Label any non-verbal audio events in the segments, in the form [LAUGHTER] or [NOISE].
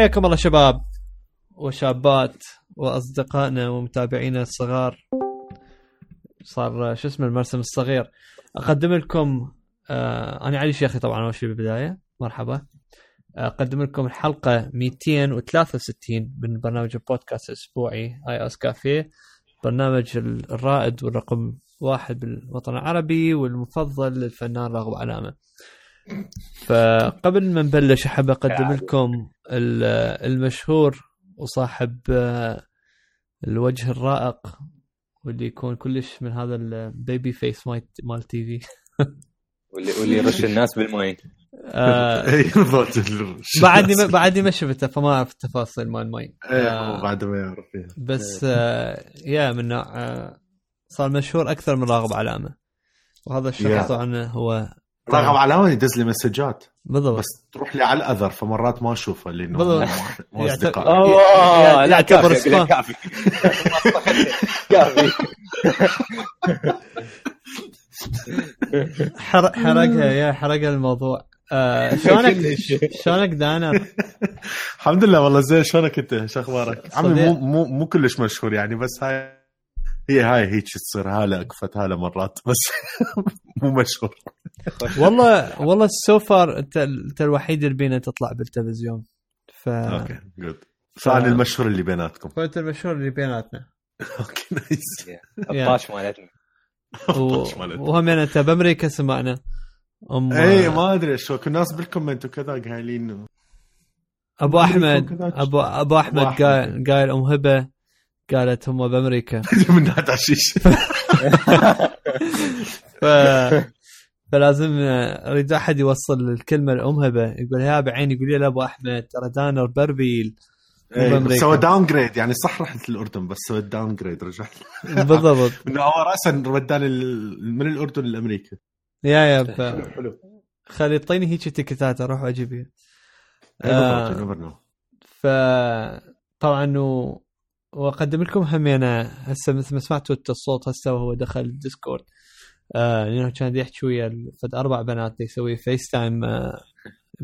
حياكم الله شباب وشابات وأصدقائنا ومتابعينا الصغار. صار شو اسمه المرسم الصغير. أقدم لكم آه أنا علي شيخي طبعا أول شيء بالبداية. مرحبا. أقدم لكم الحلقة 263 من برنامج البودكاست الأسبوعي آي إس كافيه. برنامج الرائد والرقم واحد بالوطن العربي والمفضل للفنان راغب علامة. فقبل ما نبلش أحب أقدم لكم المشهور وصاحب آه، الوجه الرائق واللي يكون كلش من هذا ال baby face مال TV [LAUGHS] واللي واللي يرش الناس بالماي آه، [LAUGHS] إيه، بعدني ما بعدني ما شفته فما اعرف التفاصيل مال الماي إيه، بعد ما يعرف بس آه، يا من نوع صار مشهور أكثر من راغب علامة. وهذا الشخص طبعا هو راغب علامه يدز لي مسجات. بالضبط. بس تروح لي على ال other فمرات ما اشوفه لأنه بالضبط. مو أصدقاء. أوه لا يعتبر كافي. كافي. [LAUGHS] كافي. حرق حرقها يا حرقها الموضوع. آه شلونك؟ شلونك دانر؟ الحمد لله والله زين شلونك أنت؟ شو أخبارك؟ عمي. مو مو مو كلش مشهور يعني بس هاي هي هاي هيك تصير هالة أكفت هالة مرات بس [LAUGHS] مو مشهور. والله والله سو فار أنت أنت الوحيد اللي بينا تطلع بالتلفزيون. ف أوكي جود فأنا المشهور اللي بيناتكم. فانت المشهور اللي بيناتنا. أوكي نايس الطاش مالتنا. [LAUGHS] وهم أنت بأمريكا سمعنا. أم اي ما أدري شو كل الناس بالكومنت وكذا قايلين أبو أحمد. ابو أبو أحمد. قايل قايل أم هبة. قالت هم بأمريكا. من ناحيه عشيش ف... فلازم أريد أحد يوصل الكلمة لام هبه يقول يا بعين يقول لا ابو أحمد ترى دانر بربيل إيه،. سوى داون جريد يعني صح رحت الأردن بس سويت داون جريد رجعت. بالضبط. [LAUGHS] إنه هو راسا وداني من الأردن لأمريكا. يا يا ف... حلو خلي يعطيني هيك تيكتات أروح وأجيب. إيه، آه. ف طبعا و... وأقدم لكم هم أنا. هسه مثل ما سمعتوا الصوت هسه وهو دخل الديسكورد. آه لأنه كان يحكي ويا فد أربع بنات يسوي فيس تايم آه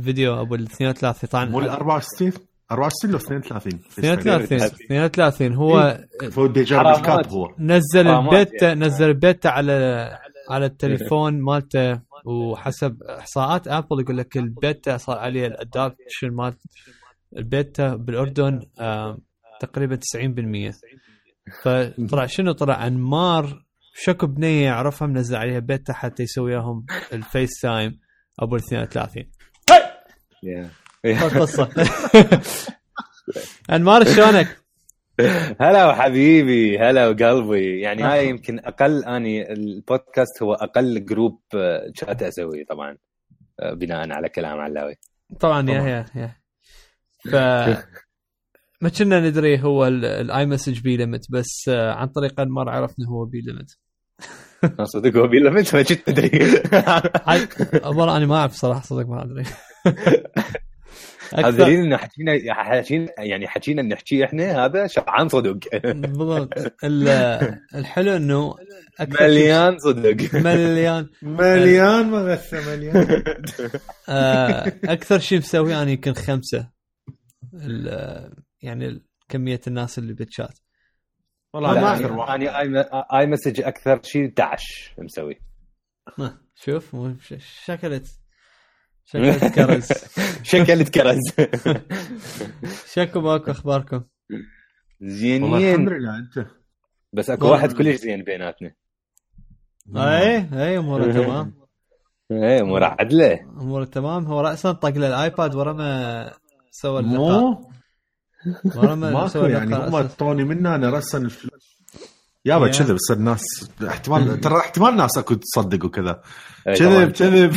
فيديو. أبو ال 32 طبعا مو ال 64 64 لو 32 32 32 هو فهو ديجار حرامات. بالكاب هو. نزل البيتا يعني. نزل البيتا على على التليفون مالته وحسب إحصاءات ابل يقول لك البيتا صار عليه الادابشن مال البيتا بالأردن. آه تقريبا 90% [LAUGHS] فطلع شنو طلع؟ أنمار شكو بنية يعرفها منزل عليها بيتا حتى يسوي لهم ال FaceTime أبو ال 32 القصة أنمار شلونك؟ [LAUGHS] هلا وحبيبي هلا وقلبي يعني هاي يمكن أقل أني البودكاست هو أقل group آه، شات أسوي طبعا آه، بناء على كلام علاوي. طبعا yeah طبعاً. Yeah yeah. ف [LAUGHS] ما كنا ندري هو ال iMessage بي limit بس آه، عن طريق انمار عرفنا هو بي limit [LAUGHS] صدق هو بيلا ما كنت تدري والله أنا ما أعرف صراحة صدق ما أدري. [LAUGHS] حاضرين إنه حكينا حكينا يعني حكينا ان نحكي إحنا هذا شبعان صدق. بالضبط. ال- الحلو إنه مليان صدق. مليان. مليان مغثى مليان. [LAUGHS] آه، أكثر شيء مسوي أنا يمكن خمسة. ال- يعني كمية الناس اللي بالشات والله ما يعني اخر واحد. أنا اي اي مسج أكثر شيء 11 مسوي. شوف شكلت [LAUGHS] شكلت كرز. شكلت كرز. [LAUGHS] شكو ماكو أخباركم؟ الحمد زينين لله أنت. بس أكو. واحد كلش زين بيناتنا. اي اي أموره [LAUGHS] تمام. إيه امور عدله. أموره تمام. هو راسا طق له الآيباد ورا ما سوى اللقاء. ماكو يعني هم. اعطوني منه أنا رسن الفلوس يابا يا. كذب يصير ناس احتمال ترى احتمال ناس أكو تصدق وكذا. إيه كذب. كذب.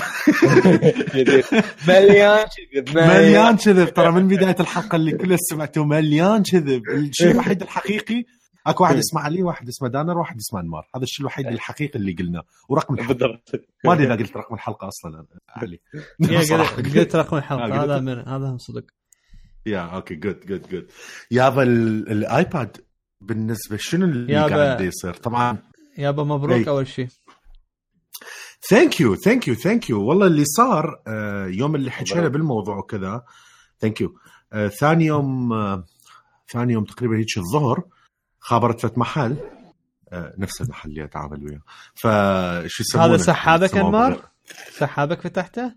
مليان كذب [LAUGHS] مليان كذب. ترى من بداية الحلقة اللي كلها سمعته مليان كذب. الشيء الوحيد الحقيقي أكو واحد اسمه علي واحد اسمه دانر واحد اسمه أنمار. هذا الشيء الوحيد الحقيقي اللي قلناه. ورقم الحلقة. بالضبط. ما أدري إذا قلت رقم الحلقة أصلا علي. [LAUGHS] قلت- رقم آه، الحلقة قلت. هذا من هذا صدق. Yeah okay good good good يابا ال- الايباد بالنسبة شنو اللي يابا. قاعد يصير؟ طبعا يابا مبروك إي. أول شيء Thank you thank you thank you والله اللي صار آه، يوم اللي حكينا بالموضوع وكذا thank you آه ثاني يوم آه ثاني يوم تقريبا هيك الظهر خابرت فت محل. نفس المحل اللي أتعامل وياه. فشو يسمونه؟ هذا صاحبك انمار؟ صاحبك فتحته؟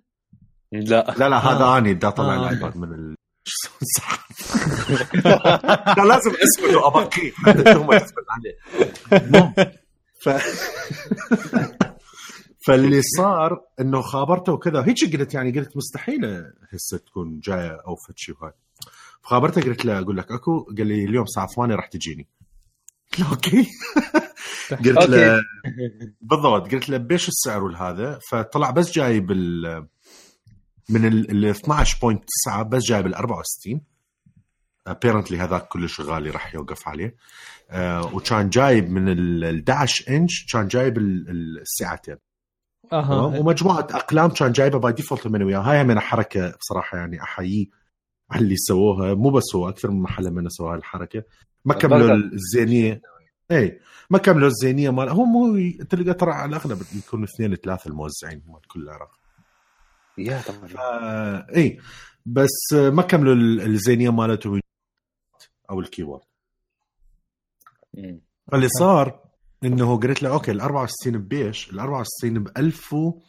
لا. لا لا هذا آه. أني بدي اطلع آه، الآيباد من ال [LAUGHS] كان لازم اسكت وابقيه حتى التهمه تثبت عليه المهم ف [LAUGHS] فاللي صار إنه خابرته وكذا هيك قلت يعني قلت مستحيل هسه تكون جاية أو فد شيء وهاي. فخابرته قلت له أقول لك أكو قال لي اليوم الساعة 8 راح تجيني. قلت له أوكي. [LAUGHS] قلت له بالضبط قلت له بيش السعر والهذا فطلع بس جايب ال من ال 12.9 بس جايب ال 64 Apparently هذاك كلش غالي راح يوقف عليه. آه وكان جايب من ال 11 إنش كان جايب ال- ال- الساعتين. أها. ومجموعة أقلام كان جايبها by default من وياه. هاي من حركة بصراحة يعني احييه على اللي سووها. مو بس هو أكثر من محل من سووا هاي الحركة. ما كملوا. الزينية. اي ما كملوا الزينية مال هو مو تلقى ترى على الأغلب يكونوا اثنين ثلاثة الموزعين مال كل العراق Yeah طبعا. اي بس ما كملوا ال- الزينية مالته أو ال keyboard. فاللي صار إنه قلت له okay ال 64 ببيش ال 64 ب 1000 و-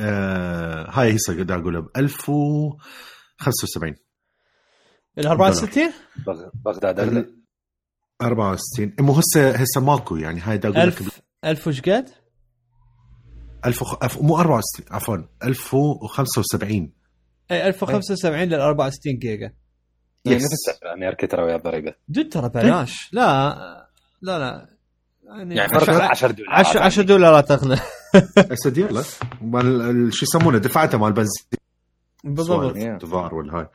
آه هاي هسه قاعد أقولها ب 1075 ال 64 بغ- بغداد اغلى 64 مو هسه هسه ماكو يعني هاي دا أقول لك 1000 1000 وش قد؟ 1000 وخ- أف- مو 64 عفوا 1075 اي 1075 لل 64 جيجا. يعني yes. نفس أمريكا ترى ويا الضريبة. جد ترى بلاش. لا لا لا. يعني يعني فرق 10 دولار. 10 10 دولارات اغلى مال ال- شو يسمونه؟ دفعته مال بنزين. بالضبط. Yeah. دفار والهاي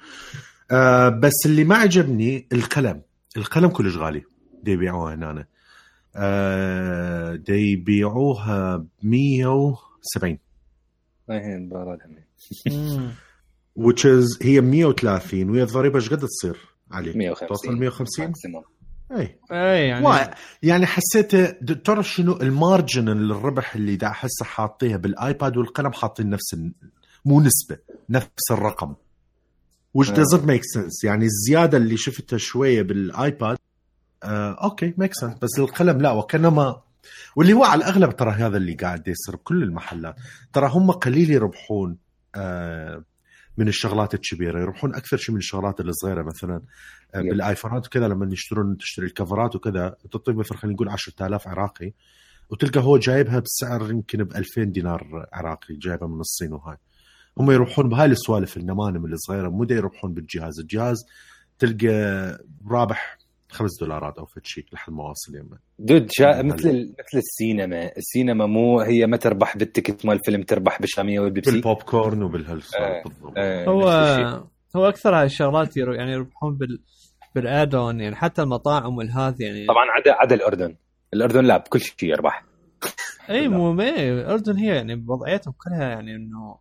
آه بس اللي ما عجبني القلم. القلم كلش غالي. دي يبيعوها هنا آه دي يبيعوها ب 170 إيه، بغداد هم. مم. [LAUGHS] which is هي 130 ويا الضريبة إيش قد تصير عليك؟ 150 توصل 150 maximum اي اي يعني يعني يعني حسيته د- ترى شنو ال margin الربح اللي دا أحسه حاطيها بالآيباد والقلم حاطين نفس ال- مو نسبة نفس الرقم which آه. doesn't make sense يعني الزيادة اللي شفتها شوية بالآيباد آه okay make sense بس القلم لا وكانما واللي هو على الأغلب ترى هذا اللي قاعد يصير بكل المحلات. ترى هم قليل يربحون آه من الشغلات الكبيرة يربحون أكثر شيء من الشغلات الصغيرة مثلا آه. بالآيفونات وكذا لما يشترون تشتري الكفرات وكذا تعطيك مثلا خلينا نقول 10000 عراقي وتلقى هو جايبها بسعر يمكن ب 2000 دينار عراقي جايبها من الصين وهاي. هم يروحون بهاي السوالف النمانم الصغيرة مو يروحون بالجهاز. الجهاز تلقى رابح خمس دولارات أو فد شيء لحد ما واصل يمه. Dude شا... هلا. مثل ال- مثل السينما. السينما مو هي ما تربح بال ticket مال الفيلم تربح بالشامية والبيبسي بالبوب كورن وبالهالسوالف آه. بالضبط. آه، هو نفس الشيء. هو أكثر هاي الشغلات يرو يعني يربحون بال بال add-on يعني حتى المطاعم والهذه يعني طبعا عدا عدا الأردن. الأردن لا بكل شيء يربح. إي مو ما الأردن هي يعني وضعيتهم كلها يعني إنه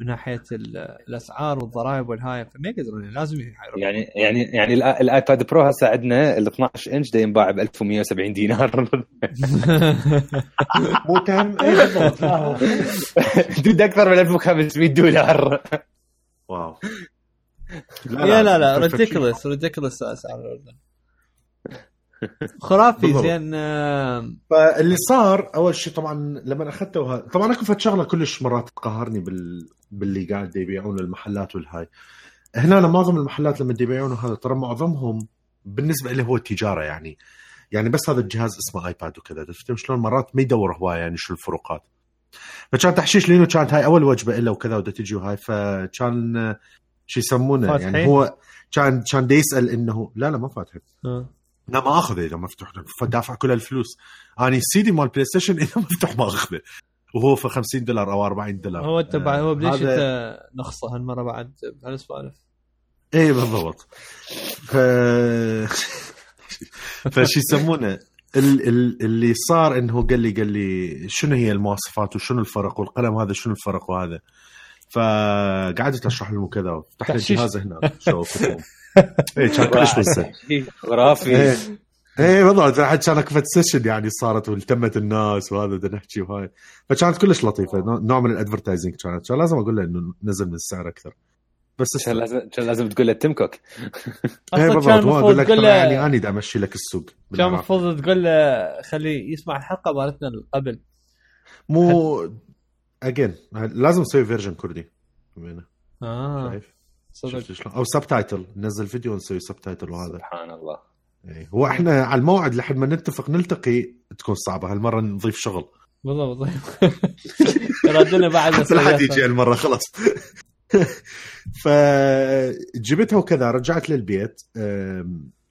من ناحية ال- الأسعار والضرائب والهاي فما يقدرون لازم يحيرون يعني يعني يعني الآ- الآيباد Pro هسه عندنا ال 12 إنش دا ينباع ب 1170 دينار. [LAUGHS] مو كان اي بالضبط. لا هو dude أكثر من 1500 دولار. Wow. لا لا شيء. ريديكولس ريديكولس أسعار. الاردن خرافي. زين آم، فاللي صار أول شيء طبعا لما أخذته وه... طبعا اكو فد شغلة كلش مرات تقهرني بال... باللي قاعد يبيعون المحلات والهاي. هنا أنا معظم المحلات لما يبيعون هذا ترى معظمهم بالنسبة له هو التجارة يعني. يعني بس هذا الجهاز اسمه ايباد وكذا تفهم شلون؟ مرات ما يدور هوايه يعني شو الفروقات. فكان تحشيش لينو كانت هاي أول وجبة له وكذا ودا تجي وهاي فكان آه، شو يسمونه فاتحين؟ يعني هو كان كان دا يسأل انه لا لا ما فاتح لا ما أخذه إذا مفتوح فدافع كل الفلوس. أنا السي دي مال PlayStation [LAUGHS] اذا مفتوح ما أخذه. وهو في 50 دولار أو 40 دولار. هو تبع آه، هو بليش هذا- أنت نخصه هالمرة بعد بهالسوالف إيه بالضبط. ف [LAUGHS] فشو يسمونه ال... ال... اللي صار انه قال لي قال لي شنو هي المواصفات وشنو الفرق والقلم هذا شنو الفرق وهذا. فقعدت أشرح لهم كذا وفتحت. الجهاز هنا [LAUGHS] [LAUGHS] إيه كان كلش مزه خرافي إيه. إيه بالضبط حتى كان اكو session يعني صارت والتمت الناس وهذا بدنا نحكي وهاي. فكانت كلش لطيفة. نوع- من ال advertising كانت. كان لازم أقول له إنه نزل من السعر أكثر. بس كان. لازم كان لازم تقول له تيم [LAUGHS] كوك أصلا بالضبط. كان هو المفروض أقول لك تقول ترى له يعني اني دا أمشي لك السوق كان. المفروض تقول له خليه يسمع الحلقة مالتنا اللي قبل. مو اجين لازم نسوي version كردي. آه. شايف؟ صدق. شلون؟ أو subtitle ننزل فيديو ونسوي subtitle وهذا. سبحان الله. إيه. هو إحنا على الموعد لحد ما نتفق نلتقي تكون صعبة. هالمرة نضيف شغل. بالضبط [LAUGHS] ردنا بعد لا حد يجي هالمرة خلاص. [LAUGHS] فجبتها وكذا رجعت للبيت.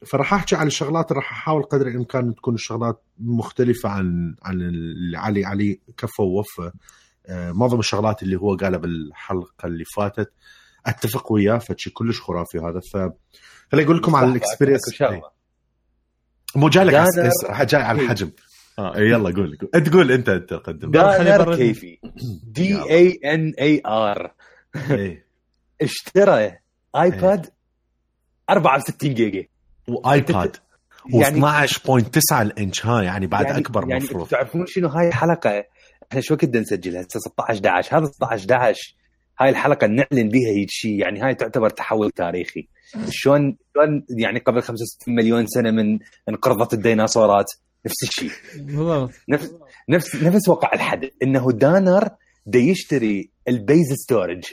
فراح أحكي عن الشغلات راح أحاول قدر الإمكان تكون الشغلات مختلفة عن عن اللي علي علي كفى ووفى أه، معظم الشغلات اللي هو قالها بالحلقة اللي فاتت. أتفق وياه فشي كلش خرافي هذا ف خليني أقول لكم على ال experience. مو جاي لك على جاي على الحجم. آه إيه، يلا قول قول. أنت قول أنت أنت قدم. دانر. كيفي. D A N A R إيه. اشترى ايباد 64 جيجا. وايباد يعني- و12.9 الإنش ها يعني بعد يعني أكبر يعني مفروض. تعرفون شنو هاي الحلقة؟ إحنا شو وقت بدنا نسجلها هسه 16 11 هذا 16 11 هاي الحلقة نعلن بها هيك شيء يعني هاي تعتبر تحول تاريخي. شلون شلون يعني قبل 65 مليون سنة من انقرضت الديناصورات؟ نفس الشيء بالضبط. نفس نفس نفس وقع الحدث إنه دانر دا يشتري ال base storage.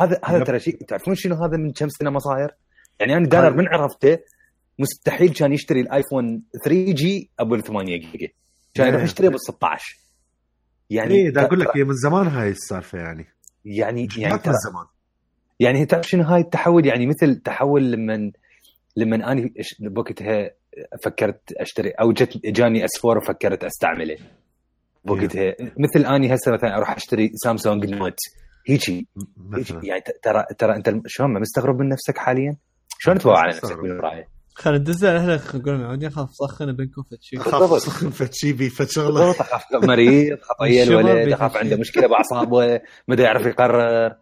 هذا هذا. ترى شيء تعرفون شنو هذا من كم سنة ما صاير؟ يعني أنا دانر من عرفته مستحيل كان يشتري الآيفون 3 جي أبو 8 جيجا. كان يروح إيه. يشتري ابو 16 يعني إيه دا أقول لك هي من زمان هاي السالفة يعني. يعني يعني ترى زمان يعني تعرف شنو هاي التحول؟ يعني مثل تحول لما لما اني بوقتها فكرت اشتري أو جت جاني S4 وفكرت أستعمله. بوقتها. مثل أني هسه مثلا أروح أشتري سامسونج Note هيجي. يعني ترى ترى أنت شلون ما مستغرب من نفسك حاليا؟ شلون تبغى على نفسك مستغرب. من؟ خلينا ندز على أهلك نقول معودين اخاف صخنا بينكم فشي اخاف بالضبط. سخن فشي بي فشغله بالضبط أخاف مريض الولد بيت أخاف الشيء. عنده مشكلة باعصابه ما دا يعرف يقرر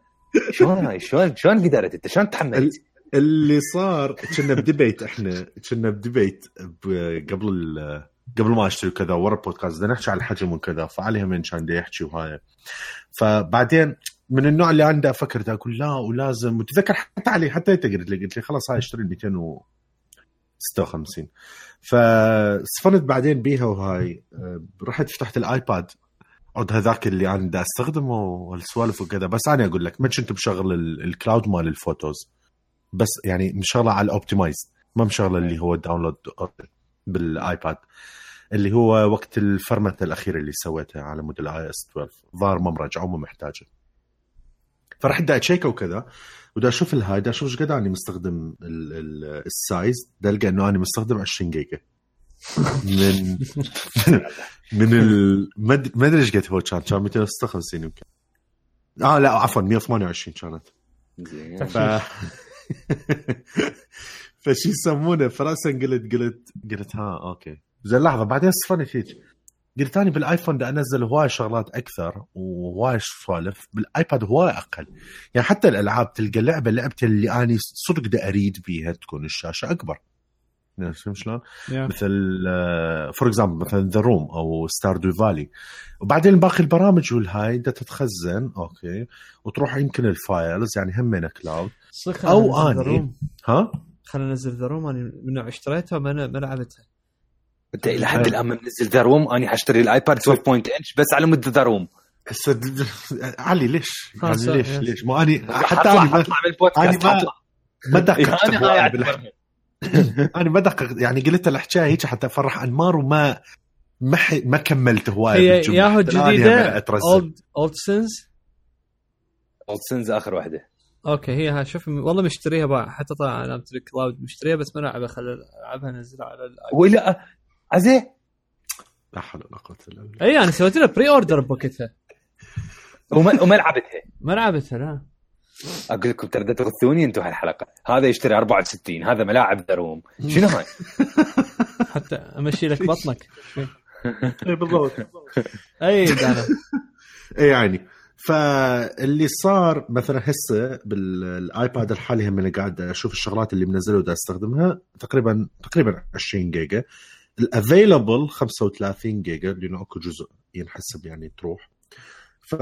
شلون هاي شلون شلون قدرت أنت شلون تحملت؟ اللي صار كنا بديبيت إحنا كنا بديبيت ب- قبل ال- قبل ما أشتري كذا ورا البودكاست بدنا نحكي على الحجم وكذا فعلي هم كان دا يحكي وهاي فبعدين من النوع اللي عنده فكرت أقول لا ولازم وتذكر حتى علي حتى أنت قلت لي قلت لي خلاص هاي اشتري ال 256 فصفنت بعدين بيها وهاي أه، رحت فتحت الآيباد. عود هذاك اللي أنا دا أستخدمه والسوالف وكذا بس أنا أقول لك ما كنت مشغل ال- ال cloud مال ال photos. بس يعني مشغلة على ال optimize ما مشغلة اللي هو download بالآيباد. اللي هو وقت الفرمتة الأخيرة اللي سويتها على مود ال iOS 12 ظاهر ما مرجع وما محتاجة. فرحت دا أتشيك وكذا ودا أشوف الهاي دا أشوف إيش قد أني مستخدم ال- ال- ال size دا ألقى إنه أنا مستخدم 20 جيجا. من [LAUGHS] من ال ما ادري إيش قد هو كان كان 256 يمكن. آه لا عفوا 128 كانت. زين. ف [LAUGHS] فشي يسمونه فراسا قلت قلت قلت ها أوكي. زين لحظة بعدين صفنت هيك قلت أنا بالآيفون دا أنزل هواي شغلات أكثر وهواي سوالف بالآيباد هواي أقل يعني حتى الألعاب تلقى لعبة لعبتي اللي أني صدق دا أريد بيها تكون الشاشة أكبر فهمت شلون؟ yeah. مثل for example مثلا The Room أو Stardew Valley وبعدين باقي البرامج والهاي انت تتخزن أوكي وتروح يمكن ال files يعني همين cloud. The Room. ها خلينا ننزل The Room أنا من نوع اشتريتها ما ما لعبتها انت إلى حد الآن ما منزل The Room أنا حاشتري الآيباد 12 point inch بس على مود The Room. هسه علي ليش؟ ها، يعني سا- ليش. ليش؟ ما اني حتى أنا أنا ما- اطلع من البودكاست أنا ما- دققت أنا بالح- [LAUGHS] أنا ما دققت. يعني قلت الحكاية هيك حتى أفرح. انمار وما ما ح... ما كملت هواي هي. ياهو الجديده. Old Old Sins Old Sins آخر واحدة أوكي هي ها شوف والله مشتريها بقى حتى طلع علامه ال cloud مشتريها بس ما لعبها خل العبها أنزلها على الايباد ولا عزي لا حول ولا قوة إلا بالله. اي أنا سويت لها pre-order بوقتها. وما, وما لعبتها. ما لعبتها لا. أقول لكم ترى تغثوني أنتم هالحلقة. هذا يشتري 64 هذا ملاعب The Room شنو هاي؟ [LAUGHS] حتى أمشي لك بطنك. اي بالضبط. أي دانا. [LAUGHS] اي يعني. فاللي صار مثلا هسه بالآيباد الحالي هم أنا قاعد أشوف الشغلات اللي منزلها ودا أستخدمها تقريبا تقريبا 20 جيجا. ال available 35 جيجا لأنه أكو جزء ينحسب يعني تروح. ف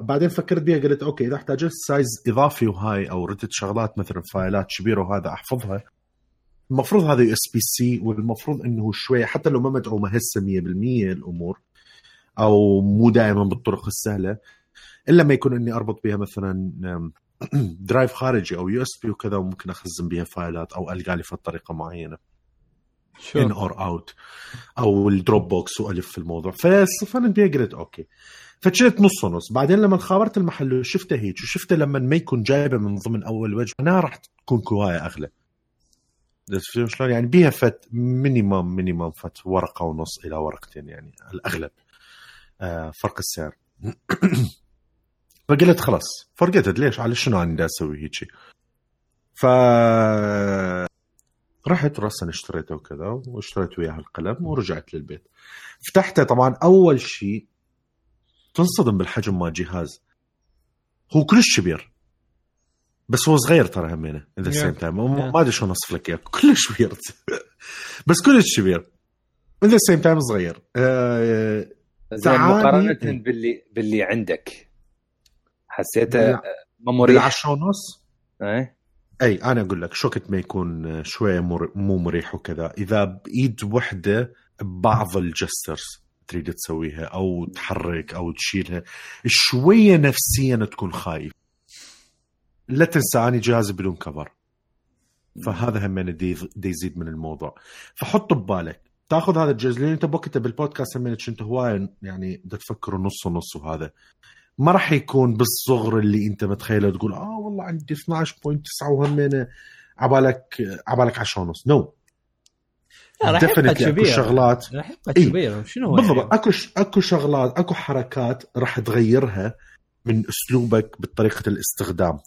بعدين فكرت بيها قلت أوكي إذا احتاجت size إضافي وهاي أو ردت شغلات مثلا file ات كبيرة وهذا أحفظها. المفروض هذا يو اس بي سي والمفروض إنه شوية حتى لو ما مدعومة هسه 100% الأمور أو مو دائما بالطرق السهلة إلا ما يكون إني أربط بها مثلا درايف [CLEARS THROAT] خارجي أو يو اس بي وكذا وممكن أخزن بها فايلات أو ألقى لي طريقة معينة. ان اور اوت أو الدروب بوكس والف في الموضوع. بيها قلت أوكي. فشلت نص ونص. بعدين لما خابرت المحل وشفته هيك وشفته لما ما يكون جايبة من ضمن أول وجه هنا راح تكون كواية أغلى. شلون؟ يعني بيها فت minimum minimum فت ورقة ونص إلى ورقتين يعني الأغلب. آه فرق السعر. [CLEARS THROAT] فقلت خلاص فرقت ليش؟ على شنو أنا أسوي هيك ف رحت راسا اشتريته وكذا واشتريت وياها القلم ورجعت للبيت. فتحته طبعا أول شيء تنصدم بالحجم مال الجهاز هو كلش كبير بس هو صغير ترى همينه the same time ما أدري شلون اوصف لك إياه كلش كبير [LAUGHS] بس كلش كبير. the same time صغير. آه مقارنة باللي باللي عندك. حسيته ما مريح 10 ونص. اي أي أنا أقول لك شو ما يكون شوية مو مريح وكذا. إذا بإيد وحدة بعض ال gestures تريد تسويها أو تحرك أو تشيلها شوية نفسيا تكون خايف. لا تنسى اني جهازي بدون كفر. فهذا هم دي, دي يزيد من الموضوع. فحط ببالك. تاخذ هذا الجزء لأن أنت بوقتها بالبودكاست هم كنت هواي يعني تفكر نص ونص وهذا. ما راح يكون بالصغر اللي انت متخيله تقول آه والله عندي 12.9 وهمينه عبالك عبالك 10 ونص نو. راح يبقى كبير. شغلات. راح يبقى كبير. شنو بالضبط. يعني؟ أكو أكو شغلات أكو حركات راح تغيرها من أسلوبك بطريقة الاستخدام.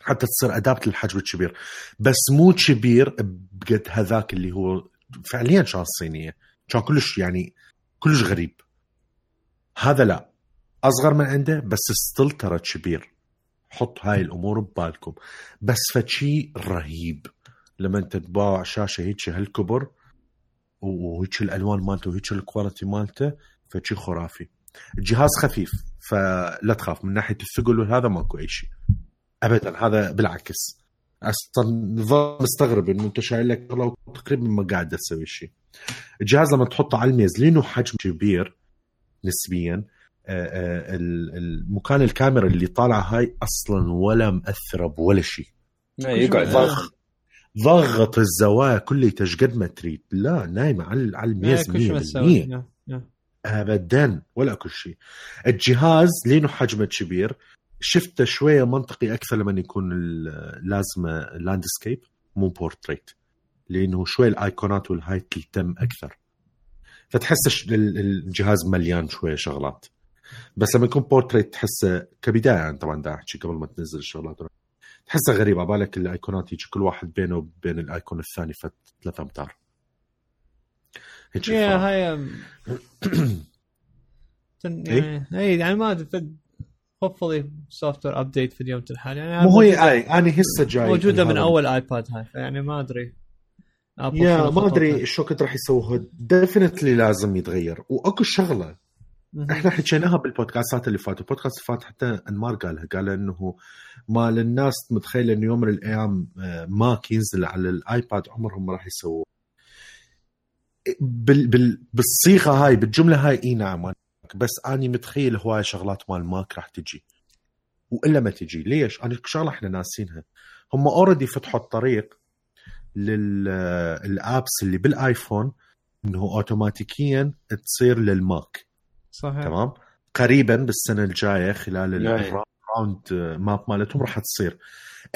حتى تصير أدابت للحجم الكبير بس مو كبير بقد هذاك اللي هو فعليا كان صينية. كان كلش يعني كلش غريب. هذا لا. أصغر من عنده بس ستيل ترى كبير. حط هاي الأمور ببالكم. بس فشي رهيب. لما أنت تباع شاشة هيك هالكبر وهيك الألوان مالته وهيك ال quality مالته فشي خرافي. الجهاز خفيف فلا تخاف. من ناحية الثقل وهذا ماكو أي شيء. ابدا هذا بالعكس. أصلا ظل مستغرب إنه أنت شايل لك تقريبا ما قاعد تسوي شيء. الجهاز لما تحطه على الميز لأنه حجم كبير نسبيا المكان الكاميرا اللي طالعة هاي أصلا ولا مأثرة بولا شيء. يقعد ضغط. ضغط الزوايا كلها قد ما تريد. لا نايمة على على الميز 100% ابدا ولا كل شيء. الجهاز لأنه حجمه كبير. شفته شوية منطقي أكثر لما يكون لازمة landscape مو بورتريت لأنه شوي الايقونات والهاي تلتم أكثر. فتحس الجهاز مليان شوية شغلات. بس لما يكون بورتريت تحسه كبداية يعني طبعا دا احكي قبل ما تنزل الشغلات. تحسها غريبه بالك الأيقونات يجي كل واحد بينه وبين ال icon الثاني فت ثلاثة أمتار. هيك هاي [CLEARS THROAT] يعني اي يعني ما أدري hopefully software update في اليوم الحالي يعني مو هي آي أنا هسه جاي موجودة من أول ايباد هاي فيعني ما أدري. يا ما أدري شو كنت راح يسووها. definitely لازم يتغير. وأكو شغلة. إحنا حكيناها بالبودكاستات اللي فاتوا. البودكاست اللي فات حتى انمار قالها. قال إنه ما للناس متخيلة إنه يوم من الأيام آه، ماك ينزل على الآيباد عمرهم ما راح يسووه. بال بال بالصيغة هاي بالجملة هاي إي نعم بس أني متخيل هواي شغلات مال ماك راح تجي. وإلا ما تجي. ليش؟ أنا شغلة إحنا ناسينها. هم already فتحوا الطريق لل apps اللي بالآيفون إنه اوتوماتيكيا تصير للماك. صحيح. تمام؟ قريبا بالسنة الجاية خلال ال roadmap مالتهم راح تصير.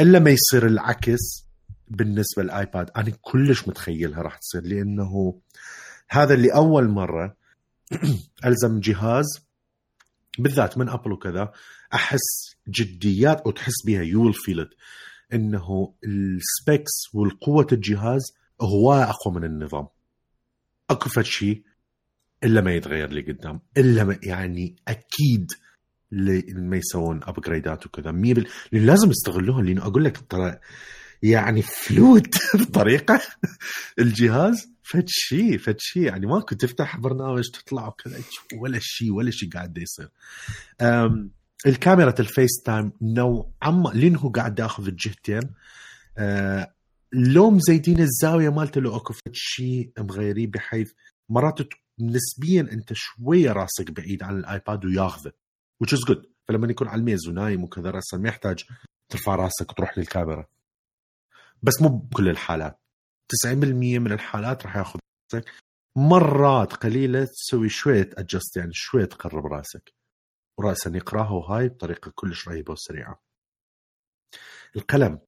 إلا ما يصير العكس بالنسبة للآيباد أنا كلش متخيلها راح تصير لأنه هذا اللي أول مرة [CLEARS THROAT] ألزم جهاز بالذات من ابل وكذا أحس جديات أو تحس بها you will feel إنه ال specs والقوة الجهاز هو أقوى من النظام. اكو شيء إلا ما يتغير لي قدام. إلا ما يعني أكيد ما يسوون upgradeات وكذا. 100% لأن لازم يستغلوها لأنه أقول لك ترى يعني فلوت [LAUGHS] بطريقة. الجهاز فد شيء فد شيء. يعني ماكو تفتح برنامج تطلع وكذا ولا شيء ولا شيء قاعد يصير. الكاميرا ال FaceTime نوعا ما لين هو قاعد يأخذ الجهتين. آه لو مزيدين الزاوية مالته لو أكو فد شيء مغيريه بحيث مرات نسبيا أنت شوية راسك بعيد عن الآيباد وياخذه which is good. فلما يكون على الميز ونايم وكذا راسا ما يحتاج ترفع راسك وتروح للكاميرا. بس مو بكل الحالات. 90% من الحالات راح ياخذ راسك. مرات قليلة تسوي شوية ادجست يعني شوية تقرب راسك. وراسا يقرأها وهاي بطريقة كلش رهيبة وسريعة. القلم.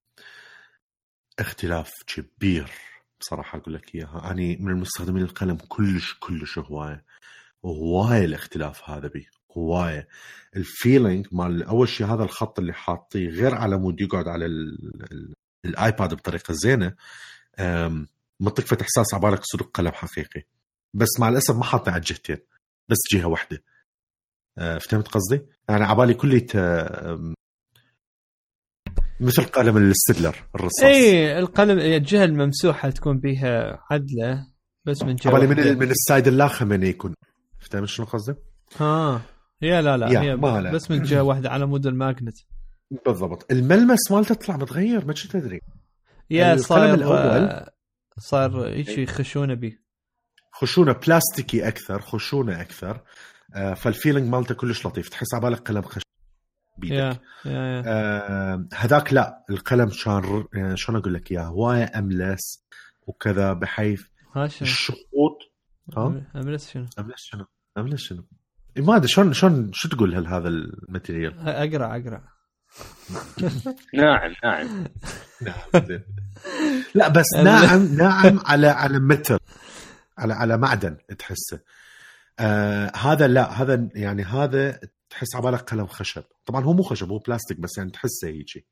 اختلاف كبير. بصراحة أقول لك إياها. أني من المستخدمين القلم كلش كلش هواية. وهوايه الاختلاف هذا بي. هواية. ال feeling مال أول شيء هذا الخط اللي حاطيه غير على مود يقعد على ال- ال- الآيباد بطريقة زينة منطق فتح احساس بالك صدق قلم حقيقي. بس مع الأسف ما حاطه على الجهتين بس جهة واحدة. أه، فهمت قصدي؟ يعني على بالي كلية مثل قلم الستدلر الرصاص. اي القلم الجهة الممسوحة تكون بيها عدلة بس من جهة من من ال side اللاخه من يكون. فهمت شنو قصدي؟ ها يا لا لا يا، هي ما لا. بس من جهة واحدة على مود ال magnet. بالضبط. الملمس مالته طلع متغير ما كنت تدري. يا صار الأول- صار هيك خشونة بيه خشونة بلاستيكي أكثر خشونة أكثر. آه، فال feeling مالته كلش لطيف تحس على بالك قلم خشب بيدك. يا يا يا آه، هذاك لا القلم ر- آه، شلون أقول لك إياه؟ هوايه املس وكذا بحيث الشخوط ها؟ املس شنو؟ املس شنو؟ املس شنو؟ إيه، ما أدري شلون شلون شو تقول هل هذا ال material؟ أقرأ أقرأ. [LAUGHS] ناعم ناعم. [LAUGHS] نعم زين. لا بس [LAUGHS] ناعم ناعم على على متر على على معدن تحسه. آه هذا لا هذا يعني هذا تحس على بالك قلم خشب. طبعا هو مو خشب هو بلاستيك بس يعني تحسه هيجي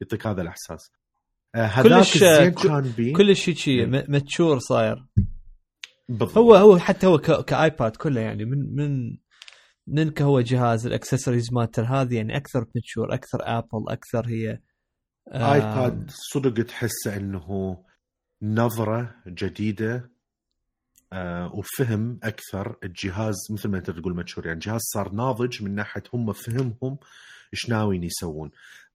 يعطيك هذا الإحساس. آه هذاك كلش- الزين كان بيه كل شيء شيء م- mature صاير. بالضبط. هو هو حتى هو كآيباد كله يعني من من من كهو جهاز الأكسسوارز مالته هذه يعني أكثر mature أكثر آبل أكثر هي آه، آيباد صدق تحسه إنه نظرة جديدة آه وفهم أكثر الجهاز مثل ما أنت تقول mature يعني جهاز صار ناضج من ناحية هم فهمهم إيش ناويين يسوون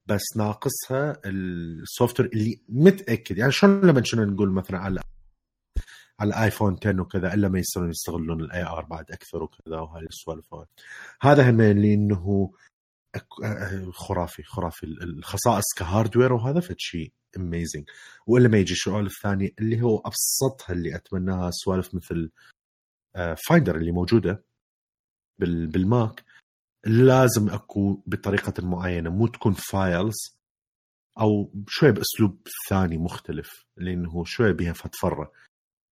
بس ناقصها ال software اللي متأكد يعني شلون لما كنا نقول مثلا على على الايفون 10 وكذا إلا ما يصيرون يستغلون ال AR بعد أكثر وكذا وهاي السوالف. هذا هم اللي إنه آه، خرافي خرافي. الخصائص ك hardware وهذا فد شيء amazing وإلا ما يجي السؤال الثاني اللي هو أبسطها اللي أتمناها سوالف مثل Finder اللي موجودة بال- بالماك. لازم أكو بطريقة معينة مو تكون files أو شوي بأسلوب ثاني مختلف لأنه شوي بها فتفره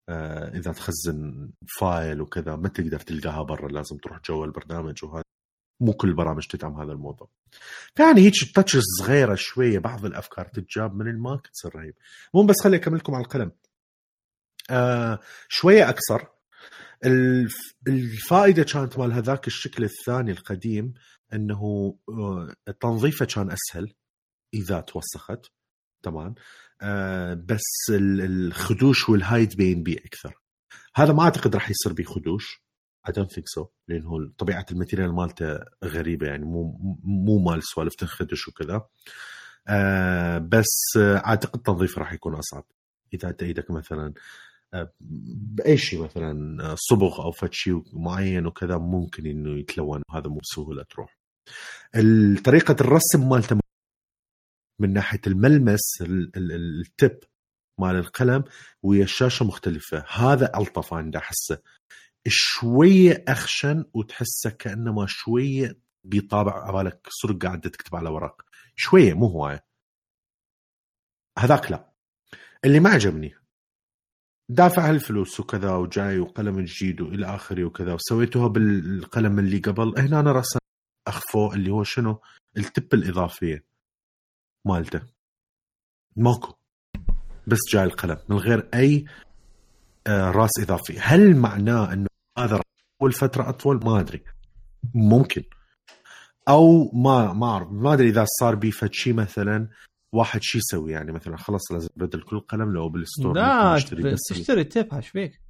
آه، إذا تخزن file وكذا ما تقدر تلقاها برا لازم تروح جوا البرنامج وهذا. مو كل البرامج تدعم هذا الموضوع. يعني هيك touches صغيرة شوية بعض الأفكار تتجاب من الماك تصير رهيب مو بس خلي أكمل لكم على القلم. آه شوية أكثر. الف- الفائدة كانت مال هذاك الشكل الثاني القديم إنه آه، تنظيفه كان أسهل إذا توسخت. تمام؟ آه بس ال- الخدوش والهاي تبين بيه أكثر. هذا ما أعتقد راح يصير بيه خدوش I don't think so. لأنه طبيعة الماتيريال مالته غريبة يعني مو مو مال سوالف تنخدش وكذا. آه بس آه أعتقد تنظيفه راح يكون أصعب. إذا انت إيدك مثلا آه، بأي شيء مثلا آه، صبغ أو فد شيء معين وكذا ممكن إنه يتلون وهذا مو بسهولة تروح. طريقة الرسم مالته من ناحية الملمس ال- ال- ال- التب مال القلم ويا الشاشة مختلفة. هذا ألطف أنا أحسه. شوية أخشن وتحسه كانما شوية بيطابع على بالك صدق قاعد تكتب على ورق. شوية مو هواية. هذاك لا. اللي ما عجبني دافع هالفلوس وكذا وجاي وقلم جديد وإلى آخره وكذا وسويتها بالقلم اللي قبل. هنا أنا رسم اخفوه اللي هو شنو؟ التب الإضافية مالته. ماكو. بس جاي القلم من غير أي آه، راس إضافي. هل معناه إنه هذا يطول فترة أطول ما أدري. ممكن. أو ما ما أعرف. ما أدري إذا صار بي شيء مثلا واحد شو يسوي. يعني مثلا خلاص لازم بدل كل قلم لو بال store لا تشتري tip إيش فيك؟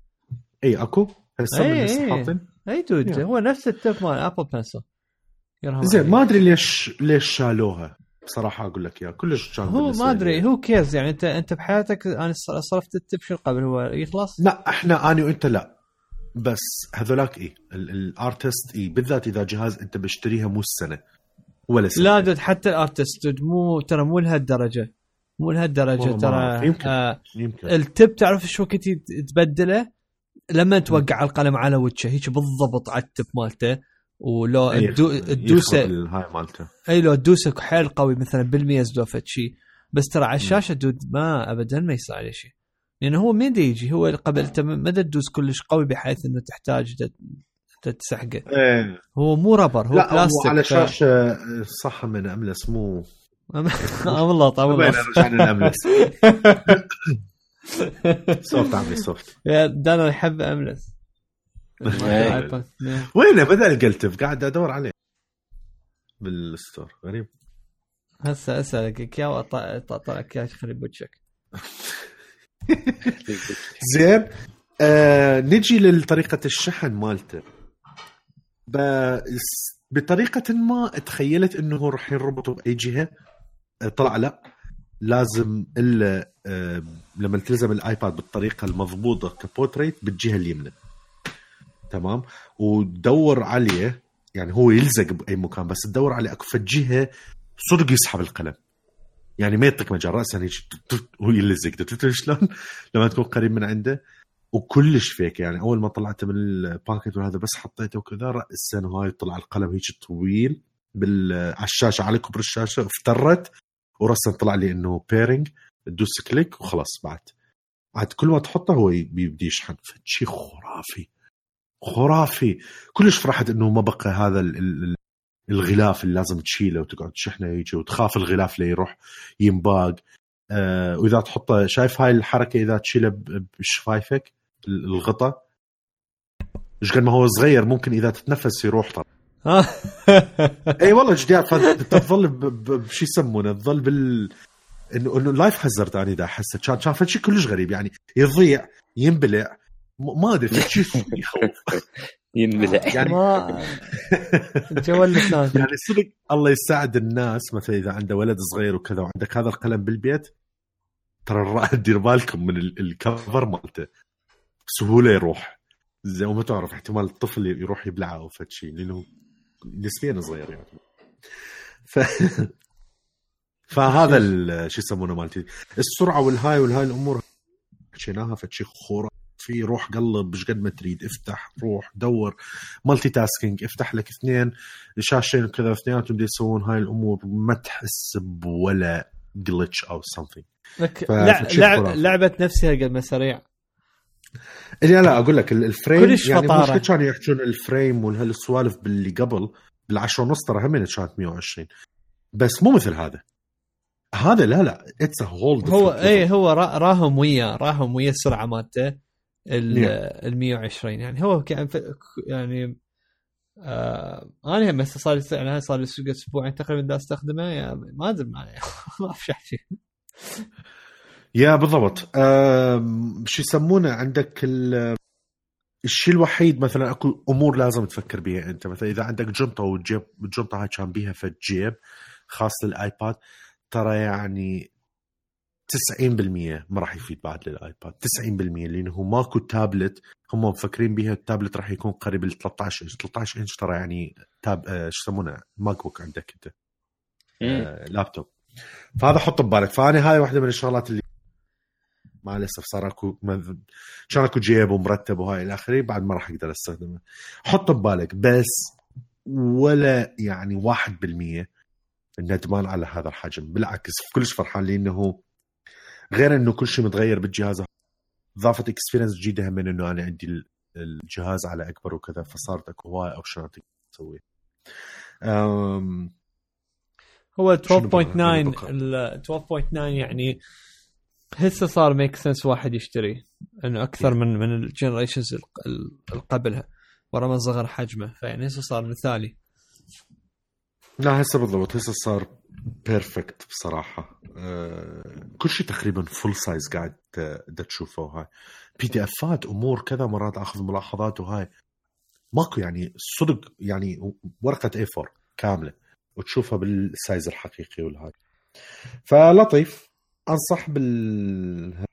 إي أكو. هسه. حاطين إي. dude. هو نفس ال tip مال Apple Pencil زين. ما أدري ليش ليش شالوها. بصراحة أقول لك إياها. كلش كان هو ما أدري. هو كيرز يعني؟ أنت أنت بحياتك أنا صرفت التب شو قبل؟ هو يخلص؟ لا إحنا اني وأنت لا. بس هذولاك اي الارتست اي بالذات إذا جهاز أنت بشتريها مو السنة ولا سنة لا دود حتى الارتست مو ترى مو لهالدرجة مو لهالدرجة ترى. يمكن. آه يمكن التب تعرف شو كنت تبدله لما توقع القلم على وجهه هيك بالضبط على التب مالته ولو تدوسه الهاي مالته اي لو تدوسه حيل قوي مثلا بالميز لو فد شيء بس ترى على الشاشة دود ما ابدا ما يصير عليه شيء لأنه هو دي يجي هو قبل انت ما دا تدوس كلش قوي بحيث إنه تحتاج دا تسحقه إيه. هو مو ربر هو لا هو بلاستيك على ف- شاشة صح من أملس مو ام الله طبعا وين رجعنا لاملس سوفت [LAUGHS] عمي سوفت يا دانا يحب أملس. إيه. [LAUGHS] وينه بدا القلتف قاعد أدور عليه. بالستور غريب. هسه أسألك اياه واطلع لك اياه خلي بوجهك. [LAUGHS] [LAUGHS] زين. آه نجي لطريقة الشحن مالته. بطريقة ما تخيلت إنه راح يربطوا بأي جهة. آه، طلع لا. لازم إلا آه لما تلزم الآيباد بالطريقة المضبوطة كبورتريت بالجهة اليمنى. تمام؟ ودور عليه يعني هو يلزق بأي مكان بس تدور عليه. أكو جهة صدق يسحب القلم. يعني ما يعطيك مجال راسا هيك هو يلزق شلون؟ [LAUGHS] لما تكون قريب من عنده وكلش فيك. يعني أول ما طلعته من ال packet وهذا بس حطيته وكذا راسا هاي طلع القلم هيك طويل بال على الشاشه على كبر الشاشة افترت وراسا طلع لي إنه pairing تدوس click وخلاص بعد. عاد كل ما تحطه هو بيبدي يشحن. شيء خرافي. خرافي. كلش فرحت إنه ما بقى هذا الغلاف اللي لازم تشيله وتقعد تشحنه يجي وتخاف الغلاف اللي يروح ينباق. آه وإذا تحطه شايف هاي الحركة إذا تشيله بشفايفك ال- الغطاء إيش قد ما هو صغير ممكن إذا تتنفس يروح طبعا. [LAUGHS] إي والله جديد. فتظل ب- ب- بشو يسمونه؟ تظل بال انه إنه life hazard أنا دا أحسه. كان كان شيء كلش غريب يعني. يضيع ينبلع ما أدري شيء يخوف. [LAUGHS] ينبلع. يعني ما [LAUGHS] جو اللسان يعني صدق الله يساعد الناس مثلا إذا عنده ولد صغير وكذا وعندك هذا القلم بالبيت ترى الرائد [LAUGHS] دير بالكم من ال- الcover مالته. بسهولة يروح. زي وما تعرف احتمال الطفل يروح يبلعه أو فد شيء لأنه نسبيا صغير يعني. ف [LAUGHS] فهذا ال- شو يسمونه مالتي؟ السرعة والهاي والهاي الأمور حكيناها فد شيء خرافي روح قلب إيش قد ما تريد افتح روح دور multitasking افتح لك اثنين شاشتين وكذا اثنيناتهم يسوون هاي الأمور ما تحس بولا glitch أو لك خرافي. لعبة نفسها قد ما سريع. لا لا أقول لك ال- الفريم كلش يعني فطارة. مش كانوا يحكون الفريم وهالسوالف باللي قبل بالعشرة ونص ترى هم كانت 120 بس مو مثل هذا. هذا لا لا اتس هول هو اي هو را- راهم وياه راهم ويا السرعه مالته. ال Yeah. ال 120 يعني هو كان يعني آه أنا هم هسه صار يعني صار لي أسبوعين تقريبا دا أستخدمه يا ما أدري ما [LAUGHS] ما اعرف احكي يا بالضبط. أم، شو يسمونه عندك ال- الشيء الوحيد مثلا أكو أمور لازم تفكر بيها أنت. مثلا إذا عندك جنطة والجيب الجنطه هاي كان بيها فد جيب خاص للآيباد ترى يعني 90% ما راح يفيد بعد للآيباد. 90% لأنه ماكو تابلت هم مفكرين بيها. التابلت راح يكون قريب ل 13 إنش. 13 إنش ترى يعني تاب آه، شو يسمونه؟ MacBook عندك أنت. آه، لابتوب. فهذا حط ببالك. فأنا هاي واحدة من الشغلات اللي مع الأسف صار أكو كان أكو جيب ومرتب وهاي إلى آخره بعد ما راح أقدر أستخدمه. حط ببالك. بس ولا يعني 1% الندمان على هذا الحجم. بالعكس كلش فرحان لأنه غير إنه كل شيء متغير بالجهاز. ضافت experience جديدة من إنه أنا عندي ال- الجهاز على أكبر وكذا فصارت أكو هواي options ات تسوي هو شنو 12.9 بقى؟ شنو بقى؟ ال 12.9 يعني هسه صار make sense واحد يشتري. إنه أكثر من من ال generations اللي قبلها. ورا ما صغر حجمه. فيعني هسه صار مثالي. لا هسه بالضبط. هسه صار perfect بصراحة. أه كل شيء تقريبا full size قاعد ت- دا تشوفه وهاي PDF ات أمور كذا مرات أخذ ملاحظات وهاي. ماكو يعني صدق يعني ورقة A4 كاملة وتشوفها بال size الحقيقي والهاي. فلطيف أنصح بال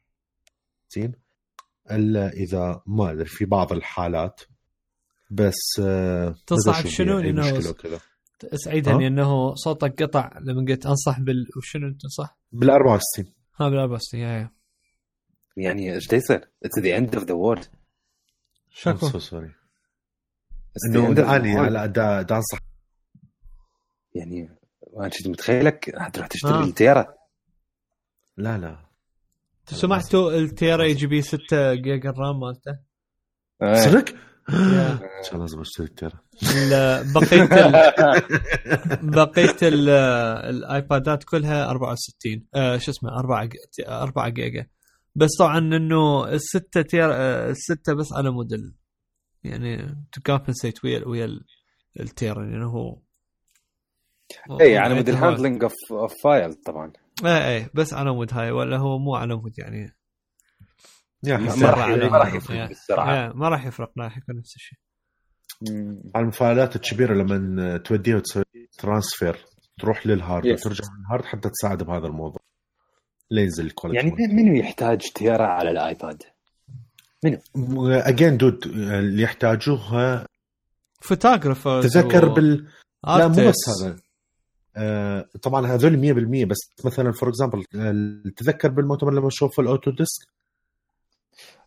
إلا إذا ما أدري في بعض الحالات. بس آه، تنصح بدي ها؟ إنه صوتك قطع لما قلت أنصح بال وشنو تنصح؟ بال 64 ها بال 64 yeah yeah يعني إيش يصير؟ it's the end of the world شكو so sorry إنه اني على دا, دا أنصح يعني أنا كنت متخيلك حتروح تشتري آه. ال tera لا لا سمعتوا ال tera يجي بيه 6 giga ال RAM مالته آه. صدق؟ إن شاء الله لازم اشتري ال tera ال- بقية ال... بقية ال... الآيبادات كلها 64 آه شو اسمه 4 4 جيجا. بس طبعا إنه الستة tera آه، الستة بس على موديل. يعني to compensate ويا ويا ال- ال tera يعني هو اي على مود ال handling of file طبعا. إيه إيه بس على مود هاي ولا هو مو على مود يعني. ما راح ما. يفرق. بالسرعة ما راح يفرق راح يكون نفس الشيء. على المفاعلات الكبيرة لما توديها وتسوي transfer تروح لل hard Yes. وترجع لل hard حتى تساعد بهذا الموضوع لينزل ال quality يعني منو يحتاج tera على الآيباد؟ again dude اللي يحتاجوها photographer تذكر بال لا مو بس. هذا آه، طبعا هذول 100% بس مثلا for example تذكر بالمؤتمر لما نشوف ال Autodesk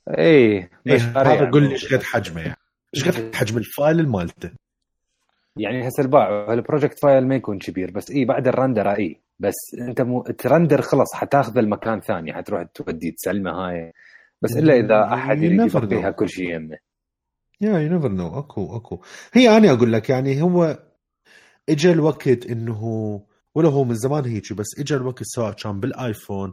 اي مشاريع هذا قول لي. إيش قد حجمه يعني؟ إيش قد حجم ال file مالته؟ يعني هسه الباع ال project file ما يكون كبير بس اي بعد ال render اي بس أنت مو ت render خلاص حتاخذ المكان ثاني حتروح تودي تسلمه هاي. بس إلا إذا أحد يريد know. كل شيء يمه yeah you never know أكو أكو. هي أنا أقول لك يعني هو اجى الوقت إنه ولا هو من زمان هيك بس اجى الوقت سواء كان بالآيفون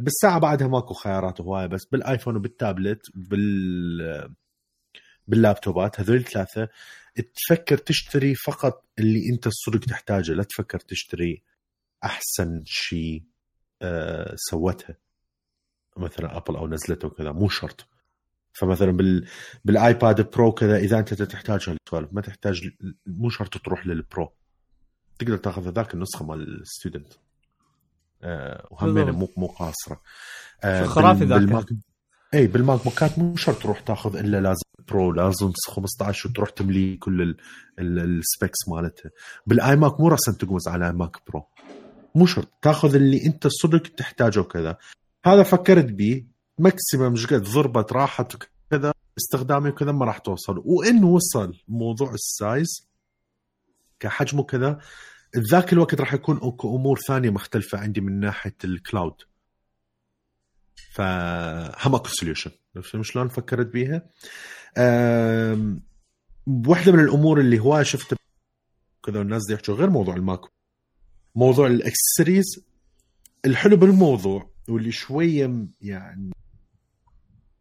بالساعة بعدها ماكو خيارات هواية بس بالآيفون وبالتابلت بال باللابتوبات هذول الثلاثة تفكر تشتري فقط اللي أنت الصدق تحتاجه لا تفكر تشتري أحسن شيء آه سوتها. مثلا أبل أو نزلته وكذا مو شرط. فمثلا بال بالآيباد Pro كذا إذا أنت تحتاج ما تحتاج مو شرط تروح لل Pro. تقدر تاخذ ذاك النسخة مال ال student. آه وهمينه مو بالضبط. مو قاصرة. آه خرافي ذاك. بالماك إي بالماك بوكات مو شرط تروح تاخذ إلا لازم Pro لازم 15 وتروح تملي كل ال- ال- specs مالتها بالاي ماك مو رأسا تقمز على iMac Pro. مو شرط. تاخذ اللي أنت صدق تحتاجه وكذا. هذا فكرت بيه. maximum إيش قد ضربت راحت وكذا استخدامي وكذا ما راح توصل. وإن وصل موضوع ال size كحجمه كذا ذاك الوقت راح يكون اكو أمور ثانية مختلفة عندي من ناحية ال cloud فهم أكو solution شلون فكرت بيها؟ واحدة من الأمور اللي هواي شفتها كذا والناس دي يحكوا غير موضوع الماك موضوع الاكسسوارز الحلو بالموضوع واللي شوية يعني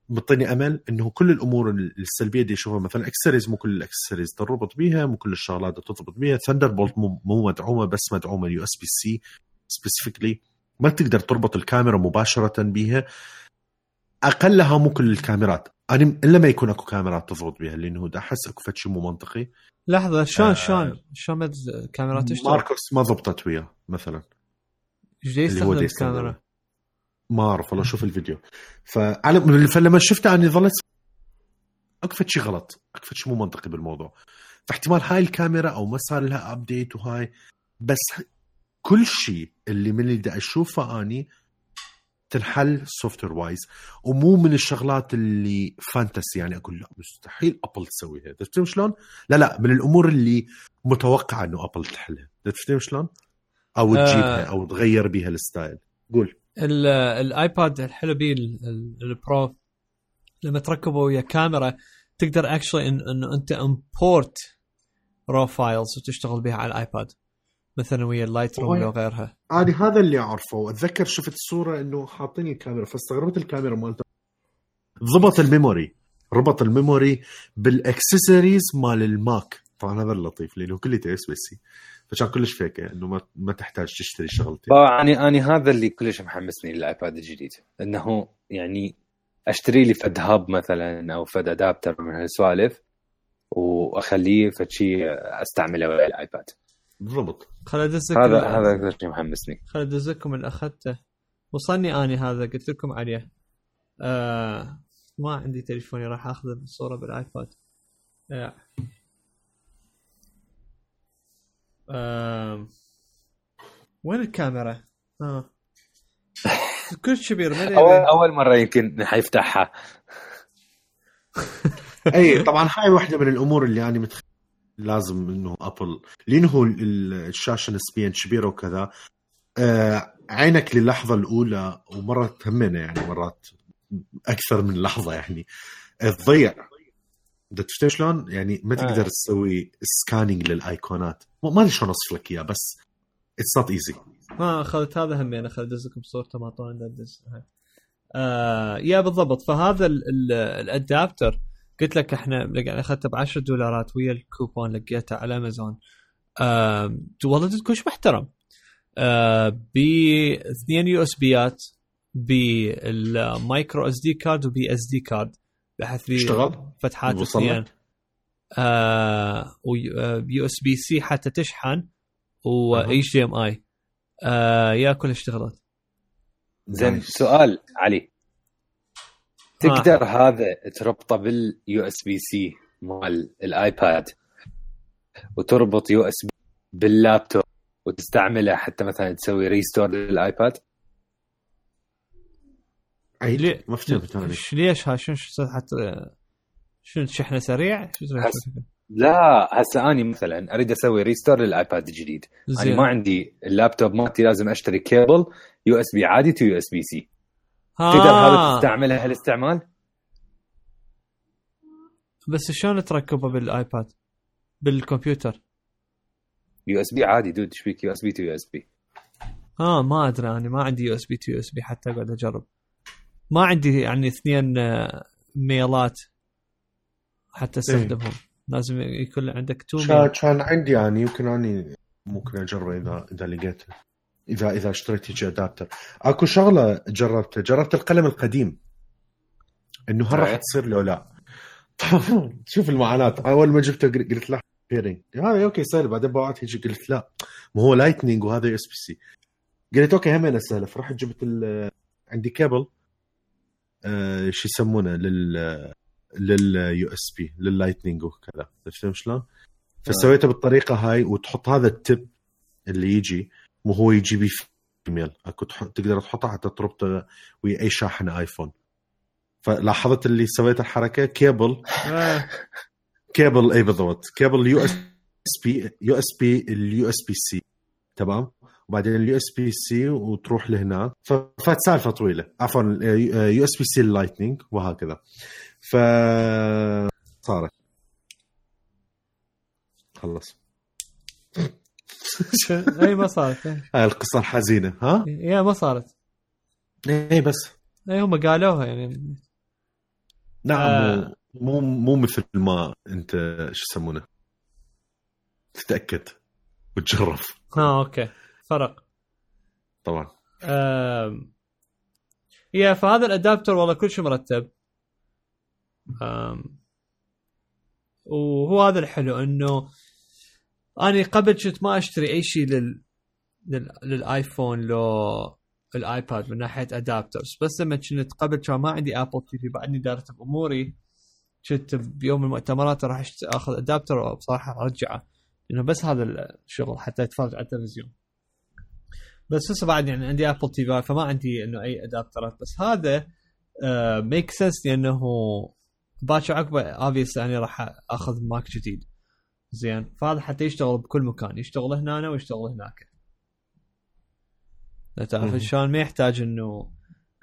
مطيني أمل إنه كل الأمور السلبية اللي اشوفها مثلا اكسسوارز مو كل الاكسسوارز تربط بيها مو كل الشغلات تربط بيها Thunderbolt مو مو مدعومة بس مدعومة USB-C specifically ما تقدر تربط الكاميرا مباشرة بيها أقلها مو كل الكاميرات أنا إلا ما يكون أكو كاميرات تضبط بها لأنه أحس أكو فد شيء مو منطقي لحظة شلون آه. شلون شلون ما تز- الكاميرا تشتغل؟ ماركوس ما ضبطت وياه مثلا إيش يستخدم. الكاميرا؟ ما أعرف والله شوف الفيديو. فعلى فلما شفته اني قلت اكو فد شيء غلط اكو فد شيء مو منطقي بالموضوع. فاحتمال هاي الكاميرا أو ما صار لها update وهاي بس كل شيء اللي من اللي دا أشوفه أني تنحل software wise ومو من الشغلات اللي fantasy يعني أقول لا مستحيل ابل تسويها تفهم شلون؟ لا لا من الأمور اللي متوقع إنه ابل تحلها. تفهم شلون؟ أو آه. تجيبها أو تغير بيها ال style. قول. الآيباد الحلو بيه ال- ال- ال Pro لما تركبه ويا كاميرا تقدر actually إنه أنت import raw files وتشتغل بها على الآيباد مثلا ويا ال Lightroom أو غيرها. أنا هذا اللي أعرفه. أتذكر شفت صورة إنه حاطين الكاميرا فاستغربت الكاميرا مالته. ضبط ال memory ربط ال memory بال accessories مال الماك. طبعا هذا اللطيف لأنه كله USB-C. فكان كلش فيكه إنه ما ما تحتاج تشتري شغلتين. اني اني هذا اللي كلش محمسني للآيباد الجديد إنه يعني أشتري لي فد هاب مثلا أو فد أدابتر من هالسوالف وأخليه فد شيء أستعمله ويا الآيباد. بالضبط. خل أدزك هذا هذا أكثر شيء محمسني. خل أدزكم اللي اخذته وصلني أني هذا قلت لكم عليه. آه ما عندي تليفوني راح أخذ الصورة بالآيباد. آه. آه. وين الكاميرا؟ آه كل كبير ما اول مرة يمكن حيفتحها [LAUGHS] أي طبعا هاي واحدة من الأمور اللي أنا متخ... لازم إنه أبل لأنه ال- الشاشة نسبيا كبيرة وكذا آه عينك للحظة الأولى ومرات همنا يعني مرات أكثر من لحظة يعني آه، تضيع بدك تفتح شلون يعني ما تقدر آه. تسوي سكاننج للايقونات ما ما ادري شلون اوصف لك إياه بس It's not easy ما اخذت هذا همين اخذ ادزكم صورته ما طول ادز هاي. آه. yeah بالضبط. فهذا ال- ال- ال adapter. قلت لك إحنا لق- أخذته ب 10 دولارات ويا الكوبون لقيته على أمازون. آه والله كلش محترم. آه باثنين USB يات بال micro SD card وبي SD card. بحيث لي اشتغل؟ فتحات اثنين؟ آه و USB-C حتى تشحن أها. و HDMI yeah كل اشتغلت زين. سؤال علي. تقدر هذا تربطه بال USB-C مال الآيباد وتربط USB باللابتوب وتستعمله حتى مثلا تسوي restore للآيباد؟ عيد ليه؟ ما فهمت أنا ليش؟ ها شنو شو حتى شنو شحنة سريع؟ لا هسه أني مثلا أريد أسوي restore للآيباد الجديد. أنا ما عندي اللابتوب مالتي لازم أشتري كيبل يو اس بي عادي تو يو اس بي سي تقدر هذا. تستعمله هالاستعمال بس شلون تركبه بالآيباد؟ بالكمبيوتر؟ يو اس بي عادي دود إيش فيك يو اس بي تو يو اس بي آه ما أدري أنا ما عندي يو اس بي تو يو اس بي حتى أقعد أجرب. ما عندي يعني اثنين آه، male ات حتى استخدمهم. لازم يكون عندك two كان male كان عندي يعني يمكن أني ممكن اجربه اذا إذا لقيته. اذا إذا اشتريت هيجي adapter أكو شغلة جربتها. جربت القلم القديم. إنه هل راح إيه. تصير لو لا؟ [LAUGHS] شوف المعاناة. أول ما جبته قل- قلت لا هيرنج هذا أوكي سهل. بعدين بوعت هيجي قلت لا. ما هو لايتنينج وهذا إس بي سي. قلت أوكي همين سهله فرحت جبت ال- عندي كيبل آه شو يسمونه لل لليو اس بي لللايتنينج وكذا فهمت شلون؟ فسويته بالطريقة هاي وتحط هذا التب اللي يجي مو هو يجي بيه ايميل أكو تقدر تحطه حتى تربطه ويا أي شاحن ايفون فلاحظت اللي سويت الحركة؟ كيبل. آه. كيبل اي بالضبط. كيبل يو اس بي يو اس بي اليو اس بي سي تمام؟ وبعدين ال USB-C وتروح لهنا. ففات سالفة طويلة. عفوا USB-C ال Lightning وهكذا. ف صارت. خلص. [LAUGHS] اي ما صارت. إي. هاي القصة الحزينة ها؟ yeah ما صارت. اي بس. اي هم قالوها يعني. نعم آه. مو مو مثل ما أنت شو يسمونه؟ تتأكد وتجرب. ها أوكي. فرق. طبعا. آم، يا فهذا الأدابتر والله كل شيء مرتب. آم، وهو هذا الحلو إنه أنا قبل كنت ما أشتري أي شيء لل... لل... للآيفون لو الآيباد من ناحية ادابترز بس لما كنت قبل كان ما عندي ابل تي في بعدني دارت بأموري كنت بيوم المؤتمرات راح أخذ ادابتر وبصراحة أرجعه. لأنه بس هذا الشغل حتى اتفرج على التلفزيون. بس هسه بعد يعني عندي ابل تي في فما عندي إنه أي ادابترات بس هذا ميك سنس لأنه باكر عقبه اوبيس يعني راح أخذ ماك جديد. زين فهذا حتى يشتغل بكل مكان يشتغل هنا ويشتغل هناك. تعرف. شلون ما يحتاج إنه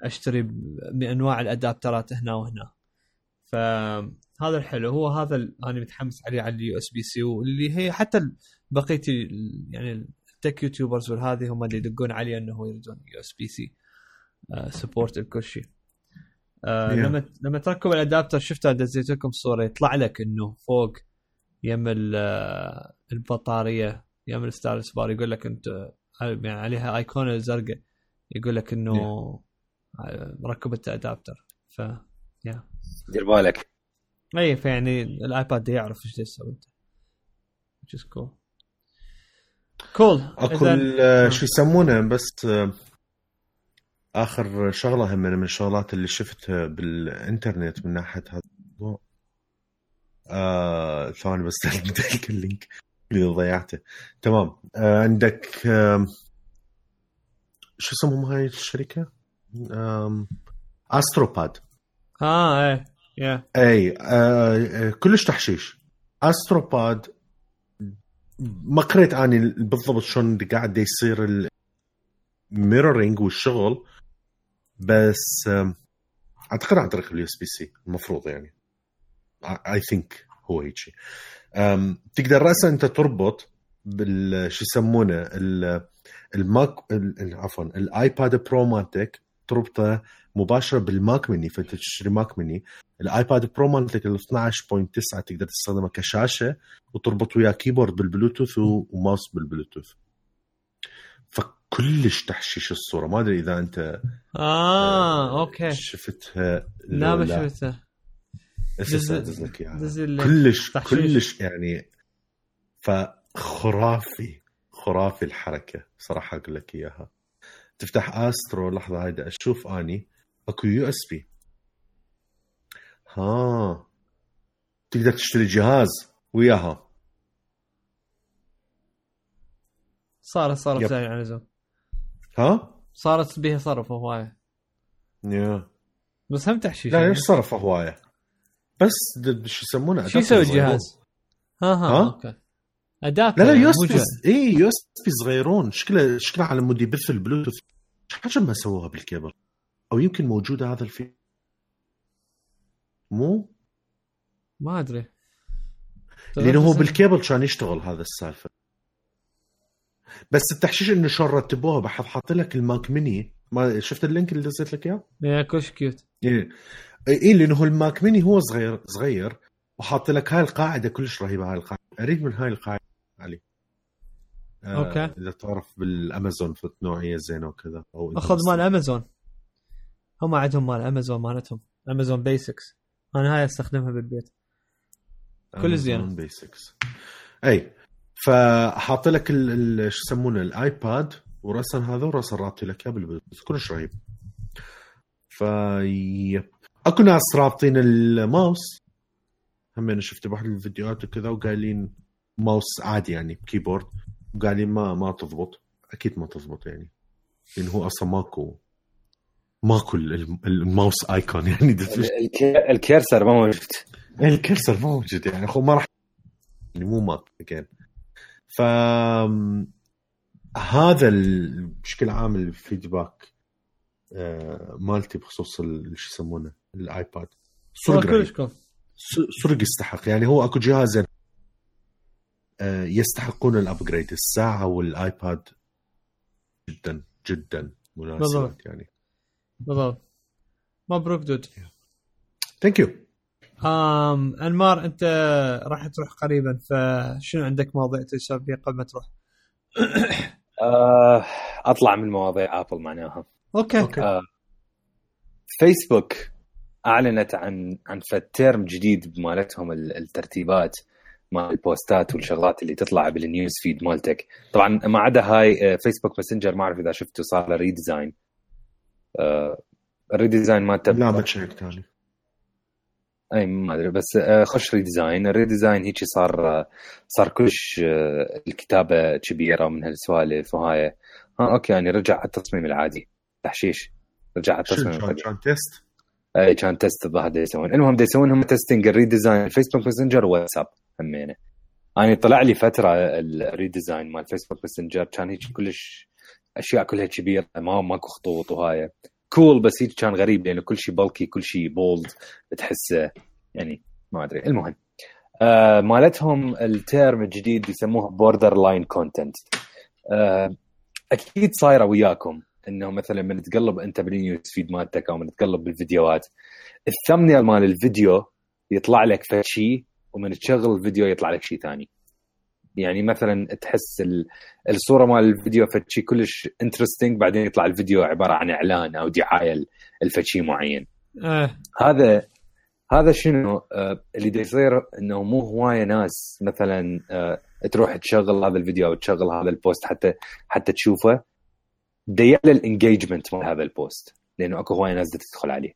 أشتري بأنواع ال adapter ات هنا وهنا. فهذا الحلو. هو هذا أنا متحمس عليه على ال USB-C واللي هي حتى بقية يعني ال tech YouTubers والهذه هم اللي يدقون عليه إنه يريدون USB-C support لكل شيء. آه، Yeah. لما لما تركب ال adapter شفتها دزيت لكم صورة يطلع لك إنه فوق يم آه، البطارية يم ال status bar يقول لك أنت يعني عليها ايقونه زرقاء يقول لك إنه آه، ركبت adapter ف دير بالك. اي فيعني الآيباد يعرف إيش يسوي أنت. Which is cool. cool اكو آه، شو يسمونه بس آه، آخر شغلة هم من الشغلات اللي شفتها بالإنترنت من ناحية هذا الموضوع. آه ثواني بس [LAUGHS] لك ال link اللي ضيعته. تمام. آه عندك آه شو اسمهم هاي الشركة؟ آم، Astropad. آه إيه yeah اي آه آه، كلش تحشيش. Astropad ما قريت أني بالضبط شلون قاعد يصير ال mirroring والشغل بس أعتقد عن طريق ال USB-C المفروض يعني. I think هو هيك شيء تقدر راسا أنت تربط بال شو يسمونه ال- الماك ال- ال- عفوا الايباد Pro مالتك تربطه مباشرة بال Mac mini فأنت تشتري Mac mini الآيباد Pro مالتك ال 12.9 تقدر تستخدمه كشاشة وتربط وياه keyboard بالبلوتوث وماوس بالبلوتوث. فكلش تحشيش الصورة. ما أدري إذا أنت آه okay. شفتها لا ما شفته أساس دز- لك اياها دز اللي- كلش تحشيش. كلش يعني. فخرافي خرافي الحركة. صراحة أقول لك إياها. تفتح استرو لحظة هاي أشوف آني. أكو USB. ها. تقدر تشتري جهاز وياها. صارت صارت. زي على Zoom ها؟ صارت بها صرف هواية. yeah. بس هم تحشيش. لا يعني. ليش صرف هواية؟ بس شو يسمونه؟ شو يسوي. الجهاز؟ ها ها, ها؟ okay. أداة لا لا US مو B جهاز. اي USB صغيرون. شكله شكله على مود يبث البلوتوث. حاجة ما سووها بالكيبل. أو يمكن موجودة هذا الفي مو؟ ما أدري. لأنه هو بالكيبل كان يشتغل هذا السالفة. بس التحشيش إنه شلون رتبوها بحط حاط لك ال Mac Mini. ما شفت ال link اللي دزيت لك إياه؟ yeah كلش cute اي اي لأنه هو ال Mac Mini هو صغير صغير. وحاط لك هاي القاعدة كلش رهيبة هاي القاعدة. اريد من هاي القاعدة علي. آه، okay. إذا تعرف بالأمازون فد نوعية زينة وكذا أو أخذ مال أمازون. هم عندهم مال أمازون مالتهم. Amazon Basics أنا هاي أستخدمها بالبيت. كل زينة. Amazon Basics أي فحاط لك شو يسمونه ال iPad وراسا هذا وراسا رابط لك إياه بالبلوتوث كلش رهيب. في أكو ناس رابطين الماوس. هم أنا شفت بواحد الفيديوهات وكذا وقايلين ماوس عادي يعني keyboard وقايلين ما ما تضبط. أكيد ما تضبط يعني. لأنه هو أصلا ماكو ماكو ال- ال- ال mouse icon [LAUGHS] يعني الك- ال cursor ما موجود. ال cursor ما موجود يعني. أخو ما راح يعني مو Mac again. ف هذا ال- بشكل عام ال feedback آه، مالتي بخصوص شو يسمونه ال iPad هو صدق كلش صدق يستحق. يعني هو أكو جهازين آه، يستحقون ال upgrade. الساعة وال iPad جدا جدا مناسبات. يعني. بالضبط. مبروك dude. Thank you um أنمار أنت راح تروح قريبا فشنو عندك مواضيع تشرب فيها قبل ما تروح؟ آه، أطلع من مواضيع Apple معناها. okay, okay. آه، فيسبوك أعلنت عن عن فد term جديد بمالتهم ال- الترتيبات مال البوستات والشغلات اللي تطلع بال news feed مالتك. طبعا ما عدا هاي آه، Facebook Messenger ما أعرف إذا شفته صار له redesign آه، ال redesign مالته لا ما أي ما أدري بس آه، خش redesign ال redesign هيك صار آه، صار كلش آه، الكتابة كبيرة من هالسوالف وهاي. ها okay يعني رجع على التصميم العادي. تحشيش. رجع على شو التصميم العادي كان test كان test الظاهر يسوون. المهم يسوون هم testing ال redesign ال Facebook Messenger و WhatsApp همينة. يعني طلع لي فترة ال redesign مال Facebook Messenger كان هيك كلش أشياء كلها كبيرة ما ماكو خطوط وهاي. cool بس هيك كان غريب لأنه كل شيء بلكي كل شيء bold تحسه يعني ما أدري. المهم آه مالتهم ال term الجديد يسموها borderline content أكيد صايرة وياكم. إنه مثلا من تقلب أنت بال news feed مالتك أو من تقلب بالفيديوهات ال thumbnail مال الفيديو يطلع لك فد شيء ومن تشغل الفيديو يطلع لك شيء ثاني. يعني مثلا تحس ال- الصورة مال الفيديو فد شيء كلش interesting بعدين يطلع الفيديو عبارة عن إعلان أو دعاية لفد شيء معين. إيه. هذا هذا شنو؟ آه، اللي يصير إنه مو هواية ناس مثلا آه، تروح تشغل هذا الفيديو أو تشغل هذا ال post حتى حتى تشوفه. ديال ال engagement مال هذا ال post لأنه أكو هواية ناس تدخل عليه.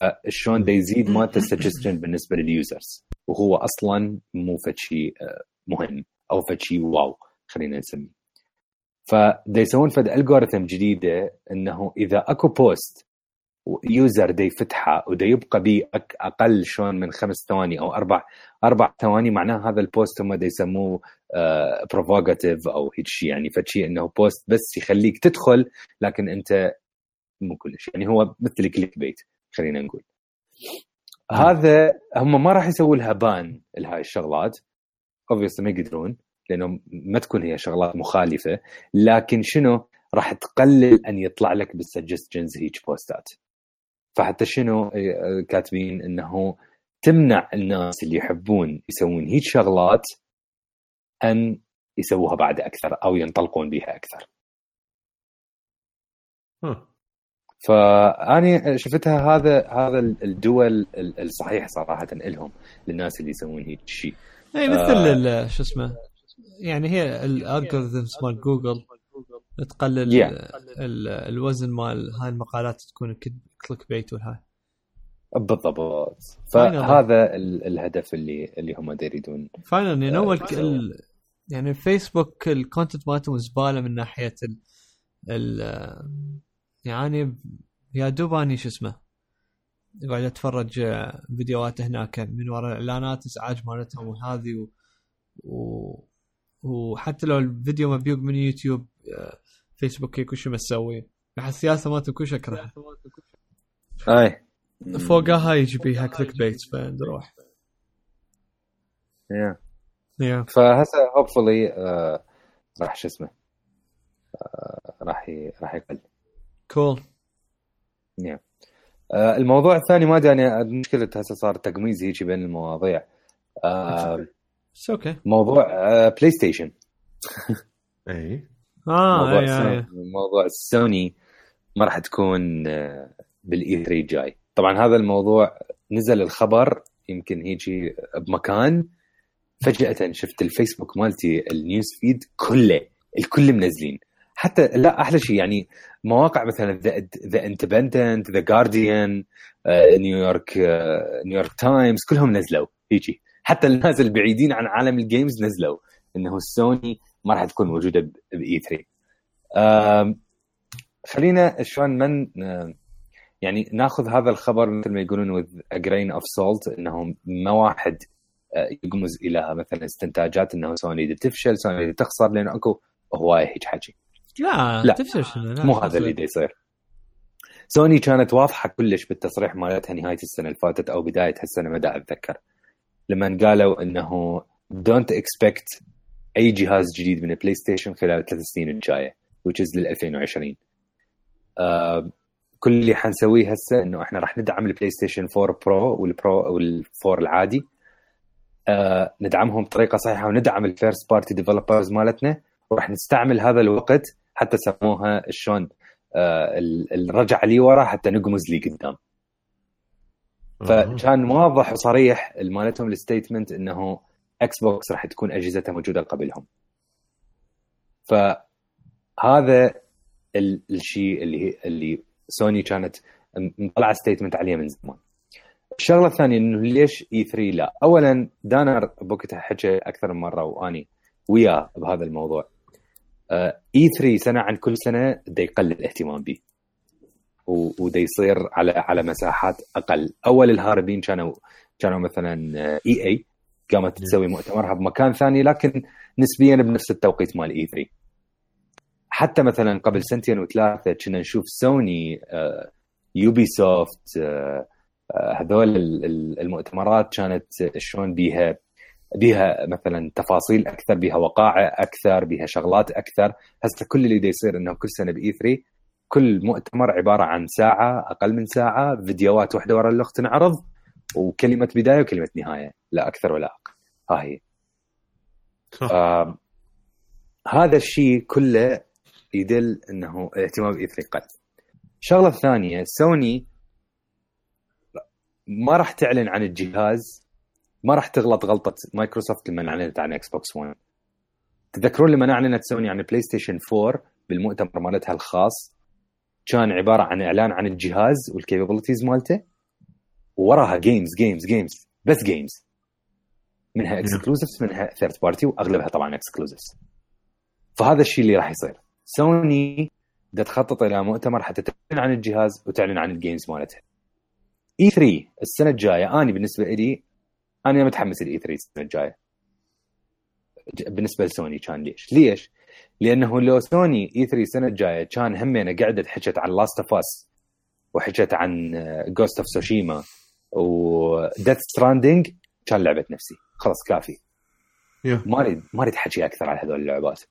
فشلون دا يزيد مالته ال suggestion بالنسبة لل users وهو أصلا مو فد شيء آه، مهم أو فد شيء wow خلينا نسميه. فدا يسوون فد algorithm جديدة إنه إذا أكو post user دا يفتحها ودا يبقى به أقل شلون من خمس ثواني أو أربع أربع ثواني معناه هذا ال post هم دا يسموه provocative أو هيك شيء يعني فشي إنه post بس يخليك تدخل لكن أنت مو كلش. يعني هو مثل ال clickbait خلينا نقول. هذا هم ما راح يسووا لها ban لهاي الشغلات. obviously ما يقدرون لأنه ما تكون هي شغلات مخالفة. لكن شنو؟ راح تقلل أن يطلع لك بال suggestions هيك بوستات فحتى شنو كاتبين إنه تمنع الناس اللي يحبون يسوون هيك شغلات أن يسووها بعد أكثر أو ينطلقون بها أكثر. فأني شفتها هذا هذا الدول الصحيح صراحة لهم للناس اللي يسوون هيك شيء. اي مثل آه شو اسمه يعني هي ال algorithms مال جوجل تقلل yeah. الوزن مال هاي المقالات تكون click bait وال hype. بالضبط. فهذا الهدف اللي اللي هم يريدون. فعلا يعني اول ال... يعني فيسبوك ال content مالتهم زبالة من ناحية ال... ال... يعني يا دوب أني شو اسمه قاعد أتفرج فيديوهات هناك من وراء الإعلانات إزعاج مالتهم وهذه و... و... وحتى لو الفيديو مبيوق من يوتيوب فيسبوك هيك وشو مسوي؟ راح السياسة مالته كلش اكره أي. فوقها يجي بيها click bait فنروح yeah yeah فهسه hopefully uh, راح شو اسمه uh, راح. راح يقل. cool yeah uh, الموضوع الثاني ما ادري يعني مشكله هسه صار تقميز هيك بين المواضيع. uh, okay موضوع بلاي ستيشن اي آه موضوع, أي أي. موضوع سوني ما راح تكون بال E3 جاي. طبعا هذا الموضوع نزل الخبر يمكن هيجي بمكان. فجأة شفت الفيسبوك مالتي ال news feed كله الكل منزلين. حتى لا أحلى شيء يعني مواقع مثلا The Independent The Guardian نيويورك نيويورك تايمز كلهم نزلوا هيجي. حتى الناس البعيدين عن عالم ال games نزلوا إنه سوني ما راح تكون موجودة ب E3 خلينا شلون من يعني ناخذ هذا الخبر مثل ما يقولون with a grain of salt انه ما واحد يقمز إلى مثلا استنتاجات إنه سوني تفشل سوني تخسر لأنه أكو هوايه هيك حكي لا لا. تفشل شنو؟ لا مو هذا اللي يصير. سوني كانت واضحة كلش بالتصريح مالتها نهاية السنة اللي فاتت أو بداية هالسنة ما دا أتذكر. لما قالوا إنه don't expect أي جهاز جديد من البلاي ستيشن خلال الثلاث سنين الجاية which is لل 2020 آه كل اللي حنسويه هسه إنه إحنا راح ندعم البلاي ستيشن 4 Pro وال Pro وال four العادي. آه ندعمهم بطريقة صحيحة وندعم ال first party developers مالتنا وراح نستعمل هذا الوقت حتى سموها شلون آه الرجعه لي ورا حتى نقمز لي قدام. فكان واضح وصريح مالتهم ال statement إنه إكس بوكس راح تكون أجهزتها موجودة قبلهم. فهذا الشيء اللي اللي سوني كانت مطلعة statement عليه من زمان. الشغلة الثانية إنه ليش E3 لا؟ اولا دانر بوقتها حكى أكثر من مرة وأني وياه بهذا الموضوع. E3 سنة عن كل سنة دا يقل الاهتمام به. ودا يصير على على مساحات أقل. أول الهاربين كانوا كانوا مثلا EA قامت تسوي مؤتمرها بمكان ثاني لكن نسبيا بنفس التوقيت مال E3 حتى مثلا قبل سنتين وثلاثة كنا نشوف سوني يوبي سوفت هذول المؤتمرات كانت شلون بيها بيها مثلا تفاصيل أكثر بيها وقائع أكثر بيها شغلات أكثر. هسه كل اللي دا يصير إنه كل سنة بإي 3 كل مؤتمر عبارة عن ساعة أقل من ساعة فيديوهات واحدة ورا الأخت تنعرض وكلمة بداية وكلمة نهاية لا أكثر ولا أقل. ها هي. آه هذا الشيء كله يدل إنه اهتمام باي 3 قل الشغله الثانية سوني ما راح تعلن عن الجهاز ما راح تغلط غلطة مايكروسوفت لما أعلنت عن إكس بوكس 1 تذكرون لما أعلنت سوني عن البلاي ستيشن 4 بالمؤتمر مالتها الخاص؟ كان عبارة عن إعلان عن الجهاز وال capabilities مالته ووراها games games games بس games منها exclusives منها third party وأغلبها طبعا exclusives فهذا الشيء اللي راح يصير. سوني بدها تخطط إلى مؤتمر حتى تعلن عن الجهاز وتعلن عن ال games مالتها E3 السنة الجاية أنا بالنسبة لي أنا متحمس ال E3 السنة الجاية بالنسبة لسوني كان ليش؟ ليش؟ لأنه لو سوني E3 السنة الجاية كان همينة قعدت حكت عن Last of Us وحكت عن Ghost of Tsushima و Death Stranding كان لعبة نفسي خلاص كافي Yeah. ما اريد ما أريد احكي أكثر عن هذول اللعبات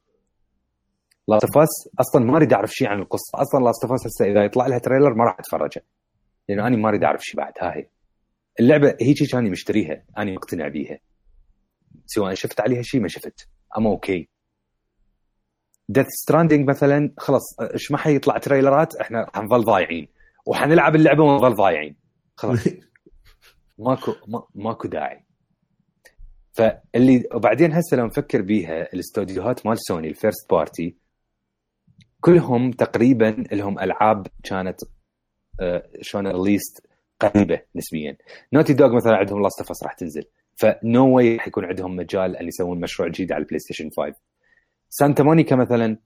Last of Us أصلا ما أريد أعرف شيء عن القصة. أصلا Last of Us هسه إذا يطلع لها trailer ما راح اتفرجها لأنه أنا ما أريد أعرف شيء بعد ها هي. اللعبة هيك كاني مشتريها أنا مقتنع بيها. سواء شفت عليها شيء ما شفت. ام okay Death Stranding مثلا خلاص إيش ما حيطلع تريلرات إحنا راح نظل ضايعين. وحنلعب اللعبة ونظل ضايعين. خلاص. [LAUGHS] ماكو ما ماكو داعي. فاللي وبعدين هسه لو نفكر بيها الاستوديوهات مال سوني ال first party كلهم تقريبا لهم ألعاب كانت آه، شلون released قريبة نسبيا. Naughty Dog مثلا عندهم Last of راح تنزل. ف no way راح يكون عندهم مجال ان يسوون مشروع جديد على البلاي ستيشن 5 سانتا مونيكا مثلا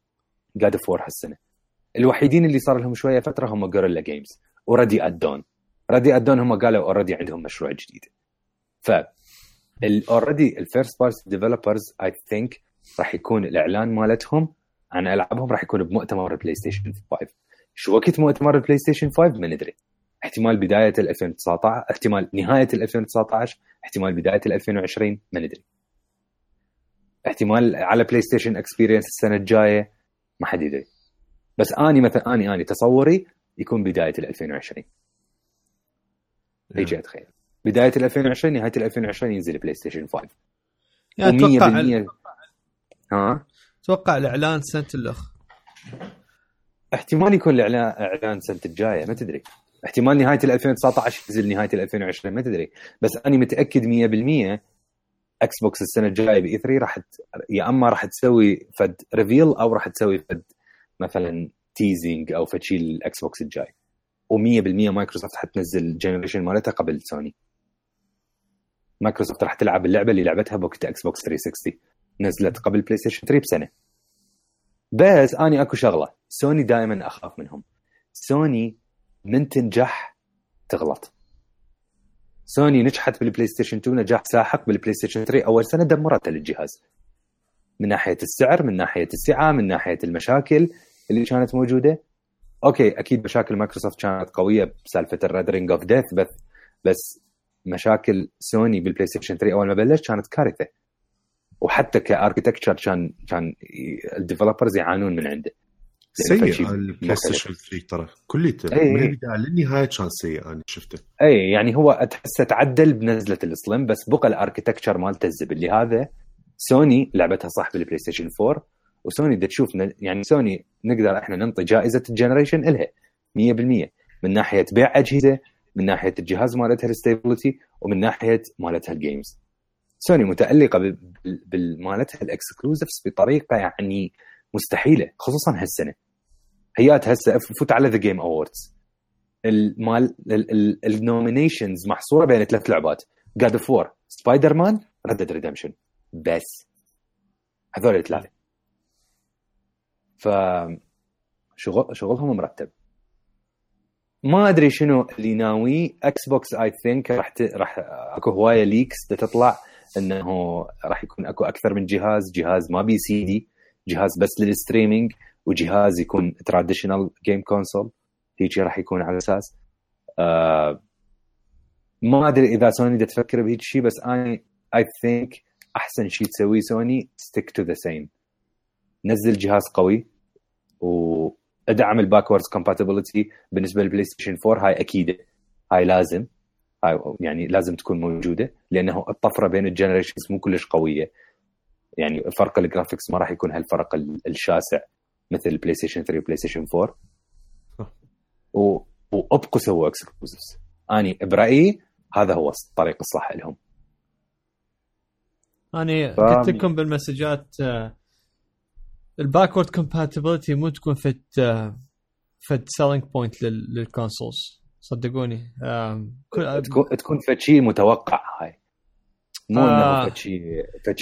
God of War هالسنة. الوحيدين اللي صار لهم شوية فترة هم Guerrilla Games و Ready at Dawn Ready at Dawn هم قالوا already عندهم مشروع جديد. ف already ال first party developers I think راح يكون الإعلان مالتهم عن ألعابهم راح يكون بمؤتمر البلاي ستيشن 5 شو وقت مؤتمر البلاي ستيشن 5 ما ندري. احتمال بداية ال 2019 احتمال نهاية ال 2019 احتمال بداية ال 2020 ما ندري. احتمال على PlayStation Experience السنة الجاية ما حد يدري. بس أني مثلا اني أني تصوري يكون بداية ال 2020 هيجي أتخيل. بداية ال 2020 نهاية ال 2020 ينزل بلاي ستيشن 5 يعني أتوقع و100% ها؟ أتوقع الإعلان سنة الأخ. احتمال يكون الاعلان إعلان السنة الجاية ما تدري. احتمال نهاية ال 2019 ينزل نهاية ال 2020 ما تدري. بس أنا متأكد 100% إكس بوكس السنة الجاية ب E3 راح ت... يا أما راح تسوي فد reveal أو راح تسوي فد مثلا teasing أو فد شيء الاكس بوكس الجاي و100% مايكروسوفت حتنزل ال generation مالتها قبل سوني. مايكروسوفت راح تلعب اللعبة اللي لعبتها بوقت إكس بوكس 360 نزلت قبل بلاي ستيشن 3 بسنة. بس اني أكو شغلة. سوني دائما أخاف منهم. سوني من تنجح تغلط. سوني نجحت بالبلاي ستيشن 2 نجاح ساحق بالبلاي ستيشن 3 أول سنة دمرت للجهاز. من ناحية السعر من ناحية السعة من ناحية المشاكل اللي كانت موجودة. okay أكيد مشاكل مايكروسوفت كانت قوية بسالفة ال red ring of death بس بس مشاكل سوني بالبلاي ستيشن 3 أول ما بلش كانت كارثة. وحتى ك architecture كان كان ال developers يعانون من عنده. سيء البلاي ستيشن 3 ترى. كليته. من البداية للنهاية كان سيء أنا شفته. اي يعني هو تحسه تعدل بنزلة السلم بس بقى ال architecture مالته الزبل. لهذا سوني لعبتها صح بالبلاي ستيشن 4 وسوني دا تشوف يعني سوني نقدر إحنا ننطي جائزة ال generation إلها 100% من ناحية بيع أجهزة من ناحية الجهاز مالتها ال stability ومن ناحية مالتها ال games سوني متألقة ب- بال- بالمالتها ال exclusives بطريقة يعني مستحيلة خصوصا هالسنة. هيات هسه فوت على The Game Awards المال ال nominations محصورة بين ثلاث لعبات. God of War Spider-Man Red Redemption بس. هذول الثلاثة. ف شغل شغلهم مرتب. ما أدري شنو اللي ناوي. إكس بوكس I think راح. راح أكو هواية leaks تطلع إنه راح يكون أكو أكثر من جهاز جهاز ما بي سي دي جهاز بس لل streaming وجهاز يكون traditional game console هيجي راح يكون على أساس. آه ما أدري إذا سوني دا تفكر بهيك شيء بس أنا I think أحسن شيء تسويه سوني stick to the same نزل جهاز قوي وأدعم ال backwards compatibility بالنسبة للبلاي ستيشن 4 هاي أكيد هاي لازم. يعني لازم تكون موجودة لأنه الطفرة بين ال generations مو كلش قوية. يعني فرق ال graphics ما راح يكون هالفرق ال- الشاسع مثل بلاي ستيشن 3 وبلاي ستيشن 4 صح. و... وأبقوا سووا exclusives اني برأيي هذا هو الطريق الصح لهم. أنا ف- قلت لكم بالمسجات آه، ال backward compatibility مو تكون آه، فد selling point لل consoles صدقوني. كل تكون تكون فد شيء متوقع هاي. مو. إنه شيء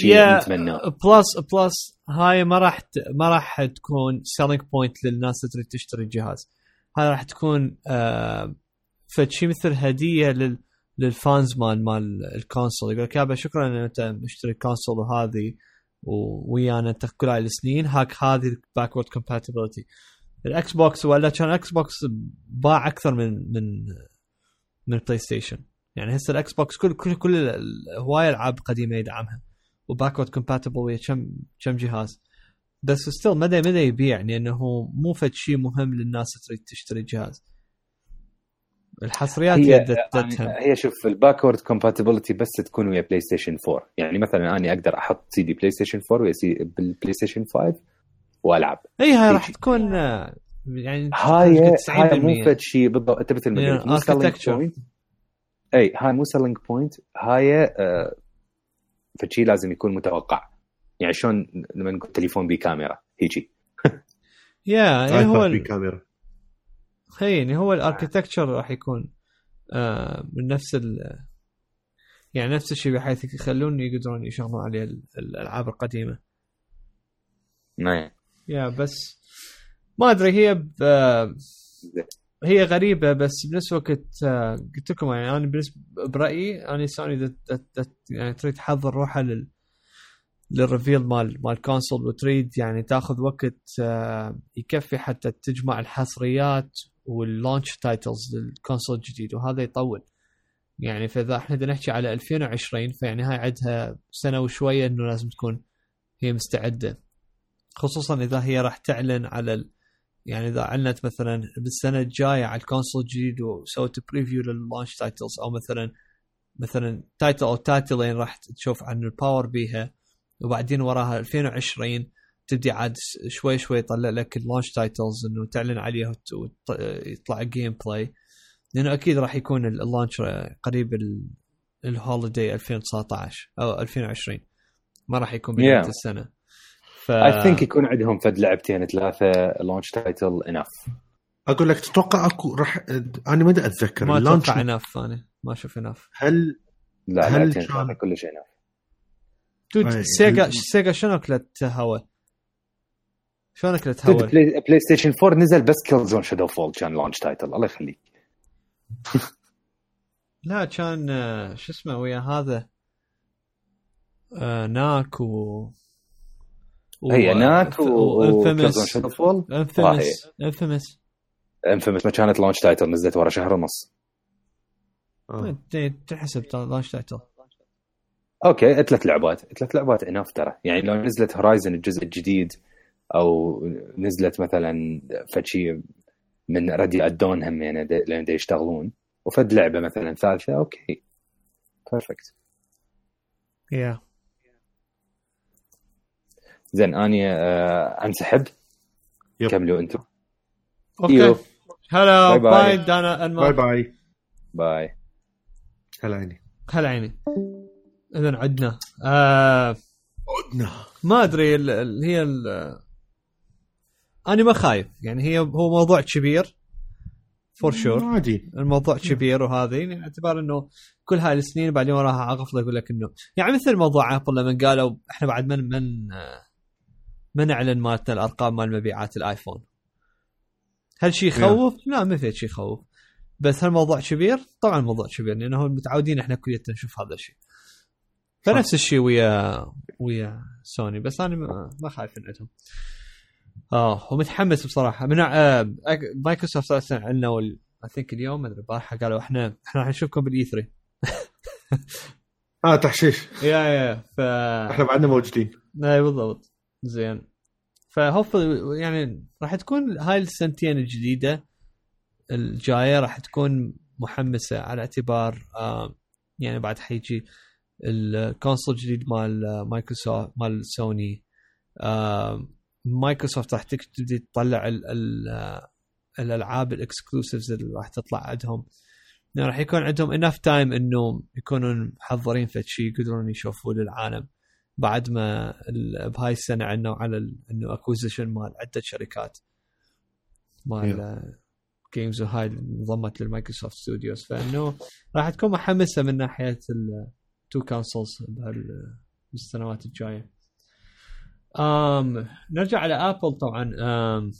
يا نتمناه plus plus هاي ما راح ما راح تكون selling point للناس اللي تريد تشتري الجهاز هاي راح تكون آه فد شيء مثل هدية لل لل fans مال مال ال console. يقول لك يابا شكرا إن أنت مشتري console وهذه وويانا انت كل هاي السنين. هاك هذه backward compatibility الاكس بوكس ولا كان إكس بوكس باع أكثر من من من بلاي ستيشن يعني هسه الاكس بوكس كل كل كل هوايه العاب قديمه يدعمها. و backward compatible ويا كم كم جهاز. بس still ما دا ما دا يبيع لأنه مو فد شيء مهم للناس تريد تشتري جهاز. الحصريات هي دتهم هي شوف ال backward compatibility بس تكون ويا بلاي ستيشن 4 يعني مثلا أنا أقدر أحط سي دي بلاي ستيشن 4 ويا سي بالبلاي ستيشن 5 وألعب. اي هاي راح هيجي. تكون آه، يعني هاي 90% هاي مو فد شيء بالضبط أنت مثل ما قلت مو سيلينج architecture. بوينت اي هاي مو سيلينج بوينت هاي آه، فد شيء لازم يكون متوقع. يعني شلون لما نقول تليفون بكاميرا هيجي. يا [LAUGHS] يعني هو ايباد ال- بكاميرا. هي يعني هو الاركتكتشر راح يكون آه من نفس ال يعني نفس الشيء بحيث يخلون يقدرون يشغلون عليه ال- الألعاب القديمة. نعم. يا بس ما أدري هي ب... هي غريبة بس بنفس الوقت آه، قلت لكم يعني أنا بالنسبة برأيي أنا سوني دا دا دا يعني تريد تحضر روحها لل لل reveal مال مال ال console وتريد يعني تاخذ وقت آه، يكفي حتى تجمع الحصريات وال launch titles لل console الجديد وهذا يطول. يعني فإذا إحنا بدنا نحكي على 2020 فيعني هاي عندها سنة وشوية إنه لازم تكون هي مستعدة. خصوصا إذا هي راح تعلن على ال... يعني إذا أعلنت مثلا بالسنة الجاية على ال console الجديد وسوت preview لل launch titles أو مثلا مثلا title أو titleين راح تشوف عن ال power بيها. وبعدين وراها 2020 تبدي عاد شوي شوي يطلع لك ال launch titles إنه تعلن عليها ويطلع gameplay لأنه أكيد راح يكون ال- ال launch قريب ال- ال holiday 2019 أو 2020 ما راح يكون بدايه Yeah. السنة. ف I think يكون عندهم فد لعبتين ثلاثة launch title enough أقول لك تتوقع أكو راح أنا ما أدري أتذكر. ما أتوقع enough أنا ما أشوف enough هل لا هل كان- كلش enough dude سيجا سيجا شنو اكلت هوا؟ شلون اكلت هوا؟ بلاي, بلاي ستيشن 4 نزل بس Killzone Shadow Fall كان launch title الله يخليك. [LAUGHS] لا كان آه، شو اسمه ويا هذا آه Knack و و- هي Knack و Infamous Infamous Infamous Infamous ما كانت launch title نزلت ورا شهر ونص. آه. تحسب launch title okay ثلاث لعبات. ثلاث لعبات enough ترى. يعني لو نزلت Horizon الجزء الجديد أو نزلت مثلا فد شيء من Ready at Dawn هم يعني دي- لأن دي يشتغلون. وفد لعبة مثلا ثالثة okay. Perfect yeah زين أني آه أنسحب. كملوا أنتم. okay. يو هلا bye bye. Bye دانا bye انمار bye. Bye. هلا عيني. هلا عيني. اذا عندنا آه عدنا. ما أدري ال- ال- هي ال أنا ما خايف. يعني هي هو موضوع كبير for sure عادي الموضوع كبير وهذه. يعني اعتبار إنه كل هاي السنين بعدين وراها عقفله يقول لك إنه يعني مثل موضوع ابل لما قالوا إحنا بعد من من ما نعلن مالتنا الأرقام مال مبيعات الآيفون. هل شيء يخوف؟ لا ما في شيء يخوف. بس هل الموضوع كبير؟ طبعا الموضوع كبير لأنه متعودين إحنا كليتنا نشوف هذا الشيء فنفس الشيء ويا ويا سوني بس أنا ما, ما خايف من عندهم آه ومتحمس بصراحة. من آه مايكروسوفت أصلا عندنا I think اليوم ما أدري البارحه قالوا إحنا إحنا راح نشوفكم بال E3 آه تحشيش. yeah yeah ف إحنا بعدنا موجودين. اي بالضبط. زين. فهوف يعني راح تكون هاي السنتين الجديدة الجاية راح تكون محمسة على اعتبار يعني بعد حيجي ال console الجديد مال آه، مايكروسوفت مال سوني. مايكروسوفت راح تبدي تطلع ال آه، الألعاب ال exclusives اللي راح تطلع عندهم. يعني راح يكون عندهم enough time انه يكونون محضرين في شيء يقدرون يشوفوه للعالم بعد ما بهاي السنة اعلنوا على إنه acquisition مال عدة شركات. مال Games وهاي انضمت لل Microsoft Studios فإنه راح تكون محمسة من ناحية ال two consoles بالسنوات الجاية. آم نرجع على ابل طبعا. آم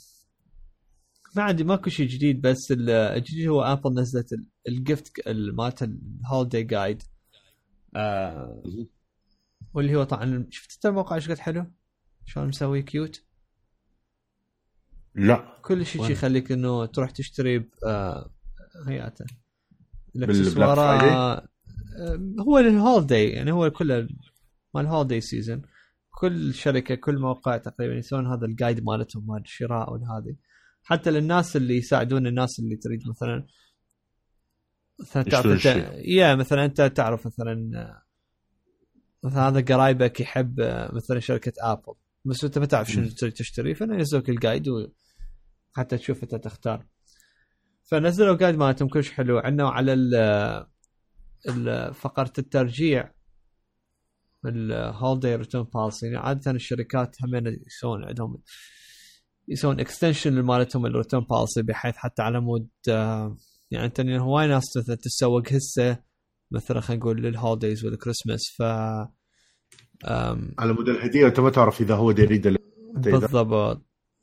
ما عندي ماكو شيء جديد بس ال- الجديد هو ابل نزلت ال- ال gift ال- مالت ال holiday guide واللي هو طبعا شفت انت الموقع إيش قد حلو؟ شلون مسوي cute؟ لا كل شيء؟ يخليك إنه تروح تشتري ب- آه هياته الأكسسوارات؟ آه، هو ال holiday يعني هو كله مال holiday season كل شركة كل موقع تقريبا يسوون هذا ال guide مالتهم مال الشراء والهذه حتى للناس اللي يساعدون الناس اللي تريد مثلا مثلا تعرف انت. yeah مثلا أنت تعرف مثلا آه، مثلا هذا قرايبك يحب آه، مثلا شركة ابل بس أنت ما تعرف شنو تشتري. فنزلوك ال guide. حتى تشوف أنت تختار. فنزلوا guide مالتهم كلش حلو. عندنا على ال ال- فقرة الترجيع. ال holiday return policy يعني عادة الشركات هم يسوون عندهم يسوون extension مالتهم ال return policy بحيث حتى على مود آه، يعني أنت هواي ناس تتسوق هسه مثلا خلينا نقول لل holidays وال Christmas ف آم، على مود الهدية أنت ما تعرف إذا هو يريد بالضبط.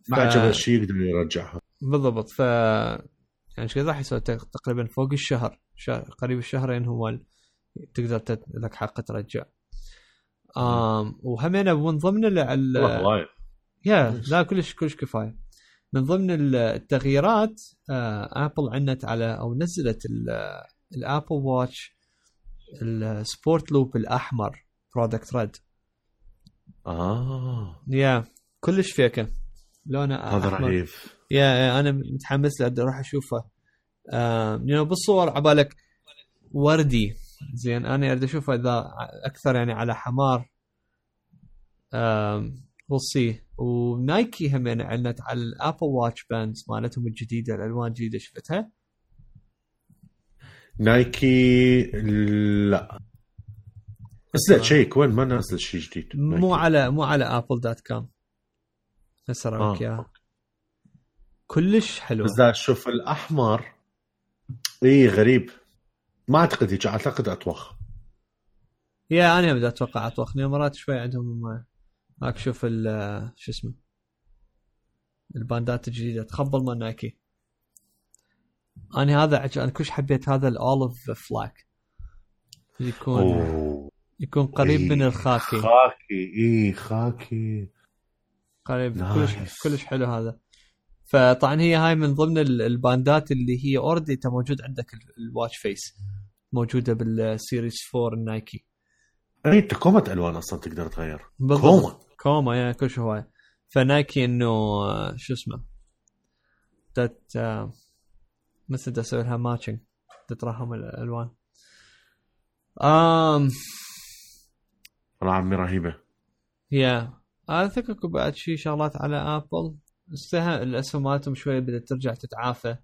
ما ف- عجبه الشيء يقدر يرجعها. بالضبط. ف يعني إيش قد راح يسوي تق- تقريبا فوق الشهر شهر قريب الشهرين هو ال- تقدر تت... لك حق ترجع. آم وهمينا من ضمن ال... ال... yeah لا كلش كلش كفاية. من ضمن ال- التغييرات آه ابل اعلنت على أو نزلت ال- ال Apple Watch ال sport loop الأحمر Product Red آه. yeah كلش فيكه لونه هذا. رهيب yeah أنا متحمس له أروح أشوفه. يعني بالصور عبالك وردي. زين أنا أريد أشوفه إذا أكثر يعني على حمار. وصي ونايكي هم يعني اعلنت على ال Apple Watch bands مالتهم الجديدة الألوان الجديدة شفتها؟ نايكي لا. نزلت شيك وين ما نزل شيء جديد مو. على مو على Apple dot com هسه اراويك آه. اياها كلش حلوة بس شوف الأحمر. إي غريب. ما أعتقد هيك أعتقد اطوخ yeah أنا بدي أتوقع اطوخني مرات شوي عندهم ما- هاك شوف ال- شو اسمه. الباندات الجديدة. تخبل مال نايكي. أنا هذا عج... أنا كلش حبيت هذا ال olive flak يكون أوه. يكون قريب إيه، من الخاكي. خاكي. اي خاكي. قريب. nice. كلش كلش حلو هذا. فطبعا هي هاي من ضمن ال- الباندات اللي هي already انت موجود عندك ال- ال watch face موجودة بال series 4 ال Nike اي أنت كومة ألوان أصلا تقدر تغير. كومة. كومة yeah كل شيء هواي ف Nike إنه شو اسمه؟ آه، مثل دا أسوي لها matching تتراهم الألوان. امم والله عمي رهيبة. yeah أنا ثق اكو بعد شي شغلات على Apple الأسهم مالتهم شوية بدأت ترجع تتعافى.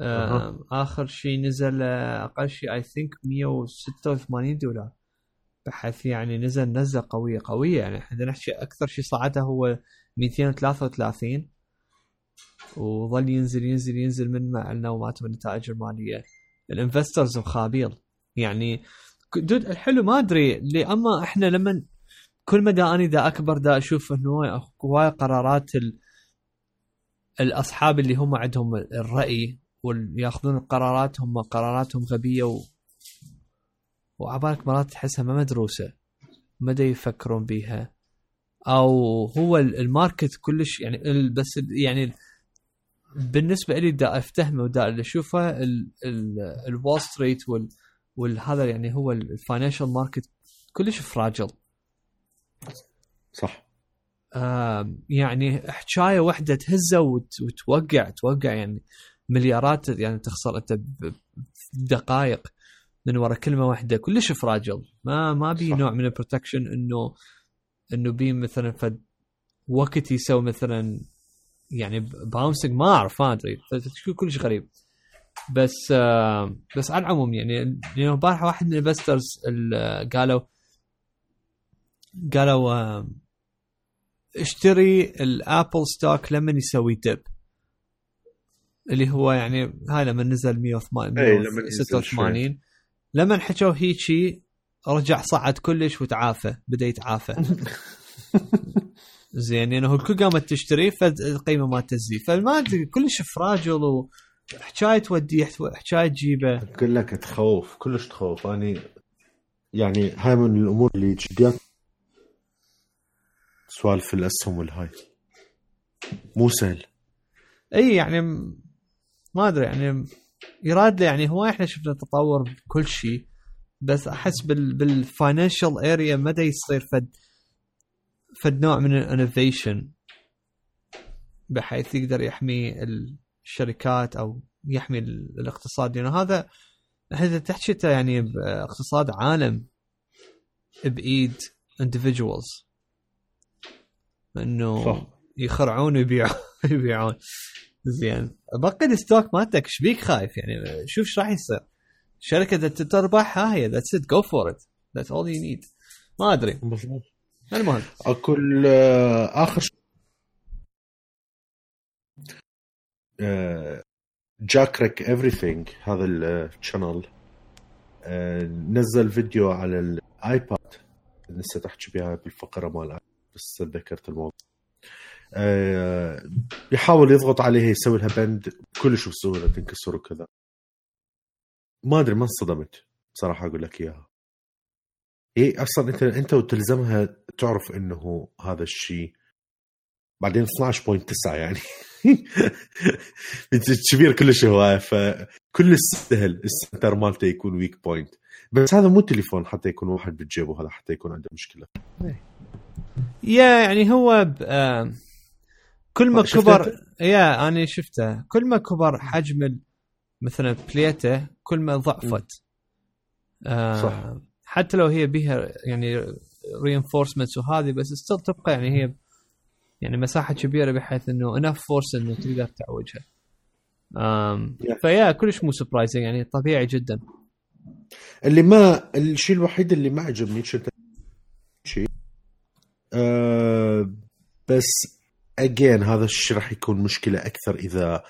آم، آخر شيء نزل أقل شيء I think 186 دولار. بحيث يعني نزل نزلة قوية قوية. يعني إحنا نحكي أكثر شيء صعدها هو 233 وظل ينزل ينزل ينزل من ما اعلنوا مالتهم النتائج المالية. ال investors مخابيل. يعني dude الحلو ما أدري أما إحنا لما كل ما دا أني دا أكبر دا أشوف إنه هواي قرارات ال... الأصحاب اللي هم عندهم الرأي وياخذون القرارات هم قراراتهم غبية و... وعبالك مرات تحسها ما مدروسة. ما دا يفكرون بيها. أو هو ال- ال market كلش يعني بس يعني بالنسبة لي دا افتهمه ودا اللي أشوفه ال- ال- ال Wall Street وال والهذا يعني هو ال financial market كلش fragile. صح. آم، يعني حكاية واحدة تهزه وت- وتوقع توقع يعني مليارات يعني تخسر أنت بدقائق من وراء كلمة واحدة كلش fragile. ما ما بي صح. نوع من ال protection إنه إنه بي مثلا فد وقت يسوي مثلا يعني bouncing ما اعرف ما ادري كلش غريب. بس آه بس على العموم يعني يعني البارحة واحد من ال investors قالوا قالوا آه، اشتري ال Apple stock لما يسوي dip اللي هو يعني هاي لما نزل 108 إي، لما ينزل 86 لما حكوا هيجي رجع صعد كلش وتعافى بدأ يتعافى. [LAUGHS] زين يعني هو الكل قامت تشتري فالقيمه ما تزيد. فما أدري كلش fragile وحكايه توديه حكاية تجيبه. أقول لك تخوف كلش تخوف. اني يعني هاي من الأمور اللي جديات سوالف الأسهم والهاي. مو سهل. إي يعني ما أدري يعني يراد يعني هو إحنا شفنا تطور بكل شيء بس أحس بال بال financial area مدى يصير فد. فد نوع من ال innovation بحيث يقدر يحمي الشركات أو يحمي ال- الاقتصاد. يعني هذا تحكي أنت يعني باقتصاد عالم بإيد individuals. إنه. يخرعون ويبيعون [LAUGHS] يبيعون. زين. بقي ال stock مالتك إيش بيك خايف؟ يعني شوف إيش راح يصير. الشركة إذا تربح ها هي that's it go for it that's all you need ما أدري. بالضبط. المهم. اكل آه، آخر شيء آه، JerryRigEverything هذا ال channel نزل فيديو على ال iPad نسيت احكي بها بالفقرة مال بس تذكرت الموضوع. آه، يحاول يضغط عليها يسوي لها bend كلش بسهولة تنكسر وكذا. ما أدري ما انصدمت بصراحه أقول لك إياها. هي أصلا انت أنت وتلزمها تعرف إنه هذا الشيء بعدين 12.9 يعني [LAUGHS] كبير كلش هواية فكلش سهل ال center مالته يكون weak point بس هذا مو تليفون حتى يكون واحد بجيبه هذا حتى يكون عنده مشكلة yeah يعني هو. آه كل ما شفت كبر؟ yeah أنا شفته كل ما كبر حجم مثلا بليته كل ما ضعفت آه صح. حتى لو هي بها يعني reinforcements وهذه بس still تبقى يعني هي يعني مساحة كبيرة بحيث إنه enough force إنه تقدر تعوجها. Yeah. ف yeah كلش مو surprising يعني طبيعي جدا. اللي ما الشيء الوحيد اللي ما عجبني شيء أه بس again هذا الشيء راح يكون مشكلة أكثر إذا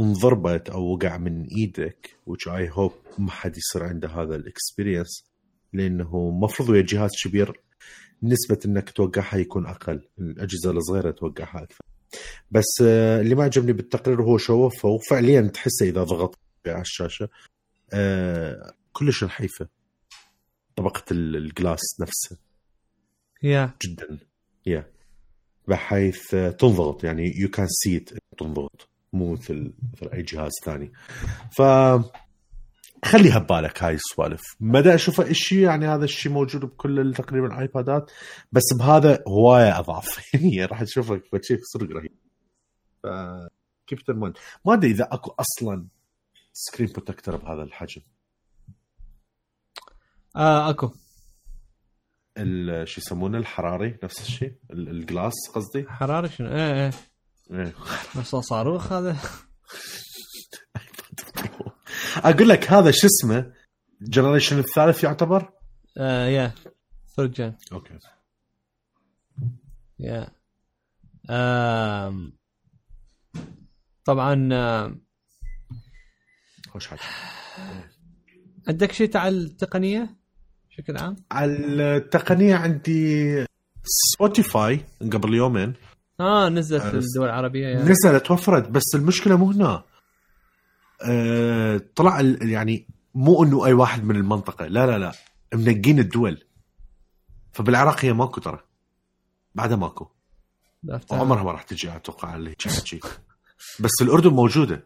انضربت أو وقع من إيدك which I hope ما حد يصير عنده هذا ال experience لأنه المفروض ويا جهاز كبير نسبة إنك توقعها يكون أقل، الأجهزة الصغيرة توقعها أكثر. بس آه، اللي ما عجبني بالتقرير هو شوفه وفعليا تحسه إذا ضغط على الشاشة آه، كلش نحيفة طبقة ال- ال glass نفسها yeah جدا. yeah بحيث آه، تنضغط. يعني you can see تنضغط. مو مثل مثل أي جهاز ثاني. ف خليها ببالك هاي السوالف. مدى اشوفه الشيء يعني هذا الشيء موجود بكل تقريبا الايبادات بس بهذا هواية اضعف [LAUGHS] يعني راح تشوفه شيء صدق رهيب. ف كيف ترمون ما أدري إذا أكو أصلا screen protector بهذا الحجم. آه أكو. ال- شو يسمونه؟ الحراري نفس الشيء. ال- ال glass قصدي. حراره شنو؟ إيه إيه. إيه. بس صاروخ هذا. [LAUGHS] أقول لك هذا شو اسمه؟ generation الثالث يعتبر؟ آه yeah third gen okay. yeah. طبعا خوش حاجة عندك شيء على التقنية بشكل عام؟ على التقنية عندي سبوتيفاي قبل يومين. آه نزلت آه، في الدول العربية yeah. نزلت وفرت بس المشكلة مو هنا. أه طلع يعني مو إنه أي واحد من المنطقة لا لا لا منقين الدول. فبالعراق هي ماكو ترى. بعدها ماكو. وعمرها ما راح تجي أتوقع اللي بس الأردن موجودة.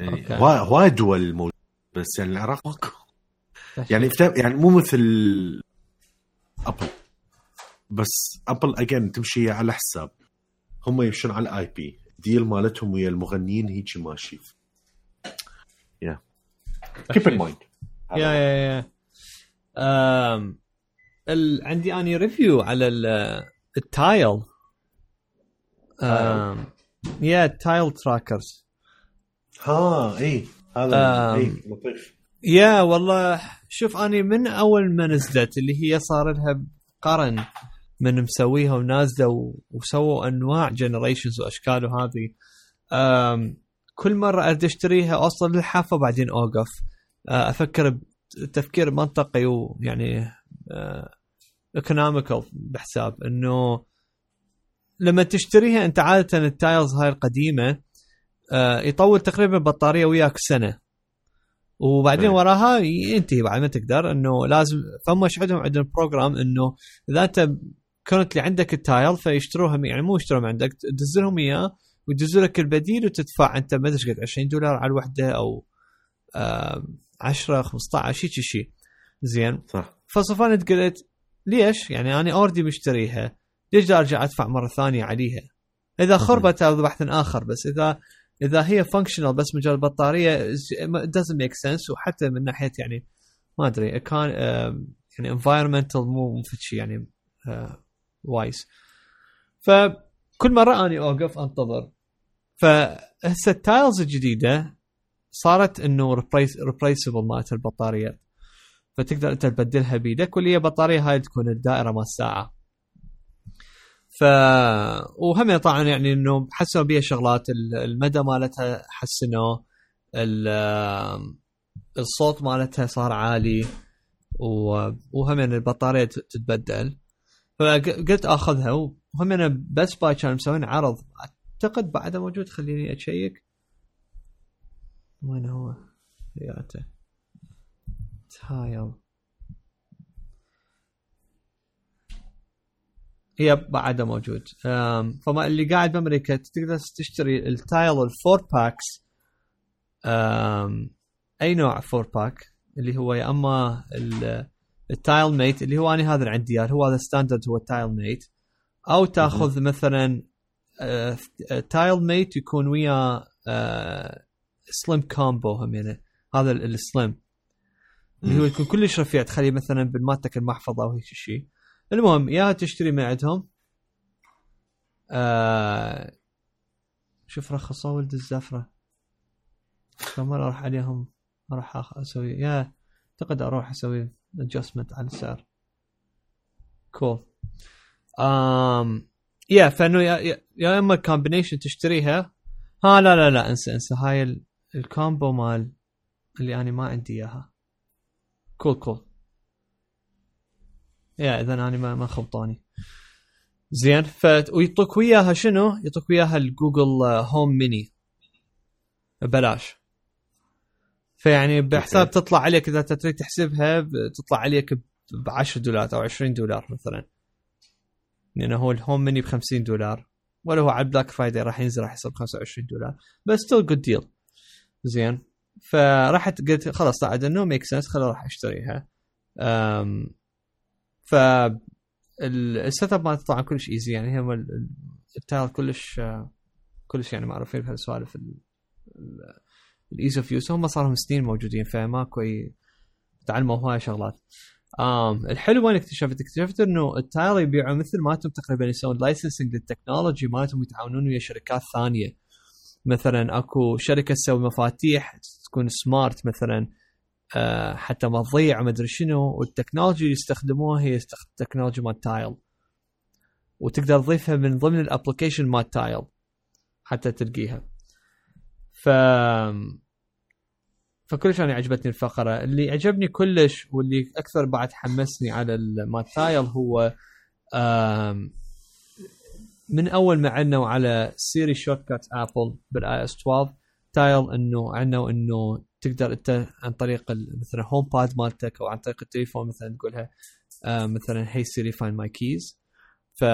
يعني okay. هواي دول موجوده بس يعني العراق ماكو. يعني يعني مو مثل أبل. بس أبل اجين تمشي على حساب. هم يمشون على ال IP deal مالتهم ويا المغنيين هيك ماشي. keep in mind yeah yeah yeah. ال... عندي اني review على ال... التايل آم. yeah ال Tile trackers ها إي هذا آم. إي لطيف yeah والله شوف اني من أول ما نزلت اللي هي صار لها قرن من مسويها ونازلة وسووا أنواع generations وأشكال وهذه آم، كل مرة اريد أشتريها أوصل للحافة وبعدين أوقف. آه، أفكر بتفكير منطقي ويعني economical بحساب إنه لما تشتريها أنت عادة ال Tiles هاي القديمة آه، يطول تقريبا البطاريه وياك سنة. وبعدين. وراها ينتهي بعد ما تقدر إنه لازم فهم إيش عندهم؟ عندهم program إنه إذا أنت كنت اللي عندك ال Tile فيشتروها يعني مو يشتروها من عندك تدز لهم إياه ويدزوا لك البديل وتدفع أنت ما أدري قد 20 دولار على الوحدة أو آه 10 15 شيء شيء زين. صح. فصفنت قلت ليش؟ يعني أنا already مشتريها. ليش أرجع أدفع مرة ثانية عليها؟ إذا خربت هذا بحث آخر بس إذا إذا هي functional بس مجرد بطارية doesn't make sense. وحتى من ناحية يعني ما أدري كان يعني environmental مو شيء يعني wise فكل مرة أني أوقف أنتظر. فهسه ال Tiles الجديدة صارت إنه replaceable مالت البطاريات فتقدر أنت تبدلها بيدك واللي هي بطارية هاي تكون الدائرة مال الساعة. ف وهم طبعا يعني إنه حسنوا بيها شغلات ال- المدى مالتها حسنوا ال- الصوت مالتها صار عالي وهم يعني البطارية تتبدل. فقلت آخذها وهم يعني بس buy كانوا مسوين عرض أعتقد بعده موجود خليني أ check. وين هو؟ ياته Tile. yep بعده موجود. فما اللي قاعد بأمريكا تقدر تشتري ال Tile ال four packs أي نوع four pack اللي هو يا أما ال- ال Tile Mate اللي هو أنا هذا اللي عندي هو هذا standard هو ال Tile Mate أو تأخذ مثلا Tile Mate يكون وياه Slim combo هم يعني. هذا ال- ال Slim اللي هو يكون كلش رفيع. تخليه مثلا بالماتك المحفظة أو هيك شيء المهم يا تشتري من عندهم. آه شوف رخصوا ولد الزفرة. كم مرة أروح عليهم؟ أروح أخ- أسوي. yeah أعتقد أروح أسوي adjustment على السعر. cool um, yeah فإنه يا, يا, يا إما combination تشتريها. ها لا لا لا انسى انسى. هاي ال- ال combo مال اللي أنا ما عندي إياها. cool cool yeah اذا أنا ما ما خبطاني. زين ف ويعطوك وياها شنو؟ يعطوك وياها ال Google Home Mini ببلاش. فيعني بحساب. تطلع عليك إذا تريد تحسبها تطلع عليك ب 10 دولار أو 20 دولار مثلا. لأنه هو ال Home Mini ب 50 دولار ولا هو على ال Black Friday راح ينزل راح يصير ب 25 دولار بس still good deal زين. فرحت قلت خلاص صعد إنه make sense خلاص راح أشتريها. أم ف ال- ال setup مالته طبعا كلش easy يعني هم ال- ال- ال Tile كلش كلش يعني معروفين بهالسوالف ال ease of use هم صار لهم سنين موجودين فماكو اي تعلموا هواي شغلات. آم الحلو وين اكتشفت؟ اكتشفت إنه ال Tile يبيعوا مثل مالتهم تقريبا يسوون licensing لل technology مالتهم يتعاونون ويا شركات ثانية. مثلا أكو شركة تسوي مفاتيح تكون smart مثلا آه، حتى ما تضيع ما أدري شنو وال technology اللي يستخدموها هي technology مال Tile. وتقدر تضيفها من ضمن ال application مال Tile حتى تلقيها. ف فكلش أنا عجبتني الفقرة. اللي عجبني كلش واللي أكثر بعد حمسني على ال- مال Tile هو من أول ما أعلنت على Siri shortcut Apple بال iOS 12 Tile إنه أعلنت إنه تقدر أنت عن طريق مثلا HomePod مالتك أو عن طريق التليفون مثلا تقولها آه مثلا hey Siri find my keys ف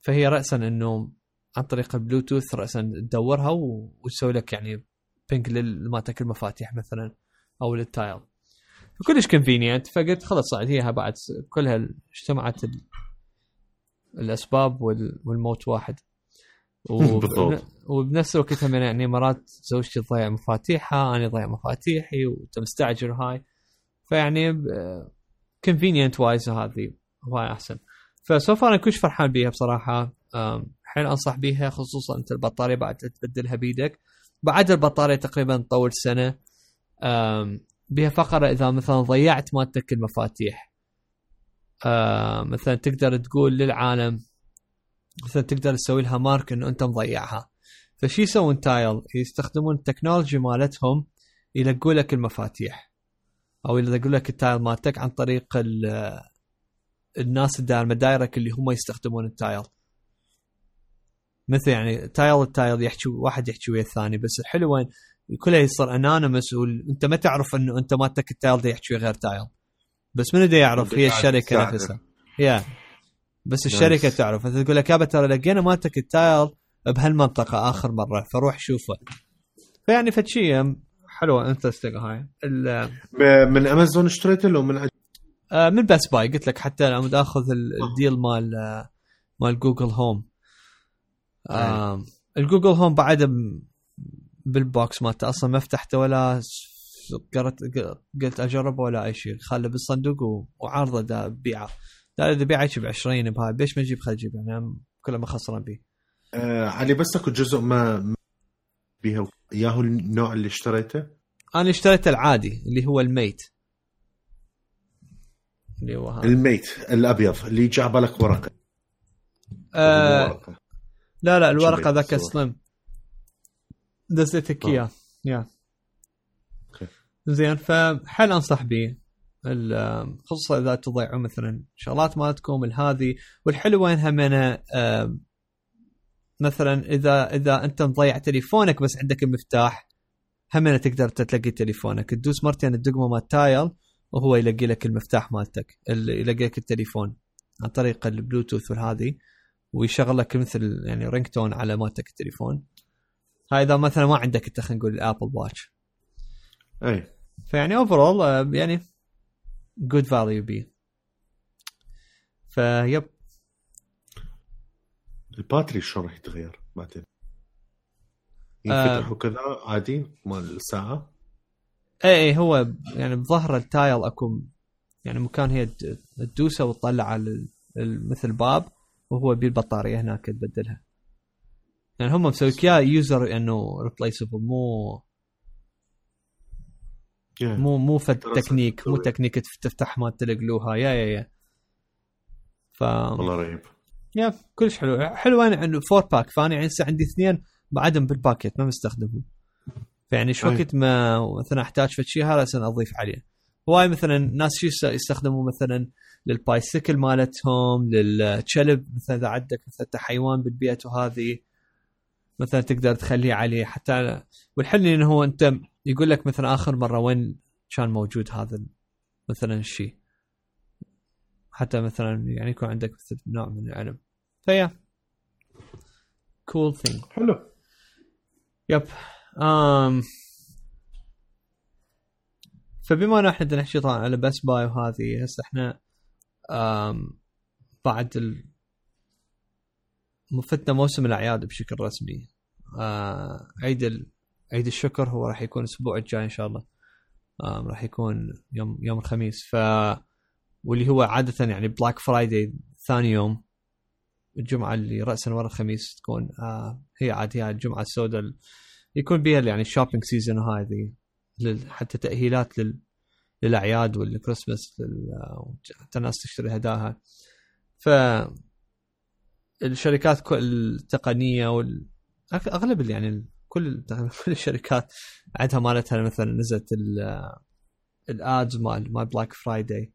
فهي راسا إنه عن طريق البلوتوث راسا تدورها وتسوي لك يعني ping مالتك المفاتيح مثلا أو لل Tile. فكلش convenient فقلت خلاص صعد هي بعد كلها اجتمعت ال... الأسباب وال... والموت واحد. [LAUGHS] وبنفس الوقت هم يعني مرات زوجتي تضيع مفاتيحها أنا ضيع مفاتيحي وانت مستعجل هاي. فيعني convenient wise هذه هواي أحسن. ف so far أنا كلش فرحان بيها بصراحة. حيل أنصح بيها خصوصا أنت البطارية بعد تبدلها بيدك. بعد البطارية تقريبا تطول سنة بها فقرة إذا مثلا ضيعت مالتك المفاتيح. مثلا تقدر تقول للعالم مثلا تقدر تسوي لها mark إنه أنت مضيعها. فشي يسوون Tile؟ يستخدمون ال technology مالتهم يلقوا لك المفاتيح أو يلقوا لك ال Tile مالتك عن طريق ال- الناس اللي المدايرك اللي هم يستخدمون ال Tile. مثل يعني Tile ال Tile يحكي واحد يحكي ويا الثاني بس الحلو وين؟ كلها يصير anonymous وانت ما تعرف إنه انت مالتك ال Tile دي يحكي غير Tile بس من دا يعرف؟ هي الشركة. نفسها. yeah بس الشركة تعرف. انت تقول لك يابا ترى لقينا مالتك ال Tile بهالمنطقة آخر مرة فروح شوفه. فيعني فشي حلوة interesting هاي. من امازون اشتريته لو من آه، من Best Buy قلت لك حتى لما آخذ ال- ال deal مال آه، مال Google Home آه ال Google Home بعد بال box مالته أصلا ما فتحته ولا قررت قلت أجربه ولا أي شيء. خله بالصندوق وعارضه دا بيعه. لا إذا بيعه ب 20 بهاي. ليش ما أجيب خل أجيب يعني كله ما خسران به آه علي بس أكو جزء ما بيها. ياهو النوع اللي اشتريته؟ أنا اشتريت العادي اللي هو ال Mate. اللي هو هذا ال Mate الأبيض اللي يجي على بالك ورقة. آه ورقة. لا لا الورقة ذاك. سليم دزيتك. اياه يا. زين فحل أنصح به. خصوصا إذا تضيعوا مثلا شغلات مالتكم هذه. والحلو وينها من مثلا إذا إذا أنت مضيع تليفونك بس عندك المفتاح هم تقدر تلاقي تليفونك. تدوس مرتين الدقمة مال تايل وهو يلقي لك المفتاح مالتك ال- يلقي لك التليفون. عن طريق البلوتوث والهذه. ويشغل لك مثل يعني ringtone على مالتك التليفون. هاي إذا مثلا ما عندك أنت خلينا نقول ال Apple Watch إي. فيعني overall يعني good value بي فيب ال battery شلون راح يتغير بعدين؟ آه. ينفتح وكذا عادي مال الساعة؟ إي إي هو يعني بظهر ال Tile أكو يعني مكان هي تد- تدوسه وتطلع على مثل باب. وهو بالبطاريه هناك تبدلها يعني هم مسوي لك اياه user إنه replaceable مو. مو مو فد تكنيك مو. تكنيك تف- تفتح ما تلقلوها. yeah yeah yeah ف والله رهيب. yeah كلش حلو. حلو أنا عنده four pack فأنا يعني هسه عندي اثنين بعدهم بالباكيت ما مستخدمهم فيعني شو أي. وقت ما مثلا أحتاج فد شيء هذا أضيف عليه. هواي مثلا ناس شو يس- يستخدموا مثلا للبايسكل مالتهم للكلب مثلا إذا عندك مثلا حيوان بالبيت وهذه مثلا تقدر تخليه عليه حتى والحل إنه هو أنت يقول لك مثلا آخر مرة وين كان موجود هذا مثلا الشيء. حتى مثلا يعني يكون عندك مثل نوع من العلم ف yeah. cool thing حلو. yep um, فبما أن إحنا نحكي طبعا على Best Buy وهذه هسه إحنا بعد ال... فتنا موسم الأعياد بشكل رسمي. آه عيد ال... عيد الشكر هو راح يكون الأسبوع الجاي إن شاء الله. راح يكون يوم يوم الخميس. ف واللي هو عادة يعني Black Friday ثاني يوم الجمعة اللي راسا ورا الخميس تكون آه هي عاد هي الجمعة السوداء ال- يكون بها يعني ال shopping season وهذه. حتى تأهيلات لل للأعياد والكريسماس. حتى الناس تشتري هداها. ف الشركات التقنية وال أغلب يعني كل [LAUGHS] كل الشركات عندها مالتها مثلا نزلت ال- ال ads مال مال Black Friday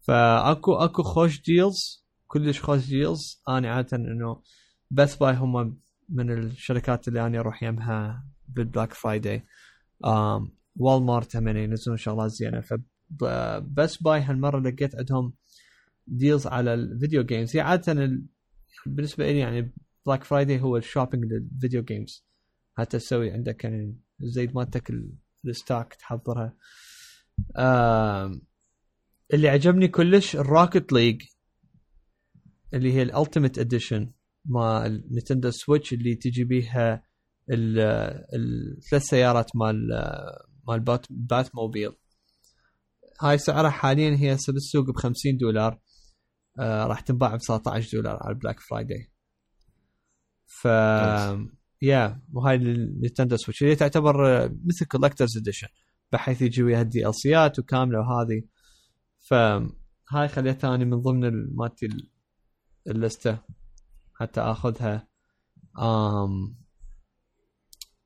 فأكو أكو خوش deals كلش خوش deals أنا عادة إنه Best Buy هم من الشركات اللي أنا أروح يمها بال Black Friday و Walmart هم ينزلون شغلات زينة. ف Best Buy هالمرة لقيت عندهم deals على ال video games هي عادة ال... بالنسبة لي يعني Black Friday هو ال shopping لل video games حتى تسوي عندك يعني زيد مالتك ال- ال stack تحضرها. آم، اللي عجبني كلش ال Rocket League اللي هي ال Ultimate Edition مال Nintendo Switch اللي تجي بيها ال- الثلاث سيارات مال مال Bat, Batmobile هاي سعرها حاليا هي هسه بالسوق ب 50 دولار. آه راح تنباع ب 19 دولار على ال Black Friday ف يا وهاي ال Nintendo Switch. اللي تعتبر آه، مثل collector's edition بحيث يجي وياها ال DLCات وكاملة وهذه. ف هاي خليتها اني من ضمن ال- مالتي ال- ال list ة. حتى آخذها. آم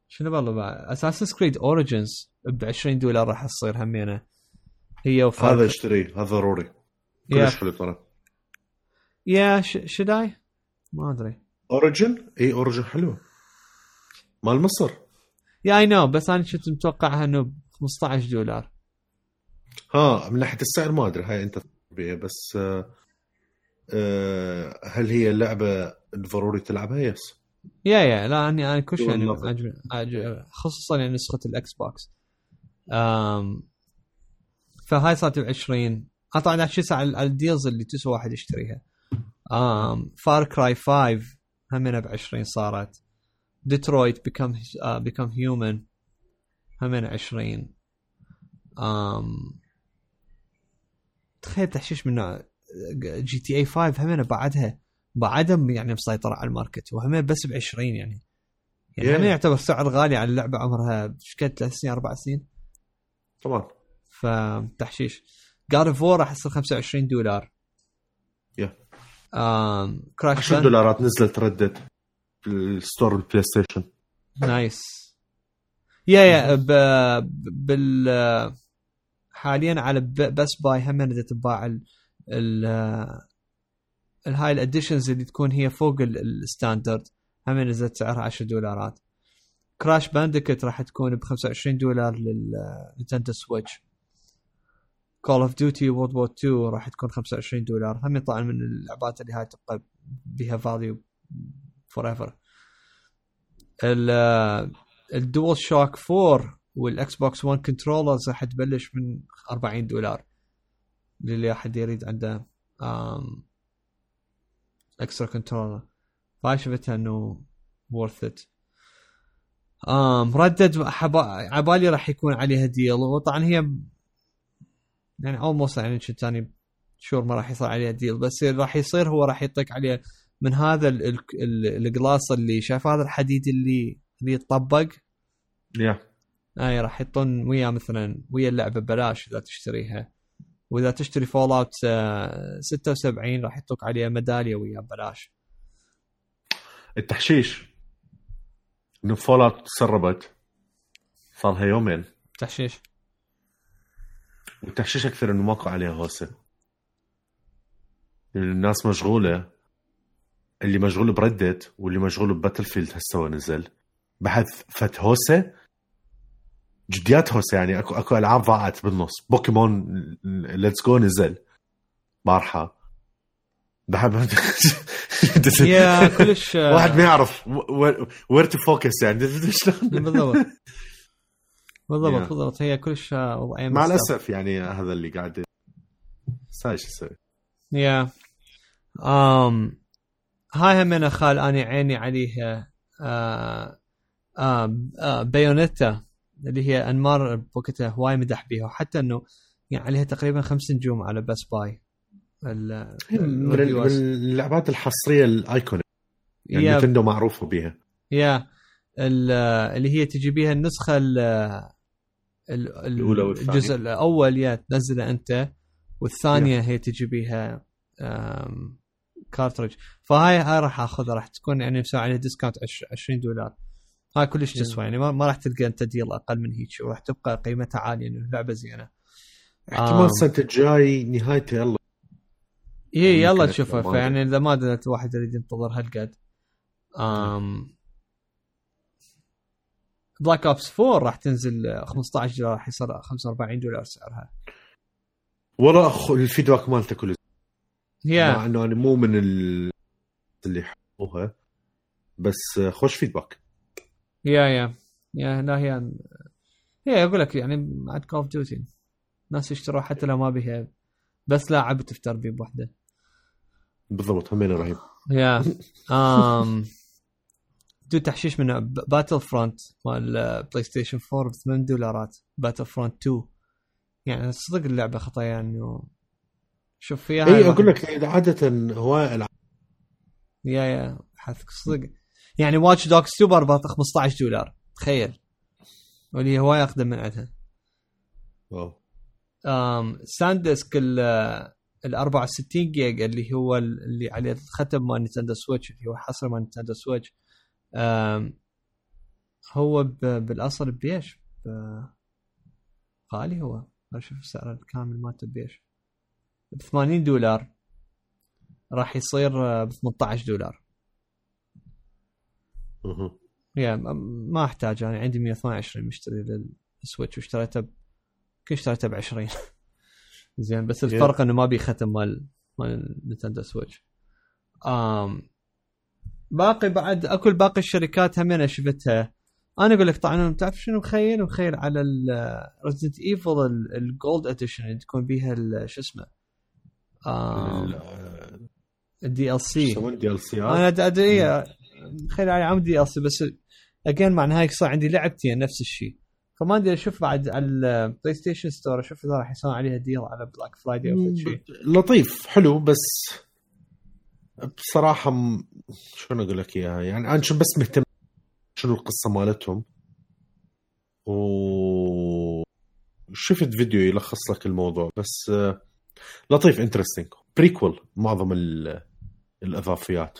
شنو والله بعد؟ Assassin's Creed Origins ب 20 دولار راح تصير همينة. هي وفار هذا اشتريه هذا ضروري. كلش حلو ترى. يا شداي؟ ما أدري. Origin إي Origin حلوة. مال مصر. yeah I know بس أنا كنت متوقعها إنه ب 15 دولار. ها من ناحية السعر ما أدري. هاي أنت بس آه، آه، هل هي اللعبه ضروري تلعبها؟ يس يا يا لا اني أنا كل شيء يعني خصوصا يعني نسخة ال Xbox. فهاي صارت ب 20 أنا طبعا احكي على ال deals اللي تسوى واحد يشتريها. Far Cry 5 همينها ب 20 صارت. Detroit Become Become Human همينها 20 آم تخيل تحشيش من GTA 5 همينها بعدها. بعدها يعني مسيطرة على الماركت. وهمين بس ب 20 يعني يعني Yeah. يعتبر سعر غالي على اللعبة عمرها. إيش قد ثلاث سنين أربع سنين. طبعا. فتحشيش جاد اوف وور راح يصير 25 دولار. Yeah. آم كراش 10 بان دولارات نزلت ردت في الستور البلاي ستيشن نايس يا يا ب... بال حاليا على. بس باي هم إذا تتباع ال... ال... الهاي الاديشنز اللي تكون هي فوق ال- الستاندرد هم نزلت سعرها 10 دولارات. Crash Bandicoot راح تكون ب 25 دولار لل Nintendo Switch Call of Duty World War 2 راح تكون 25 دولار. هم طبعا من اللعبات اللي هاي تبقى بها value forever ال DualShock 4 وال Xbox One controllers راح تبلش من 40 دولار. للي أحد يريد عنده extra controller فهاي شفتها إنه worth it. Um, Red Dead حبا... عبالي راح يكون عليها deal وطبعا هي يعني almost يعني كنت اني sure ما راح يصير عليها deal بس راح يصير هو راح يعطيك عليه من هذا ال- ال- ال- ال case اللي شايف هذا الحديد اللي اللي يتطبق. yeah. اي راح يحطون وياه مثلا ويا اللعبة ببلاش إذا تشتريها. وإذا تشتري Fallout 76 راح يحطوك عليها ميدالية وياه ببلاش. التحشيش. إنه Fallout تسربت صار لها يومين. تحشيش. والتحشيش أكثر إنه ماكو عليها هوسة. لأن الناس مشغولة اللي مشغول ب Red Dead واللي مشغول ب Battlefield هسه نزل. بحث فت هوسة جديات هوسة يعني اكو أكو ألعاب ضاعت بالنص. بوكيمون ليتس جو نزل. بارحة. بحب [LAUGHS] [LAUGHS] يا كلش واحد ما يعرف وير تو فوكس يعني. شلون [LAUGHS] بالضبط بالضبط. بالضبط. هي كلش آه، مع. الأسف يعني هذا اللي قاعد شو أسوي يا ام هاي هم أنا خال أني عيني عليها آه آه بايونيتا اللي هي أنمار بوقتها هواي مدح بيها. وحتى إنه يعني عليها تقريبا خمس نجوم على بس باي من. اللعبات الحصرية الايكون يعني يا نتندو معروفة بيها يا ال- اللي هي تجي بيها النسخة ال ال- ال- الأولى والثانية. الجزء الأول يا تنزله أنت والثانية هي تجي بيها cartridge فهاي هاي راح أخذها راح تكون يعني مسوي عليها discount 20 دولار هاي كلش yeah. تسوى يعني ما, ما راح تلقى أنت deal أقل من هيك وراح تبقى قيمتها عالية إنه لعبة زينة احتمال. السنة الجاي نهايته يلا هي يلا ما فيعني إذا ما درت الواحد يريد ينتظر هالقد. آم Black Ops 4 راح تنزل 15 دولار راح يصير 45 دولار سعرها. والله ال feedback مالته كله. مع yeah إنه أنا مو من ال... اللي يحبوها بس خوش فيدباك يا يا يا لا هي هي أقول لك يعني عاد Call of Duty ناس يشتروا حتى لو ما بيها بس لاعب تفتر بيه بوحده. بالضبط همين رهيب. yeah um دو تحشيش من Battlefront مال PlayStation 4 ب 8 دولارات. Battlefront 2 يعني صدق اللعبة خطايا انه شوف فيها اي أقول لك عادة هواي العاب. يا يا حثك صدق. يعني واتش دوكس 2 ب 15 دولار. تخيل. واللي هواي أقدم من عندها. واو. ام ساندسك ال ال 64 جيجا اللي هو ال- اللي عليه الختم مال نينتندو سويتش اللي هو حصر مال نينتندو سويتش. هو بالأصل بيش غالي هو. أشوف السعر الكامل مالته بيش. ب 80 دولار. راح يصير ب 18 دولار. مهم. yeah ما أحتاج أنا عندي 122 مشتري لل Switch واشتريته. كنت اشتريته ب 20 [LAUGHS] زين بس الفرق إنه ما بي ختم مال مال Nintendo Switch. آم باقي بعد أكل باقي الشركات هم أنا شفتها. أنا أقول لك طبعا تعرف شنو مخيل؟ مخيل على Resident Evil ال Gold Edition اللي تكون بيها ال- شو اسمه؟ ال- ال DL شو سي يسمون DLC أنا ادري خلي على عمود دي اصلي بس اجين مع نهاية صار عندي لعبتين نفس الشيء. فما أدري أشوف بعد على البلاي ستيشن store أشوف إذا راح يسوون عليها deal على Black Friday أو شيء. لطيف حلو بس بصراحة م... شلون أقول لك إياها؟ يعني أنا شو بس مهتم شنو القصة مالتهم. و شفت فيديو يلخص لك الموضوع بس آه، لطيف interesting pretty cool معظم ال... الإضافيات.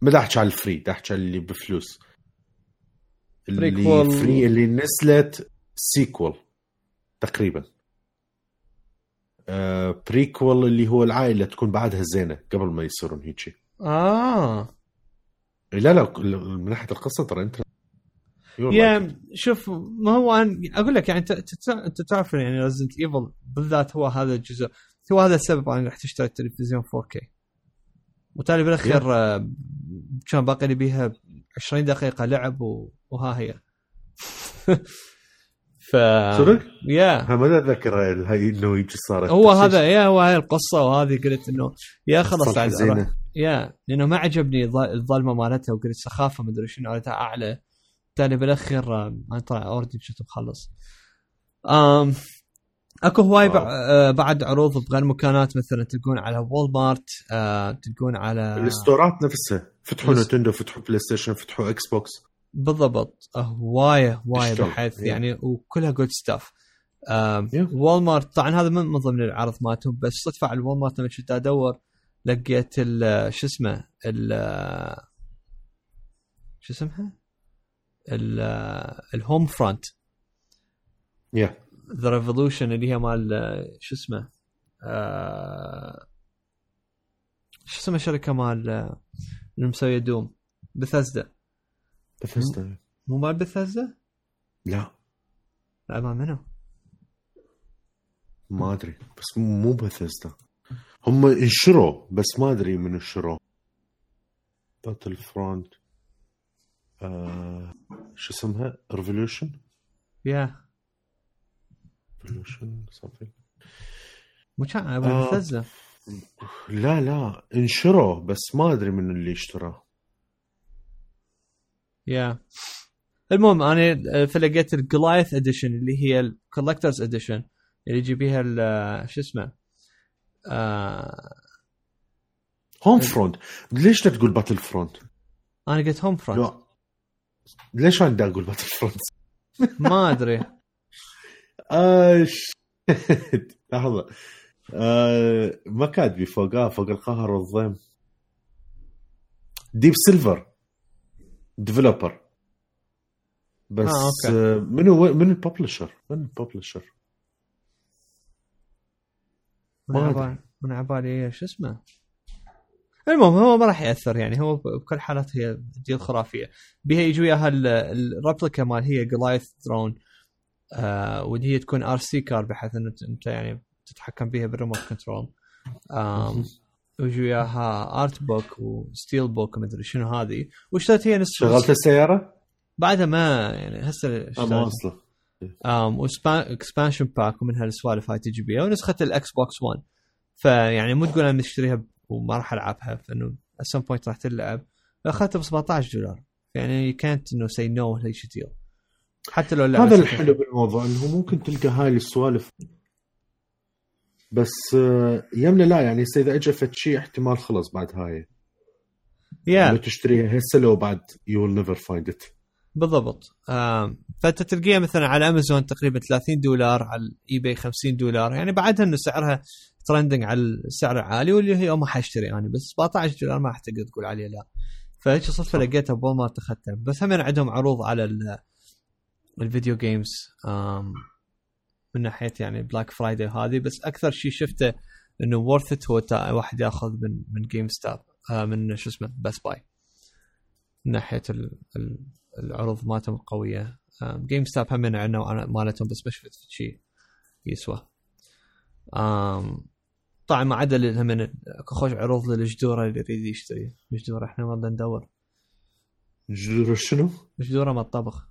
ما أحكي على ال free أحكي على اللي بفلوس. اللي. free اللي نزلت so cool تقريبا. آه pretty cool اللي هو العائلة تكون بعدها زينة قبل ما يصيرون هيك آه. لا لا من ناحية القصة ترى أنت. يا شوف ما هو أنا أقول لك يعني أنت تعرف يعني Resident Evil بالذات هو هذا الجزء هو هذا السبب أنا راح تشتري التلفزيون 4K وتالي بالأخير آه، كان باقي لي بيها 20 دقيقة لعب و- وها هي. [LAUGHS] ف صدق؟ yeah ها ما أتذكر هاي إنه يجي صارت. هو هذا yeah هو هاي القصة وهذه قلت انه yeah خلاص قصة عاد حزينة. أروح. yeah لأنه ما عجبني الظ- الظلمة مالتها وقلت سخافة مدري شنو علتها أعلى. بالتالي بالأخير آه، أنا طلع already كنت مخلص. امم أكو هواي بع- آه، بعد عروض بغير مكانات مثلا تلقون على Walmart آه، تلقون على ال store ات نفسها. فتحوا Nintendo فتحوا بلاي ستيشن فتحوا Xbox بالضبط آه، هوايه هوايه تشتغل. بحيث Yeah. يعني وكلها good stuff. Walmart طبعا هذا من من ضمن العرض مالتهم بس صدفه على ال Walmart لما كنت أدور لقيت ال- شو اسمه ال شو اسمها؟ ال- ال Homefront yeah The Revolution اللي هي مال شو اسمه؟ آه، شو اسمه الشركة مال آه، اللي مسوية Doom Bethesda Bethesda مو مال بثزدا؟ لا لا ما منو؟ ما أدري بس مو بثزدا هم انشروا بس ما أدري من انشروا Battlefront آه شو اسمها؟ ريفولوشن يا ريفولوشن مو كان على آه. بثزدا لا لا انشروا بس ما أدري من اللي اشتراه yeah المهم أنا فلقيت ال Goliath Edition اللي هي ال Collector's Edition اللي يجي بيها ال- شو اسمه آه Homefront ليش لا تقول Battlefront؟ أنا قلت Homefront لا. ليش أنا أقول Battlefront؟ ما أدري. [LAUGHS] آه. لحظة. آه ما كاتبي فوقها فوق القهر والضيم. Deep Silver developer بس آه، okay. آه منو من ال publisher؟ من ال publisher؟ من عبالي من عبالي شو اسمه المهم هو ما راح يأثر يعني هو بكل الحالات هي deal خرافيه بيها يجي وياها ال- ال replica مال هي Goliath drone آه واللي هي تكون RC car بحيث إنه انت- يعني تتحكم بيها بال remote control وياها؟ art book و steel book ومدري شنو هذه. واشتريت هي نسخه شغلت السيارة؟ بعدها ما يعني هسه آه، ما وصله آم و expansion pack ومن هالسوالف هاي تجي بيها. ونسخة ال Xbox 1 فيعني مو تقول أنا مشتريها وما راح ألعبها فإنه at some point راح تلعب. أخذتها ب 17 دولار. يعني كانت إنه سي no لهي deal حتى لو هذا الحلو بالموضوع إنه ممكن تلقى هاي السوالف. بس آه، يمنا لا يعني هسه إذا اجى فد شيء احتمال خلص بعد هاي. لو يا تشتريها هسه لو بعد you will never find it بالضبط. فأنت تلقيها مثلا على امازون تقريبا 30 دولار على ال eBay 50 دولار. يعني بعدها إنه سعرها trending على السعر العالي واللي هي ما حأشتري يعني بس 17 دولار ما راح تقدر تقول عليه لا. فهيك صدفه لقيتها ب Walmart أخذتها. بس هم عندهم عروض على ال- ال video games من ناحية يعني Black Friday وهذه بس أكثر شيء شفته إنه worth it هو واحد ياخذ من من GameStop آه من شو اسمه Best Buy من ناحية ال- ال- العروض مالتهم القويه GameStop هم عندنا مالتهم بس ما شفت شيء يسوى. طبعا ما عدا هم أكو خوش عروض للجدورة اللي يريد يشتري. الجدوره إحنا والله ندور جدور شنو؟ جدورة مال الطبخ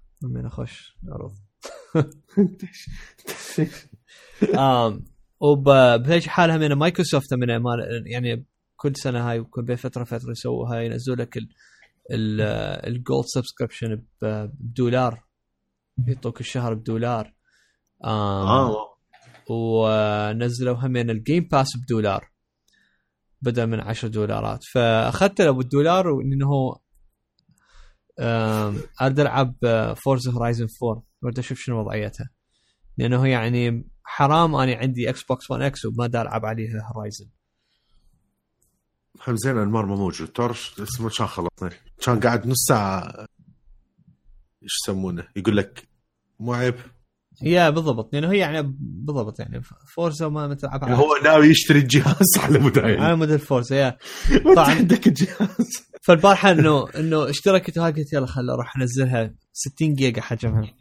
خوش عروض. [LAUGHS] [LAUGHS] آم وبهيج حال هم مايكروسوفت من يعني كل سنة هاي وكل بين فترة فتره يسووا هاي ينزلوا لك ال Gold subscription بدولار يعطوك الشهر بدولار. آم آه ونزلوا همين ال Game Pass بدولار بدل من 10 دولارات. فاخذت له بالدولار وإنه اريد ألعب Forza Horizon 4 اريد أشوف شنو وضعيتها. لأنه يعني حرام أني عندي Xbox 1 X وما دا ألعب عليها Horizon هم زين أنمار ما موجود. تعرف اسمه كان خلصنا كان قاعد نص ساعة. إيش يسمونه؟ يقول لك مو عيب. yeah بالضبط. لأنه هي يعني بالضبط يعني Forza ما تلعب على هو ناوي يشتري الجهاز [LAUGHS] على مود على عيني موديل Forza yeah. [LAUGHS] طبعاً. عندك الجهاز فالبارحة إنه إنه اشتركت وهاي قلت يلا خل أروح أنزلها 60 جيجا حجمها.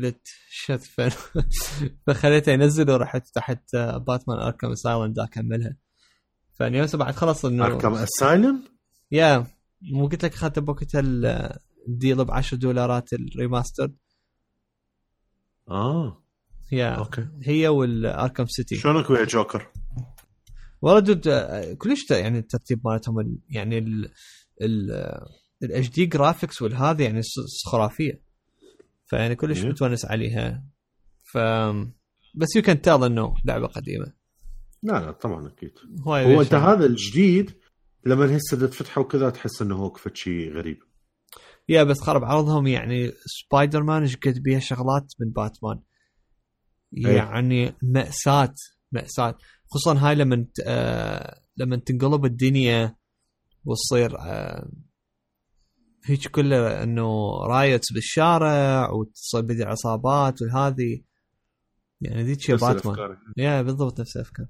فقلت shit. [LAUGHS] فخليته ينزل ورحت تحت Batman Arkham Asylum دا اكملها فاني هسه بعد خلص انه Arkham Asylum yeah مو قلت لك اخذت ال- ال deal ب 10 دولارات ال remaster. آه. yeah okay. هي وال Arkham City شلونك ويا جوكر؟ والله dude كلش يعني الترتيب مالتهم ال- يعني ال ال ال HD graphics والهذا يعني خرافية. فيعني كلش. متونس عليها. ف بس you can tell إنه لعبة قديمة. لا لا طبعا أكيد. هو أنت هذا الجديد لما هسه تفتحه وكذا تحس إنه هو كفت شيء غريب. yeah بس خرب عرضهم يعني سبايدر مان إيش قد بيها شغلات من باتمان إيه. يعني مأساة مأساة. خصوصا هاي لما آه لما تنقلب الدنيا وتصير آه هيك كله إنه riots بالشارع وتصير بدي عصابات وهذه. يعني ذيك شي نفس Batman. yeah بالضبط نفس الأفكار.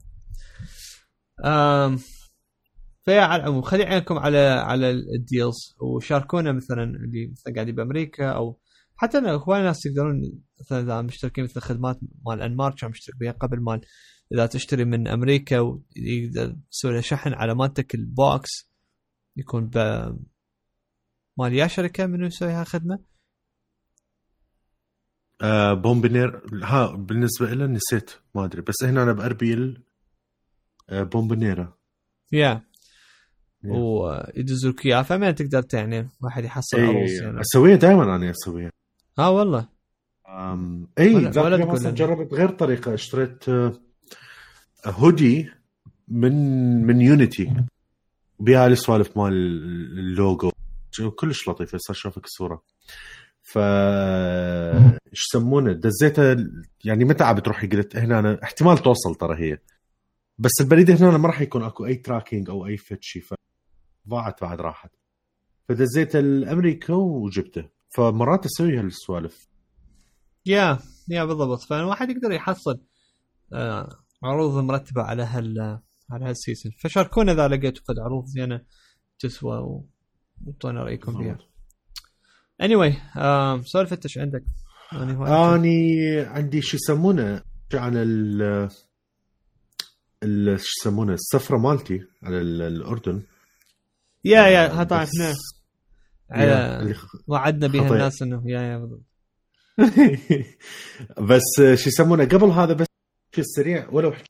ف yeah على العموم خلي عينكم على على ال deals وشاركونا مثلا اللي مثلا قاعدين بامريكا أو حتى هواي ناس تقدرون مثلا إذا مشتركين مثل خدمات مال أنمار كان مشترك بها قبل مال إذا تشتري من أمريكا ويقدر تسوي له شحن على مالتك ال box يكون ب مال يا شركة منو يسوي هاي الخدمة؟ آه بومبنير ها بالنسبة له نسيت ما أدري. بس هنا أنا باربيل آه بومبنيرا يا. Yeah. ويدزوا لك اياه فما تقدر يعني واحد يحصل عروض اي يعني. أسويها دائما أنا أسويها. آه والله. أم، اي ولا-. جربت غير طريقة اشتريت آه، هودي من من يونيتي بها السوالف مال اللوجو. جو- كلش لطيف هسه اشوفك الصورة. ف [LAUGHS] إيش يسمونه؟ دزيتها يعني متى عم بتروحي؟ قلت هنا أنا احتمال توصل ترى هي. بس البريده هنا ما راح يكون أكو أي تراكينج أو أي فت شيء فضاعت بعد راحت. فدزيت الأمريكا وجبته. فمرات أسوي هالسوالف. يا يا بالضبط. فالواحد يقدر يحصل آه عروض مرتبة على هال على هال season. فشاركونا إذا لقيتوا قد عروض زينة تسوى و- وطونا رأيكم فيها. anyway آه سولف انت إيش عندك؟ أنا هواي- اني عندي شو يسمونه؟ عن ال ال- شو يسمونه؟ السفرة مالتي على ال- الأردن. yeah yeah بس- إحنا. على وعدنا بها. الناس انه yeah yeah بالضبط. [LAUGHS] بس شو يسمونه؟ قبل هذا بس شيء سريع ولو حكي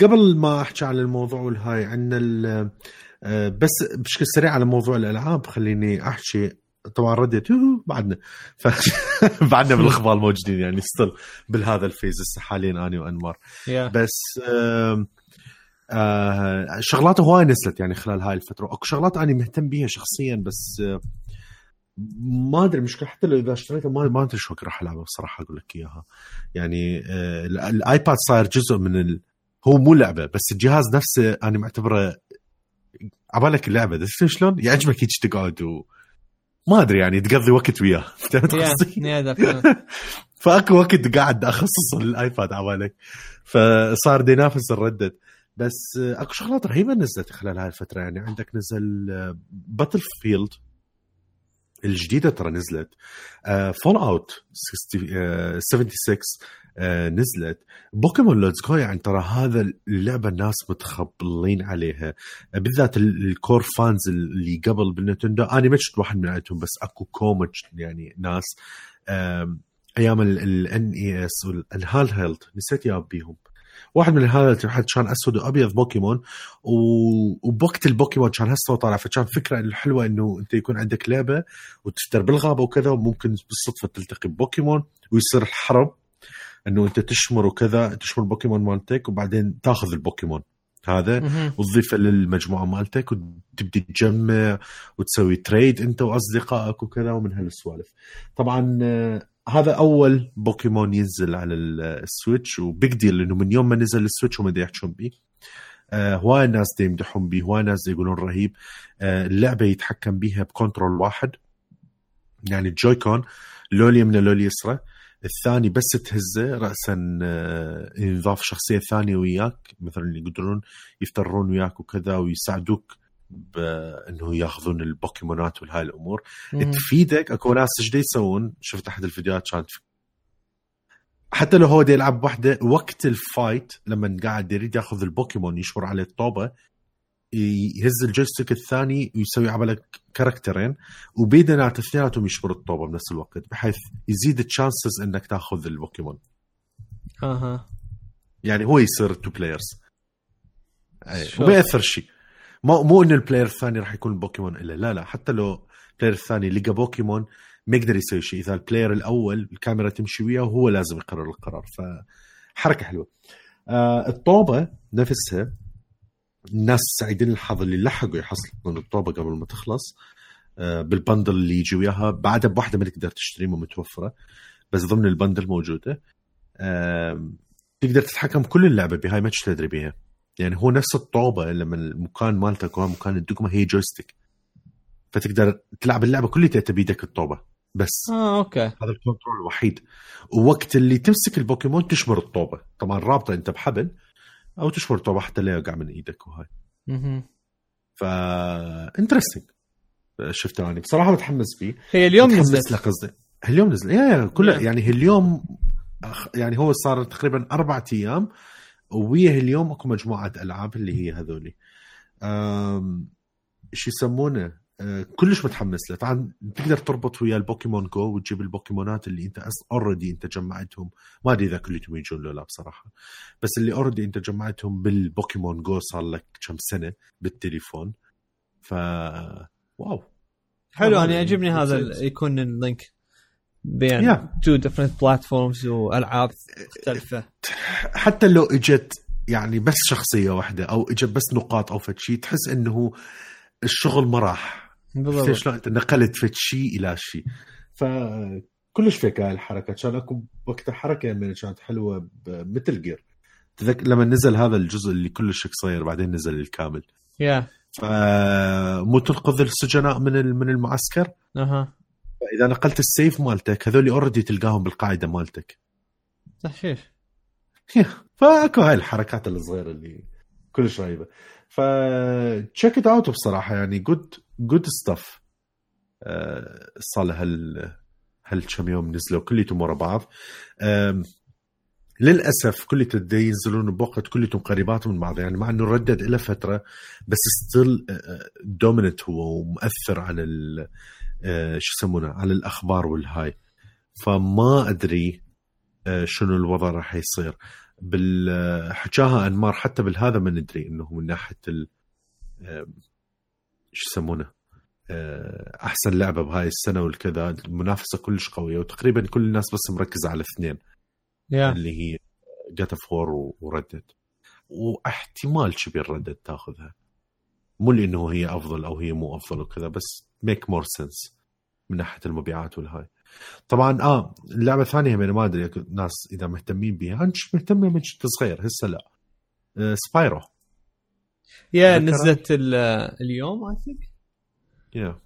قبل ما أحكي عن الموضوع والهاي عندنا ال- بس بشكل سريع على موضوع الألعاب خليني أحكي. طبعا ردت بعدنا. [LAUGHS] ف... بعدنا بالاخبار موجودين يعني still بهذا ال phase هسه حاليا اني وانمار yeah بس آم، آه شغلات هواي نزلت يعني خلال هاي الفترة. أكو شغلات أنا مهتم بيها شخصيا بس آه ما أدري مشكلة حتى لو إذا اشتريته ما ما أدري شو راح ألعبها بصراحة أقول لك إياها. يعني آه ال- ال iPad صاير جزء من ال... هو مو لعبة بس الجهاز نفسه أنا معتبره عبالك اللعبة تدري شلون؟ يعجبك هيك تقعد و... ما أدري يعني تقضي وقت وياه. [LAUGHS] [LAUGHS] فأكو وقت قاعد أخصصه لل iPad عبالك فصار دي ينافس ال Red Dead بس آه، أكو شغلات رهيبة نزلت خلال هاي الفترة. يعني عندك نزل باتل فيلد الجديدة ترى نزلت. فول اوت 76 آه، نزلت. بوكيمون ليتس جو يعني ترى هذا اللعبة الناس متخبلين عليها. آه، بالذات ال- الكور فانز اللي قبل بالنتندو أنا ما شفت واحد من عندهم بس أكو كومج يعني ناس. أيام الان اي اس والهال هيلد نسيت يا بيهم واحد من الهال حد كان أسود وأبيض بوكيمون. وبوقت البوكيمون كان هسه طالع فكان فكرة الحلوة إنه أنت يكون عندك لعبة وتفتر بالغابة وكذا وممكن بالصدفة تلتقي ببوكيمون ويصير الحرب. إنه أنت تشمر وكذا تشمر بوكيمون مالتك وبعدين تأخذ البوكيمون. هذا. وتضيفه للمجموعة مالتك وتبدي تجمع وتسوي trade أنت وأصدقائك وكذا ومن هالسوالف. طبعا آه، هذا أول بوكيمون ينزل على ال- ال Switch و big deal لأنه من يوم ما نزل السويتش هم دا يحكون به آه، هواي ناس يمدحون به هواي ناس يقولون رهيب. آه، اللعبة يتحكم بيها ب control واحد. يعني ال Joy-Con لو اليمنى لو اليسرى. الثاني بس تهزه راسا آه، ينضاف شخصية ثانية وياك مثلا يقدرون يفترون وياك وكذا ويساعدوك بأنه ياخذون البوكيمونات والهاي الأمور مهم. تفيدك أكو ناس إيش يسوون شفت أحد الفيديوهات كانت حتى لو هو دا يلعب وحده وقت ال fight لما قاعد يريد ياخذ البوكيمون يشمر عليه الطوبة يهز ال joystick الثاني ويسوي عملك character ين وبيدنات اثنيناتهم يشمر الطوبة بنفس الوقت بحيث يزيد ال chances إنك تاخذ البوكيمون أها. يعني هو يصير two players شوف. وما يأثر شيء. مو مو انه ال player الثاني راح يكون البوكيمون إلا لا لا حتى لو ال player الثاني لقى بوكيمون ما يقدر يسوي شيء. إذا ال player الأول الكاميرا تمشي وياه وهو لازم يقرر القرار. فحركة حلوة. آه الطوبة نفسها الناس سعيدين الحظ اللي لحقوا يحصلون الطوبه قبل ما تخلص. آه بال bundle اللي يجي وياها. بعدها بواحدة ما تقدر تشتري ما متوفره بس ضمن ال bundle موجودة. تقدر تتحكم كل اللعبة بهاي ما تدري بيها يعني هو نفس الطوبه لما المكان مالتك هو مكان الدقمه هي joystick فتقدر تلعب اللعبة كلها بيدك الطوبه بس آه okay. هذا ال control الوحيد. ووقت اللي تمسك البوكيمون تشمر الطوبه طبعا رابطة أنت بحبل. أو تشمر الطوبه حتى لا يوقع من إيدك وهاي. مهم. ف interesting شفته أنا. بصراحة متحمس فيه. هي اليوم متحمس نزلت. قصدي. اليوم نزل yeah yeah Yeah. يعني اليوم يعني هو صار تقريبا أربع أيام وياه اليوم أكو مجموعة ألعاب اللي هي هذولي. شو يسمونه؟ كلش متحمس له. طبعا تقدر تربط ويا ال Pokémon Go وتجيب البوكيمونات اللي أنت اوريدي أنت جمعتهم. ما أدري إذا كلهم يجون لا بصراحة. بس اللي already أنت جمعتهم بال Pokémon Go صار لك كم سنة بالتليفون. ف wow. حلو أنا يعجبني هذا يكون ال link بين. two different platforms وألعاب مختلفة. حتى لو إجت يعني بس شخصية واحدة أو إجت بس نقاط أو فد شيء تحس إنه الشغل ما راح. بالضبط. شلون نقلت فد شيء إلى شيء ف كلش فيك هاي الحركة. كان أكو وقتها حركة من كانت حلوة مثل جير تذكر لما نزل هذا الجزء اللي كلش قصير بعدين نزل الكامل. يا فمو تنقذ السجناء من من المعسكر. أها. اذا نقلت السيف مالتك هذول اوريدي تلقاهم بالقاعدة مالتك. تحشيش فأكو هاي الحركات الصغيرة اللي كلش رهيبة. ف check it out بصراحة يعني good good stuff صار له هال هال كم يوم نزلوا كليتهم ورا بعض. للأسف كليتهم ينزلون بوقت كليتهم قريبات من بعض يعني مع إنه Red Dead له فترة بس still dominant هو ومؤثر على آه، شو يسمونه على الأخبار والهاي. فما أدري آه، شنو الوضع راح يصير. بالحكاها أنمار حتى بالهذا ما ندري إنه من ناحية ال شو يسمونه؟ آه، أحسن لعبة بهاي السنة والكذا. المنافسة كلش قوية وتقريبا كل الناس بس مركزة على الاثنين يا اللي هي God of War و Red Dead واحتمال كبير Red Dead تاخذها. مو لإنه هي أفضل أو هي مو أفضل وكذا بس make more sense من ناحية المبيعات والهاي. طبعا آه اللعبة الثانية ما أدري ناس إذا مهتمين بها أنا مهتم من كنت صغير هسه لا. آه سبايرو يا ذكرها؟ نزلت ال- اليوم I think yeah.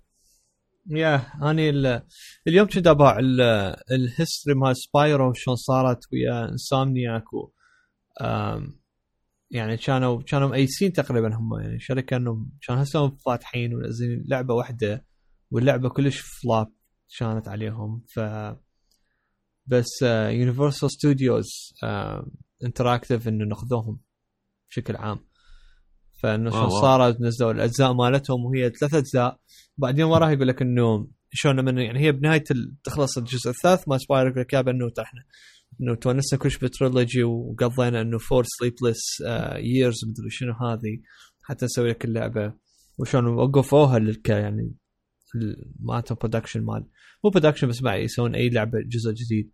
yeah اني ال- اليوم كنت أباع ال- ال history مال Spyro شلون صارت ويا Insomniac و يعني كانوا كانوا مأيسين تقريبا هم يعني شركة إنهم كان هسه فاتحين ونزلين لعبة واحدة واللعبة كلش flop كانت عليهم. ف بس Universal Studios Interactive إنه ناخذوهم بشكل عام. فإنه شلون. صارت نزلوا الأجزاء مالتهم وهي ثلاث أجزاء. بعدين وراها يقول لك إنه شلون لما يعني هي بنهاية تخلص الجزء الثالث ما Spyro يقول لك يابا إنه إحنا انه تونسنا كلش بال trilogy وقضينا إنه four sleepless years مدري شنو هذه. حتى نسوي لك اللعبة. وشلون وقفوها يعني مالتهم production مال. مو production بس بعد يسوون أي لعبة جزء جديد.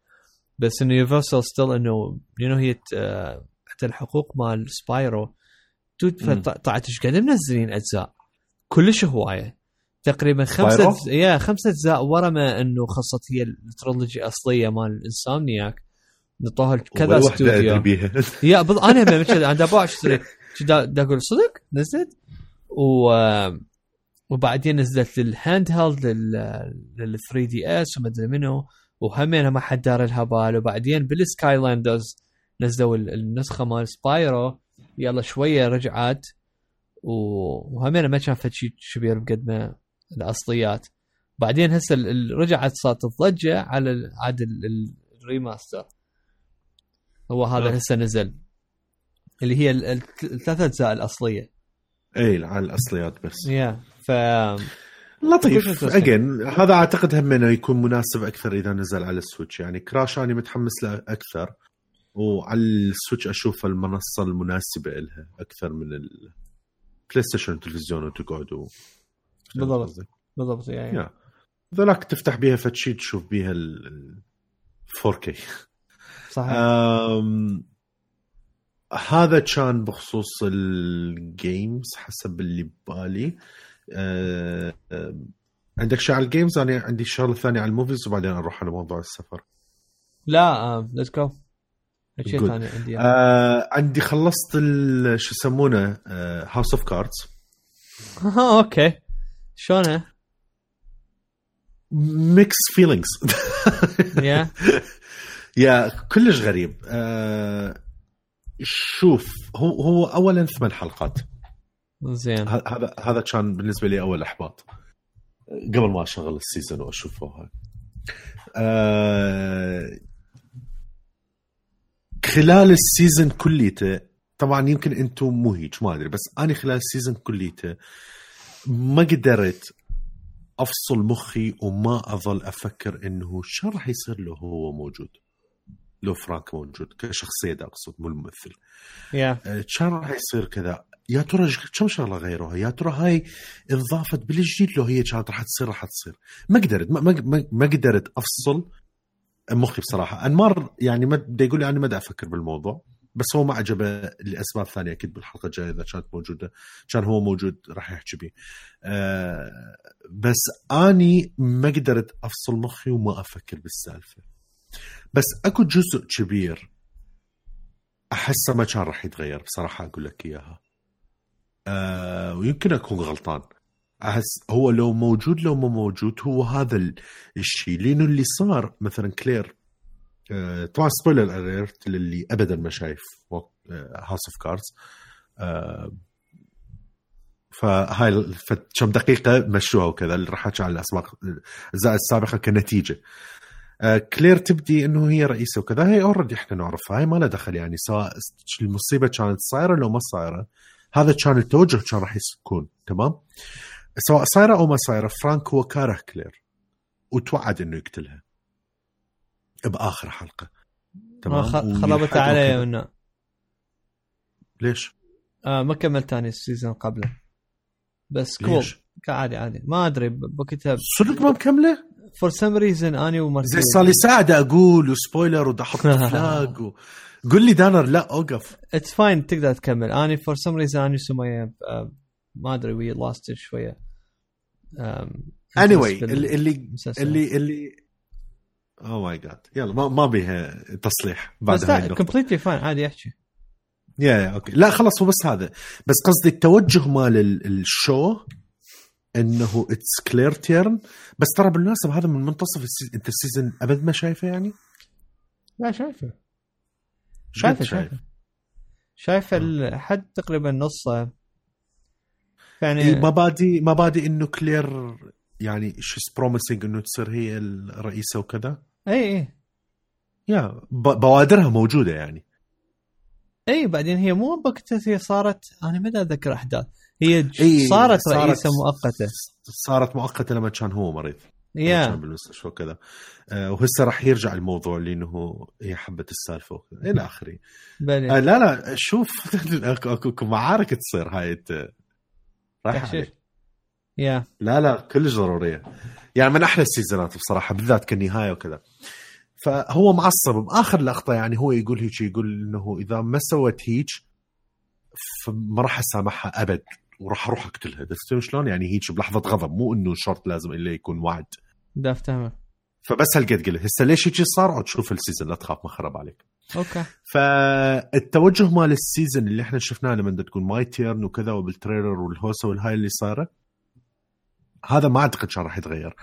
بس إنه Universal still إنه لأنه هي ت- آه، حتى الحقوق مال Spyro. طلعت إيش قاعد منزلين أجزاء؟ كلش هواية. تقريبا خمسة؟ أجزاء yeah خمسة أجزاء ورا ما إنه خلصت هي ال trilogy الاصليه مال Insomniac نطوها كذا استوديو yeah بض... أنا هم أنا دا باع اشتري دا أقول صدق؟ نزلت؟ و وبعدين نزلت لل handheld لل لل 3 DS ومدري منو وهمينها ما حد دار لها بال وبعدين بال Skylanders نزلوا ال- النسخة مال Spyro يلا شوية رجعت. و- وهمينها ما كان فد شيء كبير بقد ما الأصليات. بعدين هسه رجعت صارت الضجه على عاد ال- ال- ال remaster هو هذا آه. هسه نزل. اللي هي ال- ال- الثلاث أجزاء الأصلية. اي على الأصليات بس. yeah ف لطيف. again هذا أعتقد هم انه يكون مناسب أكثر إذا نزل على ال Switch. يعني Crash أنا متحمس له أكثر وعلى ال Switch أشوف المنصة المناسبة لها أكثر من ال PlayStation والتلفزيون وتقعد و بالضبط. بالضبط يعني. ذولاك تفتح بيها فتشي تشوف بيها ال 4K صحيح. أم هذا كان بخصوص ال games حسب اللي ببالي. أه أم، عندك شيء على ال games أنا عندي شغله ثانية على ال movies وبعدين أروح على موضوع السفر. لا let's go شيء. ثاني عندي؟ أه عندي خلصت شو يسمونه House of Cards آه، okay. شلونه؟ mixed feelings يا يا كلش غريب. أه شوف هو هو اولا ثمان حلقات. زين. هذا هذا كان بالنسبة لي أول أحباط. قبل ما أشغل ال season وأشوفه. هاي آه خلال ال season كليته طبعا يمكن أنتم مو هيك ما أدري بس أنا خلال ال season كليته ما قدرت أفصل مخي وما أظل أفكر إنه شو راح يصير له هو موجود. لو فرانك موجود كشخصية دا أقصد مو الممثل. yeah آه، كان راح يصير كذا؟ يا ترى كم شغلة غيروها يا ترى هاي انضافت بالجديد لو هي كانت راح تصير راح تصير. ما قدرت ما, ما, ما- قدرت أفصل. مخي بصراحة. أنمار يعني ما بدي يقول أنا ما دا أفكر بالموضوع بس هو ما عجبه لأسباب ثانية أكيد بالحلقة الجاية إذا كانت موجوده كان هو موجود راح يحكي بيه. أه بس أني ما قدرت أفصل مخي وما أفكر بالسالفة. بس أكو جزء كبير أحسه ما كان راح يتغير بصراحة أقول لك إياها. أه ويمكن أكون غلطان. أحس هو لو موجود لو مو موجود هو هذا ال- الشيء. لأنه اللي صار مثلا كلير أه طبعا spoiler alert للي ابدا ما شايف House of Cards فهاي كم دقيقة مشوها وكذا اللي راح احكي عن الاسماء الاجزاء السابقة كنتيجة. آه، كلير تبدي إنه هي رئيسة وكذا. هي already إحنا نعرفها. هاي ما لها دخل يعني. سواء المصيبة كانت صايرة لو ما صايرة هذا كان التوجه كان راح يكون تمام سواء صايرة أو ما صايرة فرانك هو كاره كلير وتوعد إنه يقتلها بآخر حلقة تمام خربت علي. منه ليش؟ آه ما كملت ثاني ال season قبله بس قول ليش؟ عادي ما أدري بوقتها صدق ما مكملة؟ for some reason اني ومارسيل زي صار لي ساعة أقول و spoiler ودا أحط flag و... قول لي دانر لا أوقف. it's fine تقدر تكمل. اني for some reason اني آه، ما أدري وي لاست شوية. اني anyway, اللي اللي. اللي اللي oh my God يلا ما ما بيها تصليح بعد بس لا completely fine عادي احكي yeah yeah okay لا خلاص هو بس هذا. بس قصدي التوجه مال ال- ال show إنه it's Claire's turn بس ترى بالمناسبة هذا من منتصف أنت ال season أبد ما شايفه يعني؟ لا شايفه. شايفه شايفه شايفه الحد تقريبا نصه. يعني إيه، مبادئ مبادئ إنه كلير يعني she's promising إنه تصير هي الرئيسة وكذا. اي اي yeah بوادرها موجودة يعني. اي بعدين هي مو بوقتها هي صارت أنا ما أتذكر أحداث. هي ج- إي، صارت, صارت- رئيسة مؤقتة. صارت مؤقتة لما كان هو مريض. كان بالمستشفى وكذا آه وهسه راح يرجع الموضوع لإنه هي حبت السالفة إلى آخره. آه لا لا شوف [LAUGHS] أكو معارك تصير هاي. عليك. يا لا لا كلش ضرورية. يعني من أحلى السيزونات بصراحة بالذات كالنهايه وكذا. فهو معصب. باخر لقطة يعني هو يقول هيك يقول إنه إذا ما سوت هيك فما راح أسامحها أبد. وراح أروح أقتلها. شلون؟ يعني هيك بلحظة غضب. مو إنه شرط لازم إلا يكون وعد دا أفتهمه. فبس هالقد قلت. هسه ليش هيك صار؟ عود شوف ال season لا تخاف ما خرب عليك. okay. فالتوجه مال ال season اللي إحنا شفناه لما تكون my turn وكذا وبال trailer والهوسة والهاي اللي صايرة هذا ما أعتقد كان راح يتغير.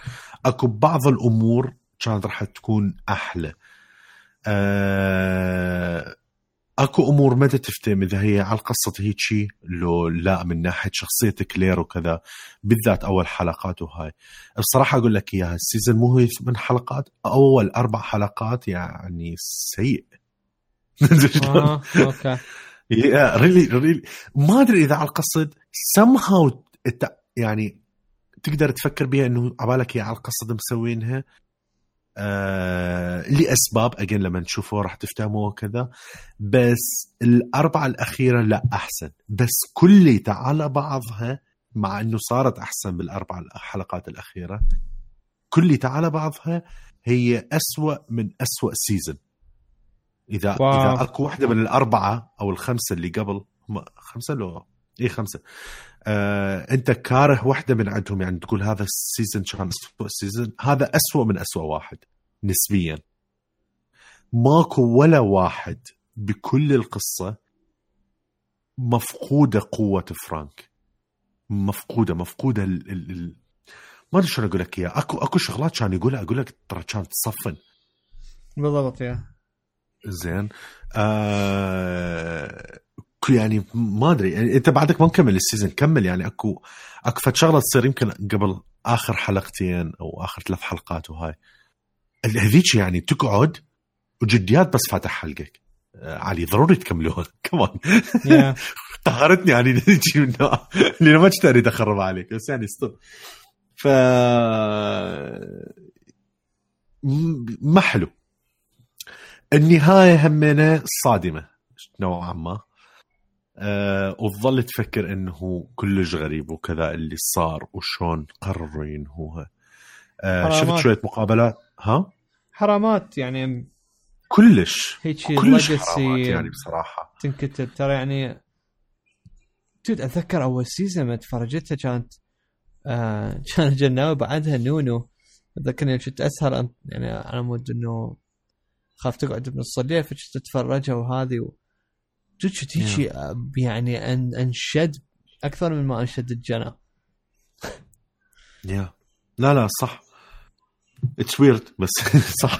أكو بعض الأمور كانت راح تكون أحلى. أه اكو امور ما تفتهم اذا هي على القصة هيك شيء لو لا من ناحية شخصية كلير وكذا بالذات أول حلقات وهاي. بصراحة أقول لك إياها ال season مو هي ثمان حلقات أول أربع حلقات يعني سيء؟ [LAUGHS] آه، okay. really really ما أدري إذا على القصد somehow يعني تقدر تفكر بها إنه عبالك هي على القصد مسوينها. آه لأسباب اجين لما تشوفوه راح تفهموه وكذا. بس الأربعة الأخيرة لا أحسن. بس كليتها على بعضها مع إنه صارت أحسن بالأربع حلقات الأخيرة كليتها على بعضها هي أسوأ من أسوأ season إذا wow. إذا أكو واحدة من الأربعة أو الخمسة اللي قبل هم خمسة لو اي خمسة. آه، انت كاره واحدة من عندهم يعني تقول هذا ال season كان اسوء season هذا أسوأ من أسوأ واحد نسبيا. ماكو ولا واحد بكل القصة مفقودة قوة فرانك. مفقودة مفقودة ال ال ال ما أدري شلون أقول لك إياها. اكو أكو شغلات كان يقولها أقول لك ترى كانت تصفن. بالضبط yeah. زين. آه يعني ما أدري. يعني أنت بعدك ما مكمل ال season كمل يعني أكو أكو شغلة تصير يمكن قبل آخر حلقتين أو آخر ثلاث حلقات وهاي. هذيك يعني تقعد وجديات بس فاتح حلقك. آه علي ضروري تكملوها. كمان يا قهرتني يعني اللي ما كنت أريد أخرب عليك. بس يعني ستوب ف ما حلو. النهاية همنا صادمة نوعا ما. أه وتظل تفكر إنه كلش غريب وكذا اللي صار وشون قرروا ينهوها. أه شفت. شوية مقابلات؟ ها؟ حرامات يعني كلش. هيك كلش حرامات يعني بصراحة. تنكتب. ترى يعني جد أتذكر أول سيزون ما تفرجتها كانت آه [LAUGHS] كان جناوي بعدها نونو. أتذكر إني كنت أسهر يعني على مود إنه خاف تقعد بنص الليل فكنت تتفرجها وهذه و... هيك آه، يعني أن أنشد أكثر من ما أنشد الجنا يا. لا لا صح. اتس ويرد بس [LAUGHS] صح.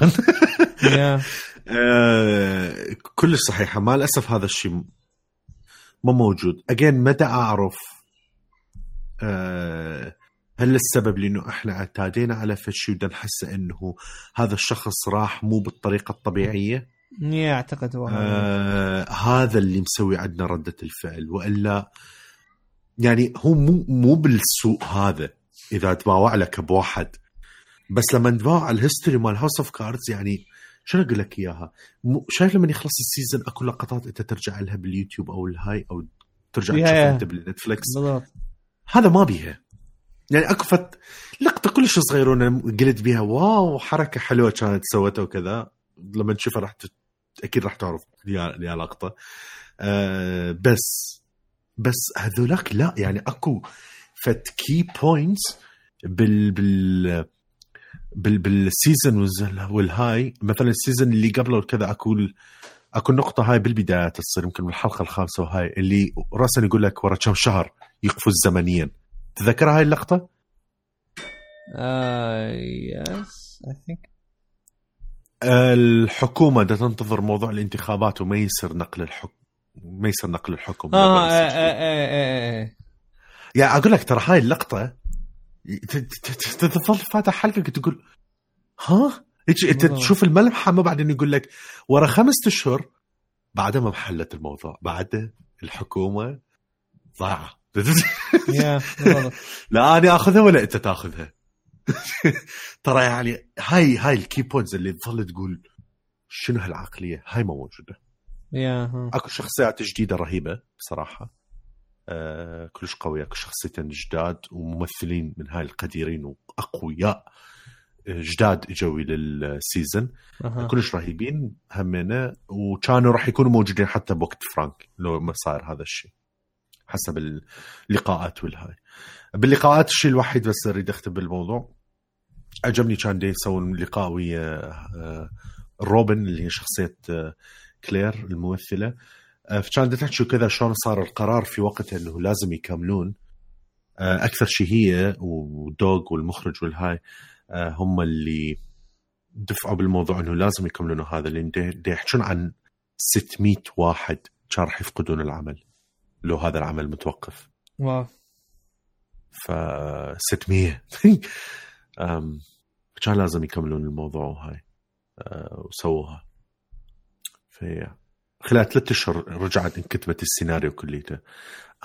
يا. [LAUGHS] آه، كلش صحيحة. مع الأسف هذا الشيء ما موجود. اجين متى أعرف آه، هل السبب لأنه إحنا اعتادينا على فد شيء بدنا نحس إنه هذا الشخص راح مو بالطريقة الطبيعية؟ أعتقد هو هذا. آه هذا اللي مسوي عندنا ردة الفعل وإلا يعني هو مو مو بالسوء هذا إذا تباوع لك بواحد بس لما تباوع ال history مال House of Cards يعني شنو أقول لك إياها؟ شايف لما يخلص ال season أكو لقطات أنت ترجع لها باليوتيوب أو الهاي أو ترجع تشوفها. أنت بال Netflix هذا ما بيها يعني أكو فت لقطة كلش صغيرونه قلت بيها wow حركة حلوة كانت سوتها وكذا لما تشوفها راح. أكيد راح تعرف يا لقطة. آه بس بس هذولاك لا يعني أكو فت key points بال بال بال بال season والهاي. مثلا ال season اللي قبله وكذا أكو أكو النقطه هاي بالبدايات تصير يمكن بالحلقة الخامسة وهاي اللي راسا يقول لك ورا كم شهر يقفز زمنيا. تذكر هاي اللقطة؟ يس اي ثينك الحكومة دا تنتظر موضوع الانتخابات وما يصير نقل الحكم ما يصير نقل الحكم إيه، شهور. إيه، إيه، إيه. يعني أقول لك ترى هاي اللقطة تظل فاتح حلقك تقول ها انت. تشوف الملمحة ما بعدين يقول لك ورا خمسة أشهر بعدها ما محلت الموضوع بعد الحكومة ضايعه yeah بالضبط. [LAUGHS] لا أنا آخذها ولا أنت تاخذها [LAUGHS] ترى يعني هاي هاي ال key points اللي تظل تقول شنو هالعقلية؟ هاي ما موجودة. yeah. أكو شخصيات جديدة رهيبة بصراحة. آه كلش قوية أكو شخصيتين جداد وممثلين من هاي القديرين وأقوياء آه، جداد إجوا لل season أها. كلش رهيبين همنا وكانوا راح يكونوا موجودين حتى بوقت فرانك لو ما صاير هذا الشيء حسب اللقاءات والهاي. باللقاءات الشيء الوحيد بس أريد أختم بالموضوع. عجبني كان دي يسوون لقاء ويا آه، روبن اللي هي شخصية آه، كلير الممثلة. آه، فكانت تحكي كذا شلون صار القرار في وقتها إنه لازم يكملون. أكثر شيء هي ودوغ والمخرج والهاي هم اللي دفعوا بالموضوع إنه لازم يكملون هذا لأن يحكون عن 600 واحد كان راح يفقدون العمل لو هذا العمل متوقف. واو. ف 600 أم، [LAUGHS] كان لازم يكملون الموضوع وهاي أه، وسووها. في خلال ثلاثة أشهر رجعت انكتبت السيناريو كليته.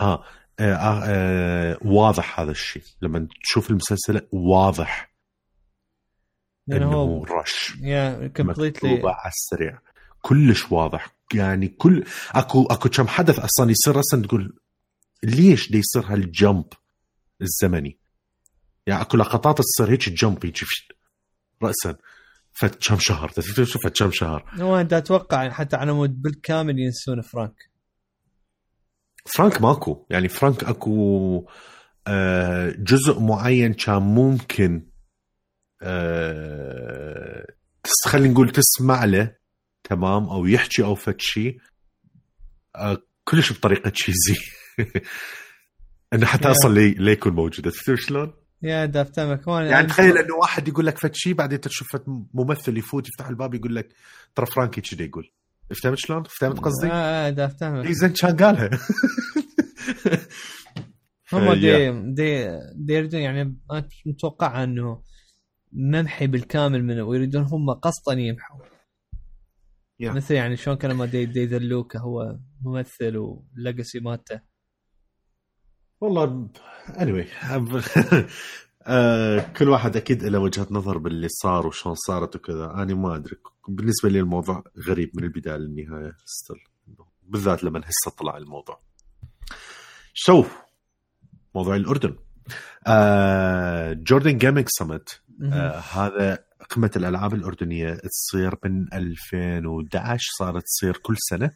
آه, آه, آه, آه واضح هذا الشيء. لما تشوف المسلسل واضح لأنه إنه rush يا completely مكتوبة على السريع. كلش واضح. يعني كل أكو أكو كم حدث أصلا يصير أصلا تقول ليش دي يصير هال jump الزمني؟ يعني اكو لقطات تصير هيك jump فش- راسا. فت كم شهر؟ تشوف فت كم شهر؟ هو أنت أتوقع حتى على مود بالكامل ينسون فرانك. فرانك ماكو. يعني فرانك أكو آه، جزء معين كان ممكن آه، خلينا نقول تسمع له تمام أو يحكي أو فد شيء آه، كلش بطريقة تشيزي [LAUGHS] انه حتى. أصلا لي ليه يكون موجود. شلون؟ يا دافتمك يعني تخيل إنه واحد يقول لك فد شيء بعدين تشوف ممثل يفوت يفتح الباب يقول لك ترى فرانكي كذا يقول فهمت شلون؟ فهمت قصدي؟ آه دافتمك اي زين كان قالها [LAUGHS] هم فيا. دي دي دي يريدون يعني أنا متوقع إنه ممحي بالكامل منه ويريدون هم قصدا يمحوا. مثل يعني شلون كان لما دي دي ذلوكا هو ممثل وال legacy مالته والله anyway [LAUGHS] آه، كل واحد أكيد له وجهة نظر باللي صار وشلون صارت وكذا. أنا ما أدري. بالنسبة لي الموضوع غريب من البداية للنهاية still بالذات لما هسه طلع الموضوع. شو موضوع الأردن. آه جوردن جيمنج سمت آه هذا قمة الألعاب الأردنية تصير من 2011 صارت تصير كل سنة.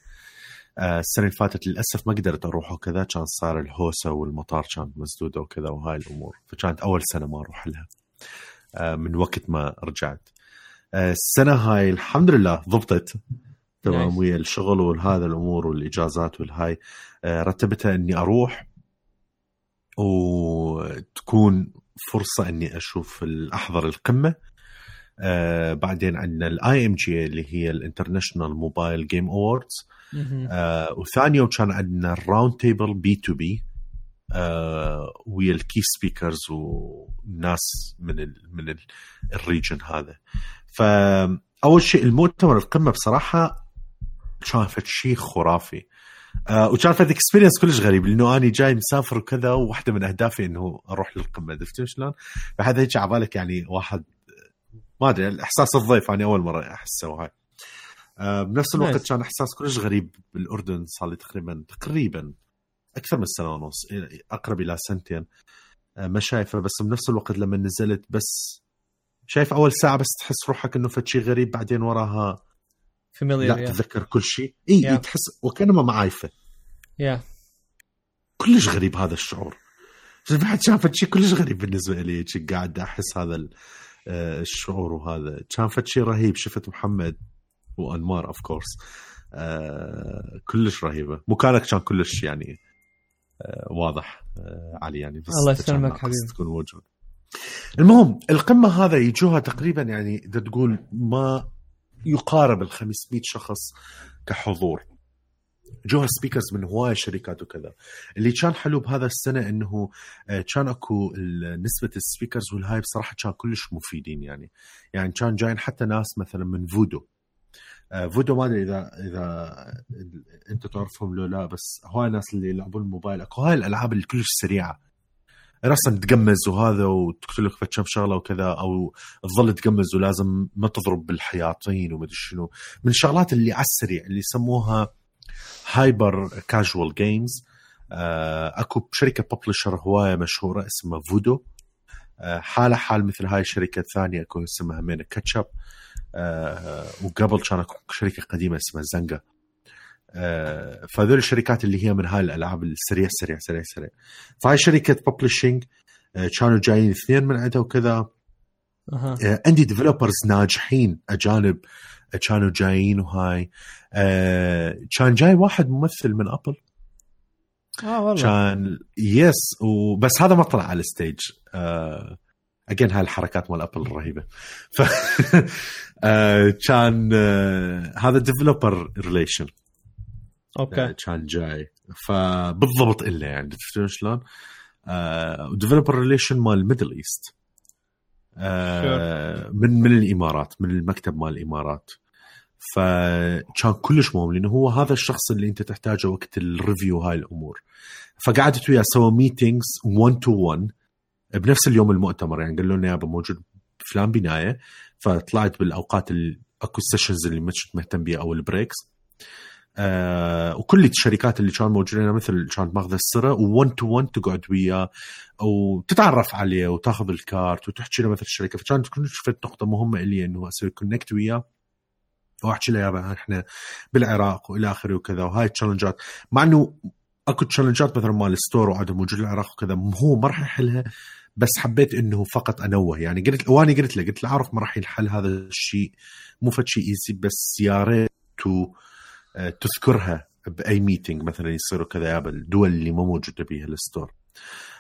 السنة اللي فاتت للأسف ما قدرت أروح وكذا كان صار الهوسة والمطار كانت مسدوده وكذا وهاي الأمور فكانت أول سنة ما أروح لها آه من وقت ما رجعت آه السنة هاي الحمد لله ضبطت تمام. ويا الشغل وهذا الأمور والإجازات والهاي آه رتبتها إني أروح وتكون فرصة إني أشوف احضر القمة آه بعدين عندنا ال IMGA اللي هي ال International Mobile Game Awards. آه وثاني يوم كان عندنا ال round table B2B ويا ال key speakers وناس من ال من ال ال region هذا. فاول شيء المؤتمر القمة بصراحة كان فد شيء خرافي. آه وكان فد experience كلش غريب لأنه أنا جاي مسافر وكذا وواحدة من أهدافي إنه أروح للقمة. عرفت شلون؟ فهذا هيك على بالك يعني واحد ما أدري إحساس الضيف أنا أول مرة احسه وهاي آه بنفس الوقت Nice. كان إحساس كلش غريب بالأردن صار لي تقريبا تقريبا أكثر من سنة ونص أقرب إلى سنتين. آه، ما شايفه بس بنفس الوقت لما نزلت بس شايف أول ساعة بس تحس روحك إنه فد شيء غريب بعدين وراها familiar لا yeah تتذكر كل شيء إي Yeah. تحس وكانما ما عايفه. yeah كلش غريب هذا الشعور. بعد شاف شيء كلش غريب بالنسبة لي قاعد أحس هذا آه، الشعور وهذا. كان فد شيء رهيب شفت محمد. وانمار of course كلش رهيبة. مكانك كان كلش يعني آه، واضح آه، علي يعني بس الله يسلمك حبيبي. تكون موجود. المهم القمة هذا يجوها تقريبا يعني دا تقول ما يقارب ال 500 شخص كحضور. جوها speakers من هواي شركات وكذا. اللي كان حلو بهذا السنة إنه آه، كان أكو نسبة ال speakers والهاي بصراحة كان كلش مفيدين يعني. يعني كان جايين حتى ناس مثلا من فودو آه، فودو ما أدري اذا إذا أنت تعرفهم لو لا بس هواي الناس اللي يلعبون الموبايل أكو هاي الألعاب اللي كلش سريعة. رسم تقمز وهذا وتقتل لك شغلة وكذا أو تظل تقمز ولازم ما تضرب بالحياطين ومدري شنو. من الشغلات اللي على السريع اللي يسموها hyper casual games أكو شركة publisher هواية مشهورة اسمها فودو. آه، حالة حال مثل هاي الشركة الثانية أكو اسمها مين Ketchapp. آه، وقبل كان شركة قديمة اسمها زنقة. آه، فهذول الشركات اللي هي من هاي الألعاب السريع سريع سريع سريع. فهاي شركة بـ publishing كانوا جايين اثنين من عندها وكذا. آه، عندي developers ناجحين أجانب آه، كانوا جايين وهاي. آه، كان جاي واحد ممثل من Apple آه والله. كان yes وبس هذا ما طلع على ال stage اجين هاي الحركات مال Apple الرهيبة. ف [LAUGHS] آه، كان آه، هذا developer relation okay. كان جاي. فبالضبط إلا يعني تفتون شلون؟ و developer relation مال ال Middle East آه، من من الإمارات من المكتب مال الإمارات. فكان كلش مهم لأنه هو هذا الشخص اللي أنت تحتاجه وقت ال review هاي الأمور. فقعدت وياه سوى meetings 1 to 1 بنفس اليوم المؤتمر يعني قال لنا يابا موجود فلان بناية فطلعت بالأوقات ال- أكو ال sessions اللي ما كنت مهتم بيها أو ال breaks. آه وكل الشركات اللي كانوا موجودين مثل كانت ماخذة السرة و1 to 1 تقعد وياه وتتعرف عليه وتاخذ ال card وتحكي له مثل الشركة. فكانت كل شفت نقطة مهمة لي إنه أسوي connect وياه وأحكي له يابا إحنا بالعراق وإلى آخره وكذا. وهاي التشالنجات مع إنه أكو تشالنجات مثلا مال الستور وعدم موجود العراق وكذا هو ما راح يحلها بس حبيت إنه فقط أنوه. يعني قلت واني قلت له قلت له أعرف ما راح ينحل هذا الشيء. مو فد شيء ايزي بس يا ريت آه، تذكرها بأي ميتنج مثلا يصيروا كذا يابا الدول اللي ما موجودة بها الستور.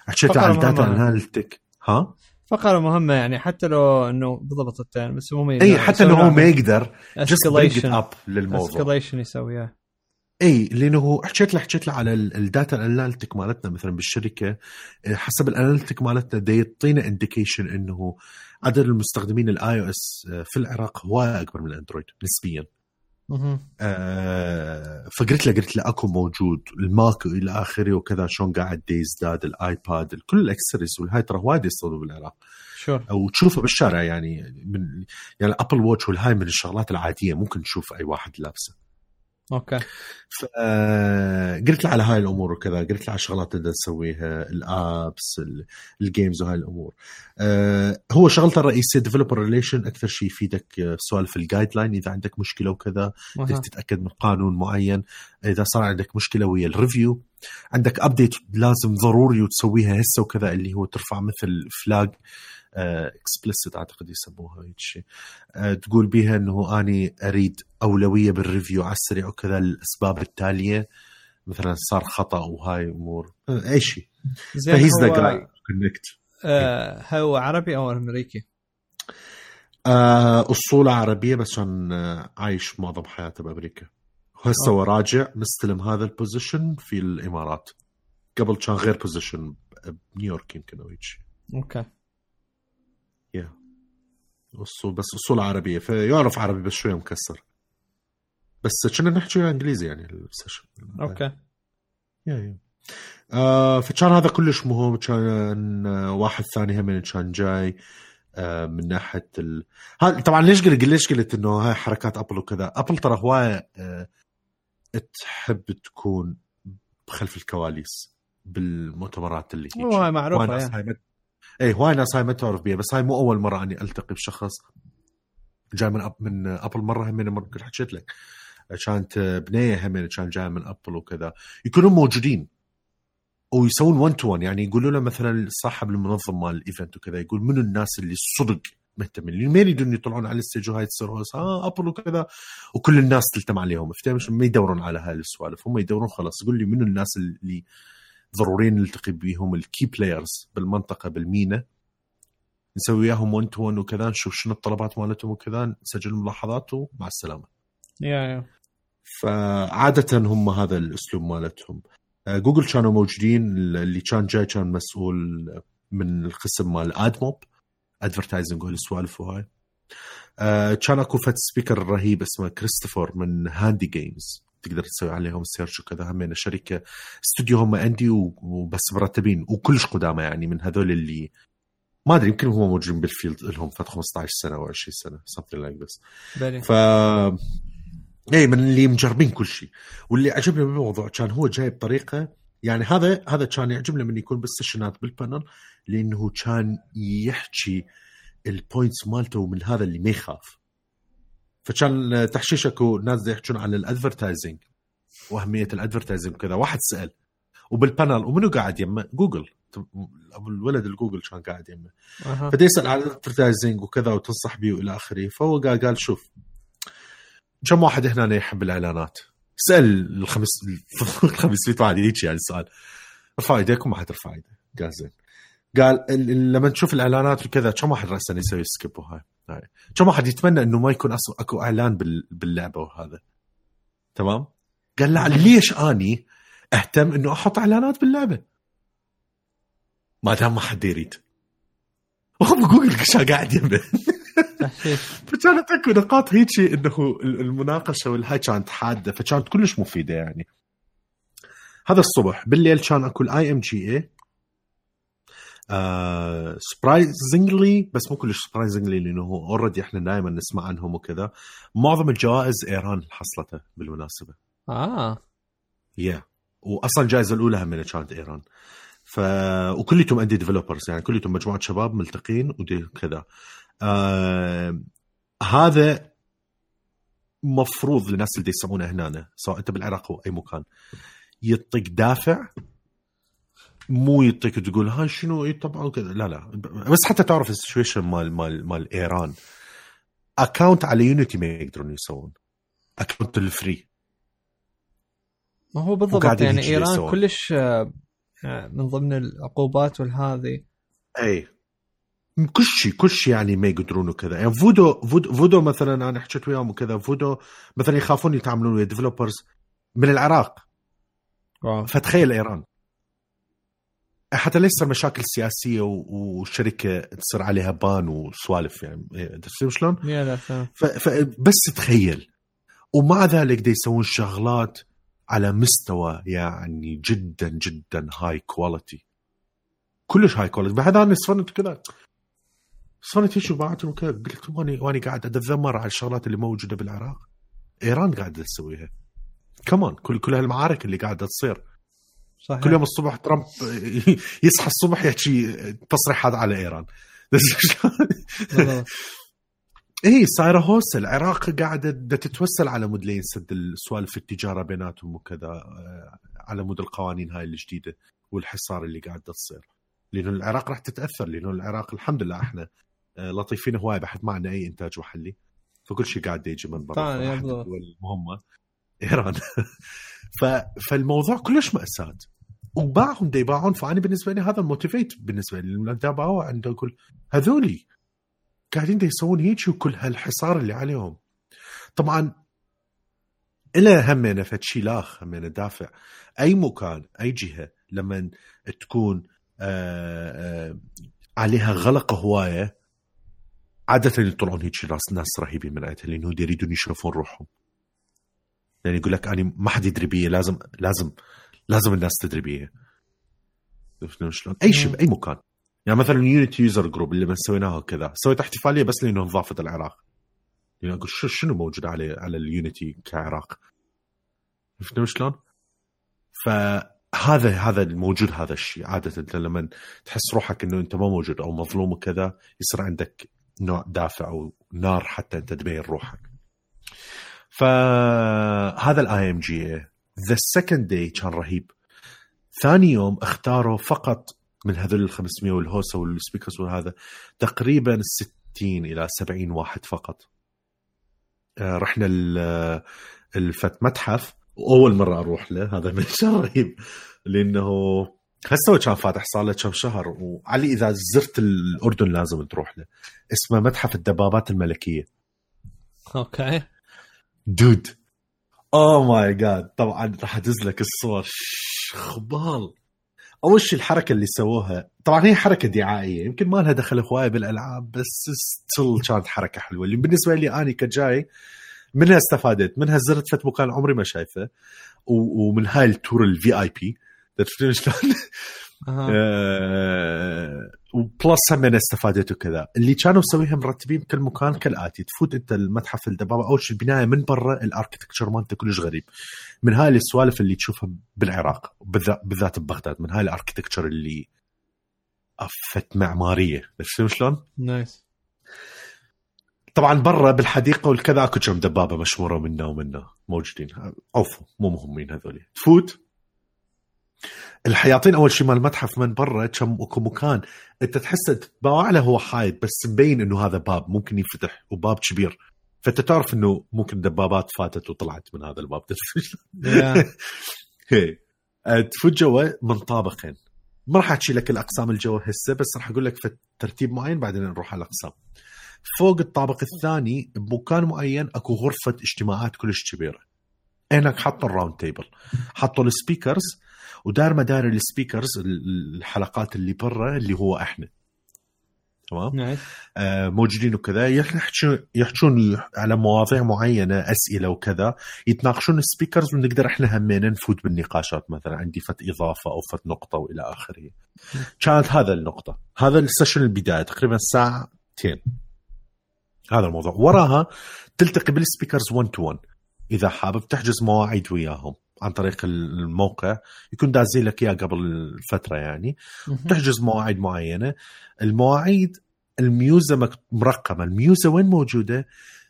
حكيت فقرة عن داتا مهمة. اناليتيك ها؟ فقرة مهمة يعني حتى لو إنه بالضبط التين بس مو إي حتى لو هو ما يقدر اسكليشن up للموضوع. اسكليشن يسويها اي لأنه حكيت له حكيت له على ال- الـ data ال analytic مالتنا مثلا بالشركة. إيه، حسب ال analytic مالتنا دا يعطينا indication إنه عدد المستخدمين ال iOS في العراق هواي أكبر من ال Android نسبيا. آه فقلت له قلت له أكو موجود ال Mac إلى آخره وكذا شلون قاعد دا يزداد ال iPad كل الاكسسوارز والهاي ترى وايد يصيروا بالعراق sure أو تشوفه بالشارع يعني من يعني Apple Watch والهاي من الشغلات العادية ممكن تشوف أي واحد لابسه. okay. ف- آه، قلت له على هاي الأمور وكذا قلت له على الشغلات اللي نسويها ال apps ال- games وهاي الأمور. آه، هو شغلته الرئيسية developer relation أكثر شيء يفيدك آه، سوالف ال guideline إذا عندك مشكلة وكذا بدك. تتأكد من قانون معين. إذا صار عندك مشكلة ويا ال review عندك update لازم ضروري وتسويها هسه وكذا اللي هو ترفع مثل flag explicit أعتقد يسموها هيك شيء. آه، تقول بيها إنه أني أريد أولوية بال review على السريع وكذا الأسباب التالية. مثلا صار خطأ وهاي أمور. آه، أي شيء. زين ف he's the connect آه هو عربي أو أمريكي؟ آه، أصوله عربية بس كان آه، عايش معظم حياته بأمريكا. وهسه هو راجع مستلم هذا ال position في الإمارات. قبل كان غير position بنيويورك يمكن أو هيك شيء. okay. بس اصول عربيه فيعرف عربي بس شوية مكسر. بس كنا نحكي إنجليزي يعني ال session okay. yeah yeah. آه فكان هذا كلش مهم. كان واحد ثاني هم كان جاي آه من ناحية ال... ها طبعا ليش قلت ليش قلت إنه هاي حركات Apple وكذا؟ Apple ترى هواية آه تحب تكون بخلف الكواليس بالمؤتمرات اللي هو هاي ما اي هواي ناس هاي ما تعرف بيها بس هاي مو أول مرة أني ألتقي بشخص جاي من أب من Apple مرة هم كنت حكيت لك. كانت بنية هم كان جاي من Apple وكذا. يكونون موجودين. ويسوون 1 to 1 يعني يقولوا له مثلا صاحب المنظم مال ال event وكذا يقول منو الناس اللي صدق مهتمين؟ اللي ما يريدون يطلعون على ال stage وهاي تصير هوس آه Apple وكذا. وكل الناس تلتم عليهم. فهمت؟ ما يدورون على هاي السوالف هم يدورون خلاص. يقول لي منو الناس اللي ضروري نلتقي بيهم ال key players بالمنطقة بال MENA. نسوي وياهم 1 to 1 وكذا نشوف شنو الطلبات مالتهم وكذا نسجل ملاحظات ومع السلامة. yeah yeah. فعادة هم هذا الأسلوب مالتهم. آه، جوجل كانوا موجودين اللي كان جاي كان مسؤول من القسم مال AdMob advertising وهالسوالف وهاي آه، كان أكو فد speaker رهيب اسمه كريستوفر من Handy Games تقدر تسوي عليهم search وكذا. همين شركة استوديو هم عندي وبس مرتبين وكلش قدامى يعني من هذول اللي ما أدري يمكن هم موجودين بال field لهم فد 15 سنة أو 20 سنة something like this. بلي ف اي من اللي مجربين كل شيء. واللي عجبني بالموضوع كان هو جاي بطريقة يعني هذا هذا كان يعجبني من يكون بال sessionات بال panel لأنه كان يحكي ال points مالته من هذا اللي ما يخاف. فكان تحشيش اكو ناس يحكون عن ال advertising وأهمية ال advertising وكذا. واحد سأل وبال panel ومنو قاعد يمه؟ جوجل. ابو الولد الجوجل كان قاعد يمه. أها. فدي يسأل على ال advertising وكذا وتنصح بيه وإلى آخره. فهو قال قال شوف كم واحد هنا يحب الإعلانات؟ سأل الخمس ال 500 واحد هيك يعني السؤال ارفع ايديك وما حد يرفع ايده قال زين. قال ال- ال- لما تشوف الإعلانات وكذا كم واحد راسا يسوي skip وهاي؟ هاي. كم واحد يتمنى إنه ما يكون أصلا أكو إعلان بال- باللعبة وهذا؟ تمام؟ قال لا ليش أني أهتم إنه أحط إعلانات باللعبة؟ ما دام ما حد يريد. [LAUGHS] وهو جوجل قاعد تحشيش [LAUGHS] فكانت أكو نقاط هيك إنه المناقشة والهاي كانت حادة فكانت كلش مفيدة يعني. هذا الصبح بالليل كان أكو ال IMGA surprisingly بس مو كلش surprisingly لأنه already إحنا دائما نسمع عنهم وكذا. معظم الجوائز ايران حصلتها بالمناسبة. آه. يا واصلا الجائزة الأولى هم كانت ايران ف وكليتهم عندي developers يعني كليتهم مجموعة شباب ملتقين ودي كذا. آه... هذا مفروض للناس اللي يسمعونه هنا سواء أنت بالعراق أو أي مكان يعطيك دافع مو يعطيك تقول ها شنو؟ طبعا كذا لا لا. بس حتى تعرف السيشويشن مال مال مال إيران. account على Unity ما يقدرون يسوون. account ال free ما هو بالضبط يعني إيران يسوون. كلش آه، آه، من ضمن العقوبات والهذه إي. كل شيء كل شيء يعني ما يقدرون وكذا. يعني Voodoo Voodoo, Voodoo مثلا أنا حكيت وياهم وكذا. فودو مثلا يخافون يتعاملون ويا developers من العراق. wow. فتخيل إيران. حتى ليس صار مشاكل سياسية والشركة تصير عليها ban وسوالف يعني؟ إيه، تفهم شلون؟ فبس تخيل ومع ذلك دي يسوون شغلات على مستوى يعني جدا جدا high quality كلش high quality بعد أنا صرت كذا صرت هيك وبعت وكذا قلت واني واني قاعد أتذمر على الشغلات اللي موجودة بالعراق. إيران قاعدة تسويها. كمان كل كل هالمعارك اللي قاعدة تصير. صحيح. كل يوم الصبح ترامب [LAUGHS] يصحى الصبح يحكي تصريحات على إيران. [LAUGHS] اي صايره هوسه العراق قاعدة تتوسل على مود لينسد السوالف التجارة بيناتهم وكذا آه، على مود القوانين هاي الجديدة والحصار اللي قاعدة تصير. لأنه العراق راح تتأثر لأنه العراق الحمد لله إحنا آه، لطيفين هواي بحد ما عندنا أي إنتاج محلي. فكل شيء قاعد يجي من برا بالضبط. الدول المهمة إيران. [LAUGHS] ف... فالموضوع كلش مأساة. وباعهم دا يباعون فأنا بالنسبة لي هذا ال motivate بالنسبة لي لما دا باعوا عنده أقول هذولي قاعدين يسوون هيك وكل هالحصار اللي عليهم. طبعا إلى همنا فد شي لاخ همنا دافع. أي مكان أي جهة لما تكون آه آه عليها غلقه هواية عادة يطلعون هيك ناس ناس رهيبين من عندها لأنه يريدون يشوفون روحهم. يعني يقول لك أنا ما حد يدري بي لازم لازم لازم الناس تدري بي عرفت شلون؟ أي شيء. باي مكان. يعني مثلا Unity user group اللي سويناها كذا سويت احتفالية بس لأنه انضافت العراق. يعني أقول شو شنو موجود على على ال Unity كعراق؟ عرفت شلون؟ هذا هذا الموجود هذا الشيء. عادة أنت لما تحس روحك إنه أنت ما موجود أو مظلوم وكذا يصير عندك نوع دافع أو نار حتى أنت تبين روحك. فهذا ال IMG the second day كان رهيب. ثاني يوم اختاروا فقط من هذول ال 500 والهوسه وال speakers وهذا تقريبا 60 إلى 70 واحد فقط. آه، رحنا لفد متحف. واول مرة أروح له. هذا من رهيب. لأنه هسه كان فاتح صار له كم شهر. وعلي إذا زرت الأردن لازم تروح له. اسمه متحف الدبابات الملكية. okay. dude oh my god طبعا راح أدز لك الصور. خبال. أول شيء الحركة اللي سووها طبعا هي حركة دعائية يمكن ما لها دخل هوايه بالألعاب بس still كانت حركة حلوة. اللي بالنسبة لي أني كجاي منها استفادت منها زرت فد مكان عمري ما شايفه ومن هاي ال tour ال VIP شلون؟ و plus هم أنا استفادت وكذا اللي كانوا مسويها مرتبين بكل مكان كالاتي تفوت أنت المتحف الدبابة. أول شيء البنايه من برا ال architecture مالته كلش غريب. من هاي السوالف اللي تشوفها بالعراق بالذات ببغداد. من هاي ال architecture اللي أفت معمارية. عرفت شلون؟ nice. طبعا برا بالحديقة والكذا أكو كم دبابة مشهورة منا ومنا موجودين. اوفو مو مهمين هذول تفوت الحياطين أول شيء مال المتحف من برا كم أكو مكان. أنت تحس تتباوع له هو حايط بس مبين إنه هذا باب ممكن ينفتح وباب كبير. فأنت تعرف إنه ممكن دبابات فاتت وطلعت من هذا الباب. هي أه، تفوت جوا من طابقين. ما راح أحكي لك الأقسام الجوا هسه بس راح أقول لك في ترتيب معين بعدين نروح على الأقسام. فوق الطابق الثاني بمكان معين أكو غرفة اجتماعات كلش كبيرة. هناك حطوا ال round table حطوا ال speakers ودار مدار ال speakers الحلقات اللي برا اللي هو إحنا. تمام؟ نعم. آه موجودين وكذا. يحكون على مواضيع معينة أسئلة وكذا يتناقشون ال speakers ونقدر إحنا همين نفوت بالنقاشات مثلا. عندي فت إضافة أو فت نقطة وإلى آخره. كانت هذا النقطة. هذا ال session البداية تقريبا ساعتين. هذا الموضوع. وراها تلتقي بال speakers 1 to 1 إذا حابب تحجز مواعيد وياهم. عن طريق الموقع. يكون دازي لك إياه قبل فتره يعني. تحجز مواعيد معينة. المواعيد الميوزة مرقمة. الميوزة وين موجودة؟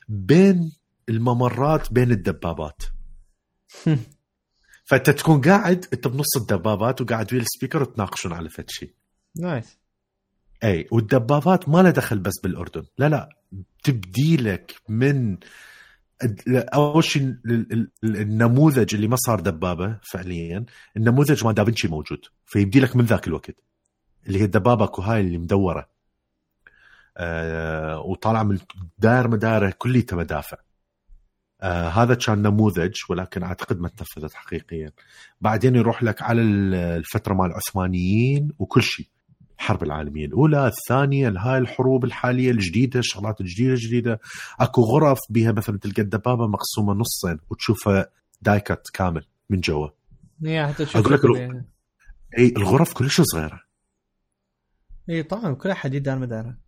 بين الممرات بين الدبابات. فأنت تكون قاعد أنت بنص الدبابات وقاعد ويا ال speaker وتناقشون على فد شيء nice. أي والدبابات ما لها دخل بس بالأردن. لا لا. تبدي لك من أول شيء النموذج اللي ما صار دبابة فعليا النموذج ما دافنشي موجود فيبدي لك من ذاك الوقت اللي هي الدبابة كوهاي اللي مدورة. آه وطالعة من داير مدارة كليته مدافع. آه هذا كان نموذج ولكن أعتقد ما تنفذت حقيقيا. بعدين يروح لك على الفترة مال العثمانيين وكل شيء الحرب العالمية الأولى الثانية هاي الحروب الحالية الجديدة الشغلات الجديدة الجديدة. أكو غرف بها مثلا تلقى الدبابة مقسومة نصين وتشوفها دايكت كامل من جوا. يا حتى تشوف أقول لك اي الغرف كلش صغيرة. اي طبعا كلها حديد دار مدارة.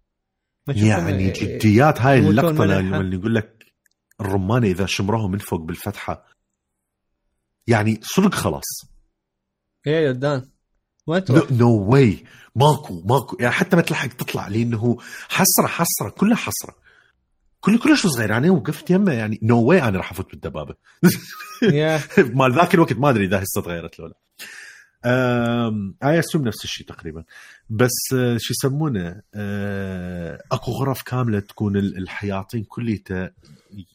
يعني جديات هاي اللقطة اللي يقول لك الرمانة إذا شمروها من فوق بالفتحة. يعني صدق خلاص. إيه دان. وين تروح؟ نو واي ماكو ماكو. يعني حتى ما تلحق تطلع لأنه حسرة حسرة كلها حسرة. كل كلش صغير يعني وقفت يمه يعني. no way أنا راح أفوت بالدبابة. [LAUGHS] مال ذاك الوقت ما أدري إذا هسه تغيرت ولا I assume نفس الشيء تقريبا. بس آه، شو يسمونه آه، أكو غرف كاملة تكون الحياطين كليته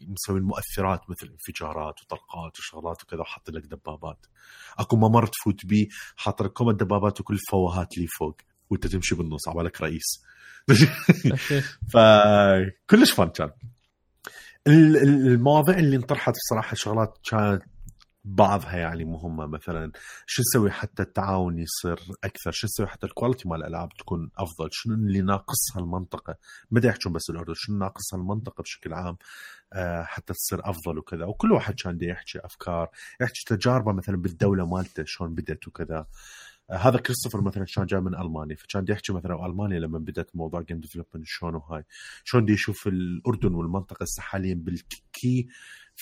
مسوي المؤثرات مثل انفجارات وطلقات وشغلات وكذا وحط لك دبابات. أكو ممر تفوت بيه حاط لك كم الدبابات وكل الفوهات اللي فوق وأنت تمشي بالنص عبالك رئيس. [LAUGHS] فكلش فن كان. المواضيع اللي انطرحت بصراحه شغلات كانت بعضها يعني مهمه مثلا شو نسوي حتى التعاون يصير أكثر؟ شو نسوي حتى الكواليتي مال الألعاب تكون أفضل؟ شنو اللي ناقصها المنطقة؟ ما يحكون بس الأردن شنو ناقصها المنطقة بشكل عام؟ آه، حتى تصير أفضل وكذا. وكل واحد كان دي يحكي أفكار يحكي تجاربه مثلا بالدولة مالته شلون بدت وكذا. آه، هذا كريستوفر مثلا كان جاي من ألمانيا فكان دي يحكي مثلا ألمانيا لما بدأت موضوع game development شلون وهاي. شلون دي يشوف الأردن والمنطقة حاليا بال key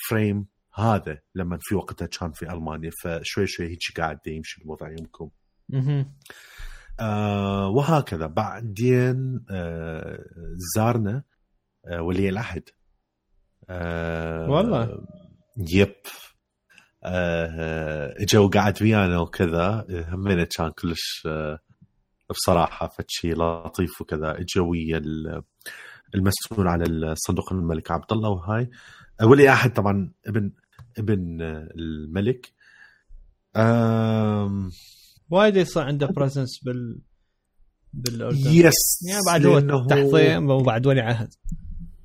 frame هذا لما في وقتها كان في ألمانيا فشوي شوي هيك قاعد يمشي الوضع يمكم. آه وهكذا بعدين آه زارنا آه ولي العهد آه والله؟ yep آه اجا وقعد ويانا وكذا همنا كان كلش آه بصراحة فشي لطيف وكذا اجا ويا ال- المسؤول على الصندوق الملك عبد الله. وهاي ولي عهد طبعا ابن ابن الملك. آم وايد يصير عنده presence بال بالاردن yes يعني بعد هو لأنه تحضير وبعد ولي عهد.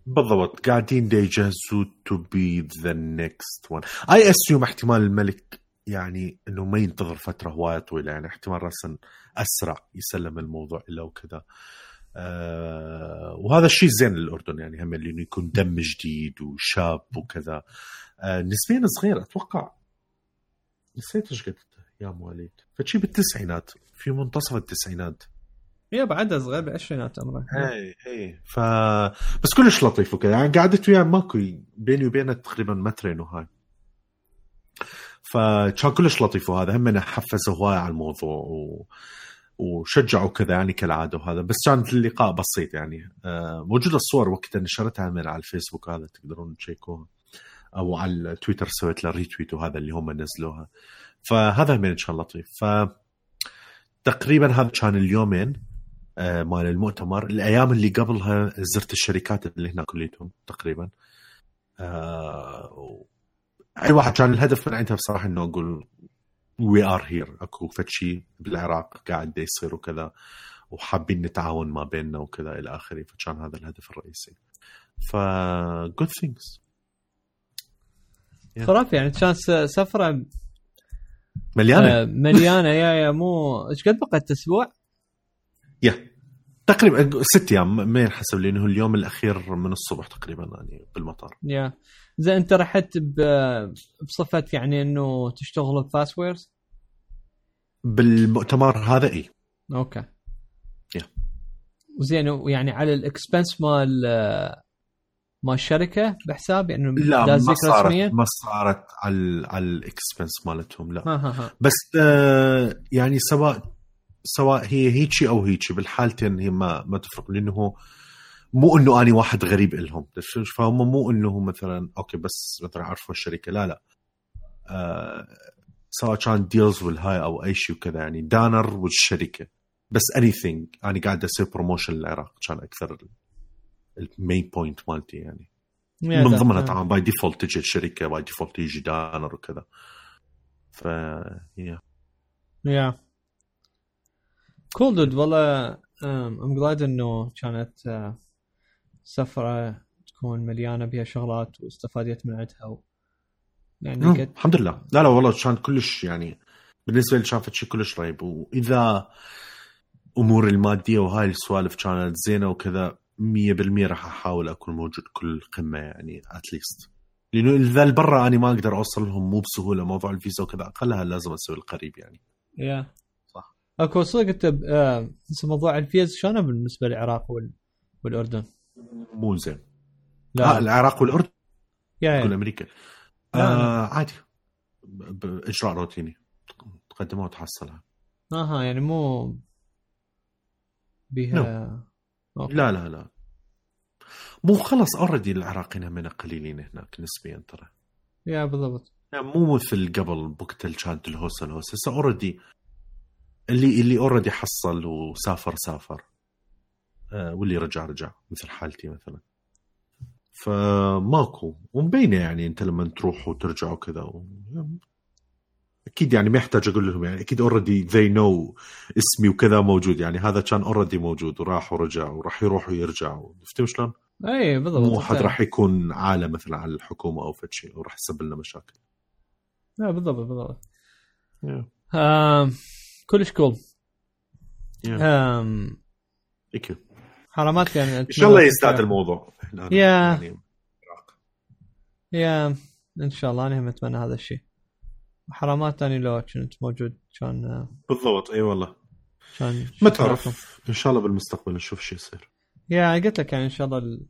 بالضبط. قاعدين دي يجهزوا to be the next و And I assume احتمال الملك يعني إنه ما ينتظر فترة هوايه طويله يعني احتمال راسا أسرع يسلم الموضوع له وكذا. آه وهذا الشيء زين للأردن يعني هم اللي يكون دم جديد وشاب وكذا. آه نسبيا صغير أتوقع. نسيت إيش قد يا مواليد. فشي بالتسعينات في منتصف التسعينات. هي بعدها صغير بالعشرينات عمره اي اي ف بس كلش لطيف وكذا. يعني قعدت وياه ماكو بيني وبينه تقريبا مترين وهاي. فكان كلش لطيف وهذا. هم حفز هواي على الموضوع و... وشجعوا كذا يعني كالعاده وهذا. بس كانت اللقاء بسيط يعني. آه، موجودة الصور وقتها نشرتها من على الفيسبوك هذا تقدرون تشيكوها أو على التويتر سويت له retweet وهذا اللي هم نزلوها. فهذا من إن شاء الله لطيف ف تقريبا هذا كان اليومين آه، مال المؤتمر. الأيام اللي قبلها زرت الشركات اللي هناك كليتهم تقريبا. آه، أي واحد كان الهدف من عندها بصراحة إنه أقول we are here أكو فد شيء بالعراق قاعد يصير وكذا وحابين نتعاون ما بيننا وكذا إلى آخره. فكان هذا الهدف الرئيسي. ف good things خرافي يعني كان سفرة مليانة. آه، مليانة. yeah yeah مو إيش قد بقت؟ أسبوع؟ yeah تقريبا ست أيام ما ينحسب لأنه اليوم الأخير من الصبح تقريبا يعني بالمطار. yeah زين انت رحت بصفة يعني انه تشتغل ب Fast Wares؟ بالمؤتمر هذا إي okay yeah. زين ويعني على ال expense مال مال الشركة بحساب يعني لا ما صارت رسميا؟ ما صارت على على ال expense مالتهم لا ها ها ها بس آه يعني سواء سواء هي هيجي أو هيجي بالحالتين هي ما ما تفرق لأنه مو إنه أني واحد غريب لهم فهم مو إنه مثلا okay بس مثلا عرفوا الشركة لا لا. آه سواء كان deals والهاي أو أي شيء وكذا يعني دانر والشركة. بس أني think أنا قاعد أسوي promotion للعراق كان أكثر ال main point مالتي يعني. من. ضمنها. طبعا by default تجي الشركة by default يجي دانر وكذا. ف yeah yeah cool dude والله I'm glad إنه كانت آه، سفرة تكون مليانة بها شغلات واستفادت من عندها و... يعني مم، قد الحمد لله. لا لا والله كان كلش يعني بالنسبة لي شافت شيء كلش رهيب. وإذا امور المادية وهاي السوالف كانت زينة وكذا 100% راح أحاول أكون موجود كل قمة يعني at least لأنه إذا برا أنا ما أقدر أوصل لهم مو بسهولة موضوع الفيزا وكذا أقلها لازم أسوي القريب يعني. yeah صح. أكو صدق أنت آه، بس موضوع الفيزا شلونه بالنسبة للعراق وال... والأردن؟ مو زين. لا. آه العراق والأردن؟ يا كل yeah. أمريكا لا. آه عادي. باجراء روتيني. تقدمها وتحصلها. آها يعني مو بيها. okay. لا لا لا. مو خلص already العراقيين همين قليلين هناك نسبيا ترى. yeah بالضبط. يعني مو مثل قبل بوقت اللي كانت الهوسه الهوسه هسه already اللي اللي already حصل وسافر سافر. واللي رجع رجع مثل حالتي مثلا فماكو ومبينة يعني أنت لما تروح وترجع وكذا و... أكيد يعني ما يحتاج أقول لهم يعني أكيد already they know اسمي وكذا موجود يعني هذا كان already موجود وراح ورجع وراح يروح ويرجع فهمت شلون؟ اي بالضبط مو حد راح يكون عالة مثلا على الحكومة أو فد شيء وراح يسبب لنا مشاكل لا بالضبط بالضبط Yeah. آم كلش cool Yeah. آم. حرامات يعني إن شاء الله يزداد الموضوع. yeah. يعني. يا إن شاء الله أنا هم أتمنى هذا الشيء. حرامات تاني لو كنت موجود كان آه، بالضبط إي والله. كان ما. تعرف إن شاء الله بالمستقبل نشوف شو يصير. يا قلت لك يعني إن شاء الله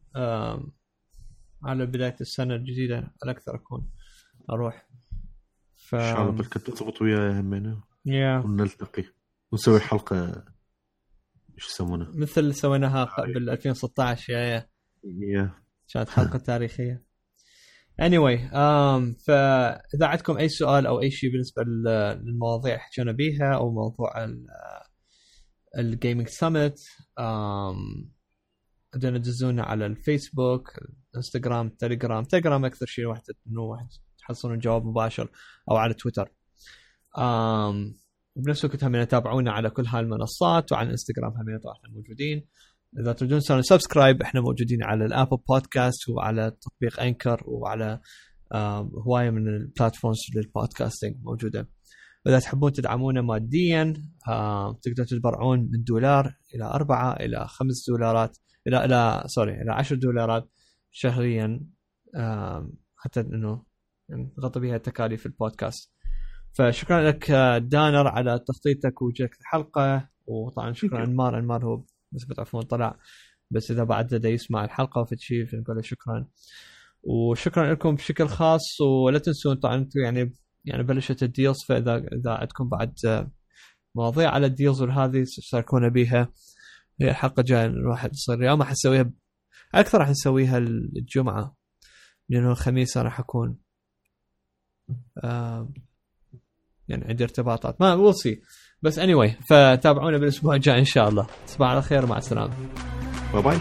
على بداية السنة الجديدة الاكثر أكون أروح. ف إن شاء الله بلكي تضبط وياي همينه يا. ونلتقي ونسوي حلقة إيش يسمونه؟ مثل سويناها قبل 2016 يا يا. يا. كانت حلقة [LAUGHS] تاريخية. Anyway um, فإذا عندكم أي سؤال أو أي شيء بالنسبة لل- للمواضيع حكينا بيها أو موضوع الجيمنج سمت بدنا تدزونا على الفيسبوك انستغرام تليجرام تليجرام أكثر شيء واحد إنه واحد تحصلون جواب مباشر أو على تويتر. um, وبنفس الوقت هم تابعونا على كل هاي المنصات وعلى الانستغرام هم طبعا إحنا موجودين. إذا تريدون تسوون subscribe إحنا موجودين على ال Apple Podcast وعلى تطبيق Anchor وعلى هواية من ال platforms لل podcasting موجودة. وإذا تحبون تدعمونا ماديا آم، تقدروا تتبرعون من دولار إلى أربعة إلى خمس دولارات إلى إلى سوري إلى عشر دولارات شهريا. حتى إنه نغطي بها تكاليف البودكاست. فشكرا لك آه، دانر على تخطيطك وجهك الحلقة. وطبعا شكرا. انمار انمار هو بس بتعرفون طلع. بس إذا بعد دا يسمع الحلقة وفي شيء فنقول له شكرا. وشكرا لكم بشكل خاص. ولا تنسون طبعا أنتم يعني يعني بلشت الديلز فإذا إذا عندكم بعد آه، مواضيع على الديلز والهذه تشاركونا بيها. هي الحلقة الجاية راح تصير يا ما حنسويها ب- أكثر راح نسويها الجمعة. لأنه الخميس راح أكون آه يعني عندي ارتباطات. ما ويل سي بس اني anyway فتابعونا بالأسبوع الجاي إن شاء الله. تصبحوا على خير مع السلامة. باي باي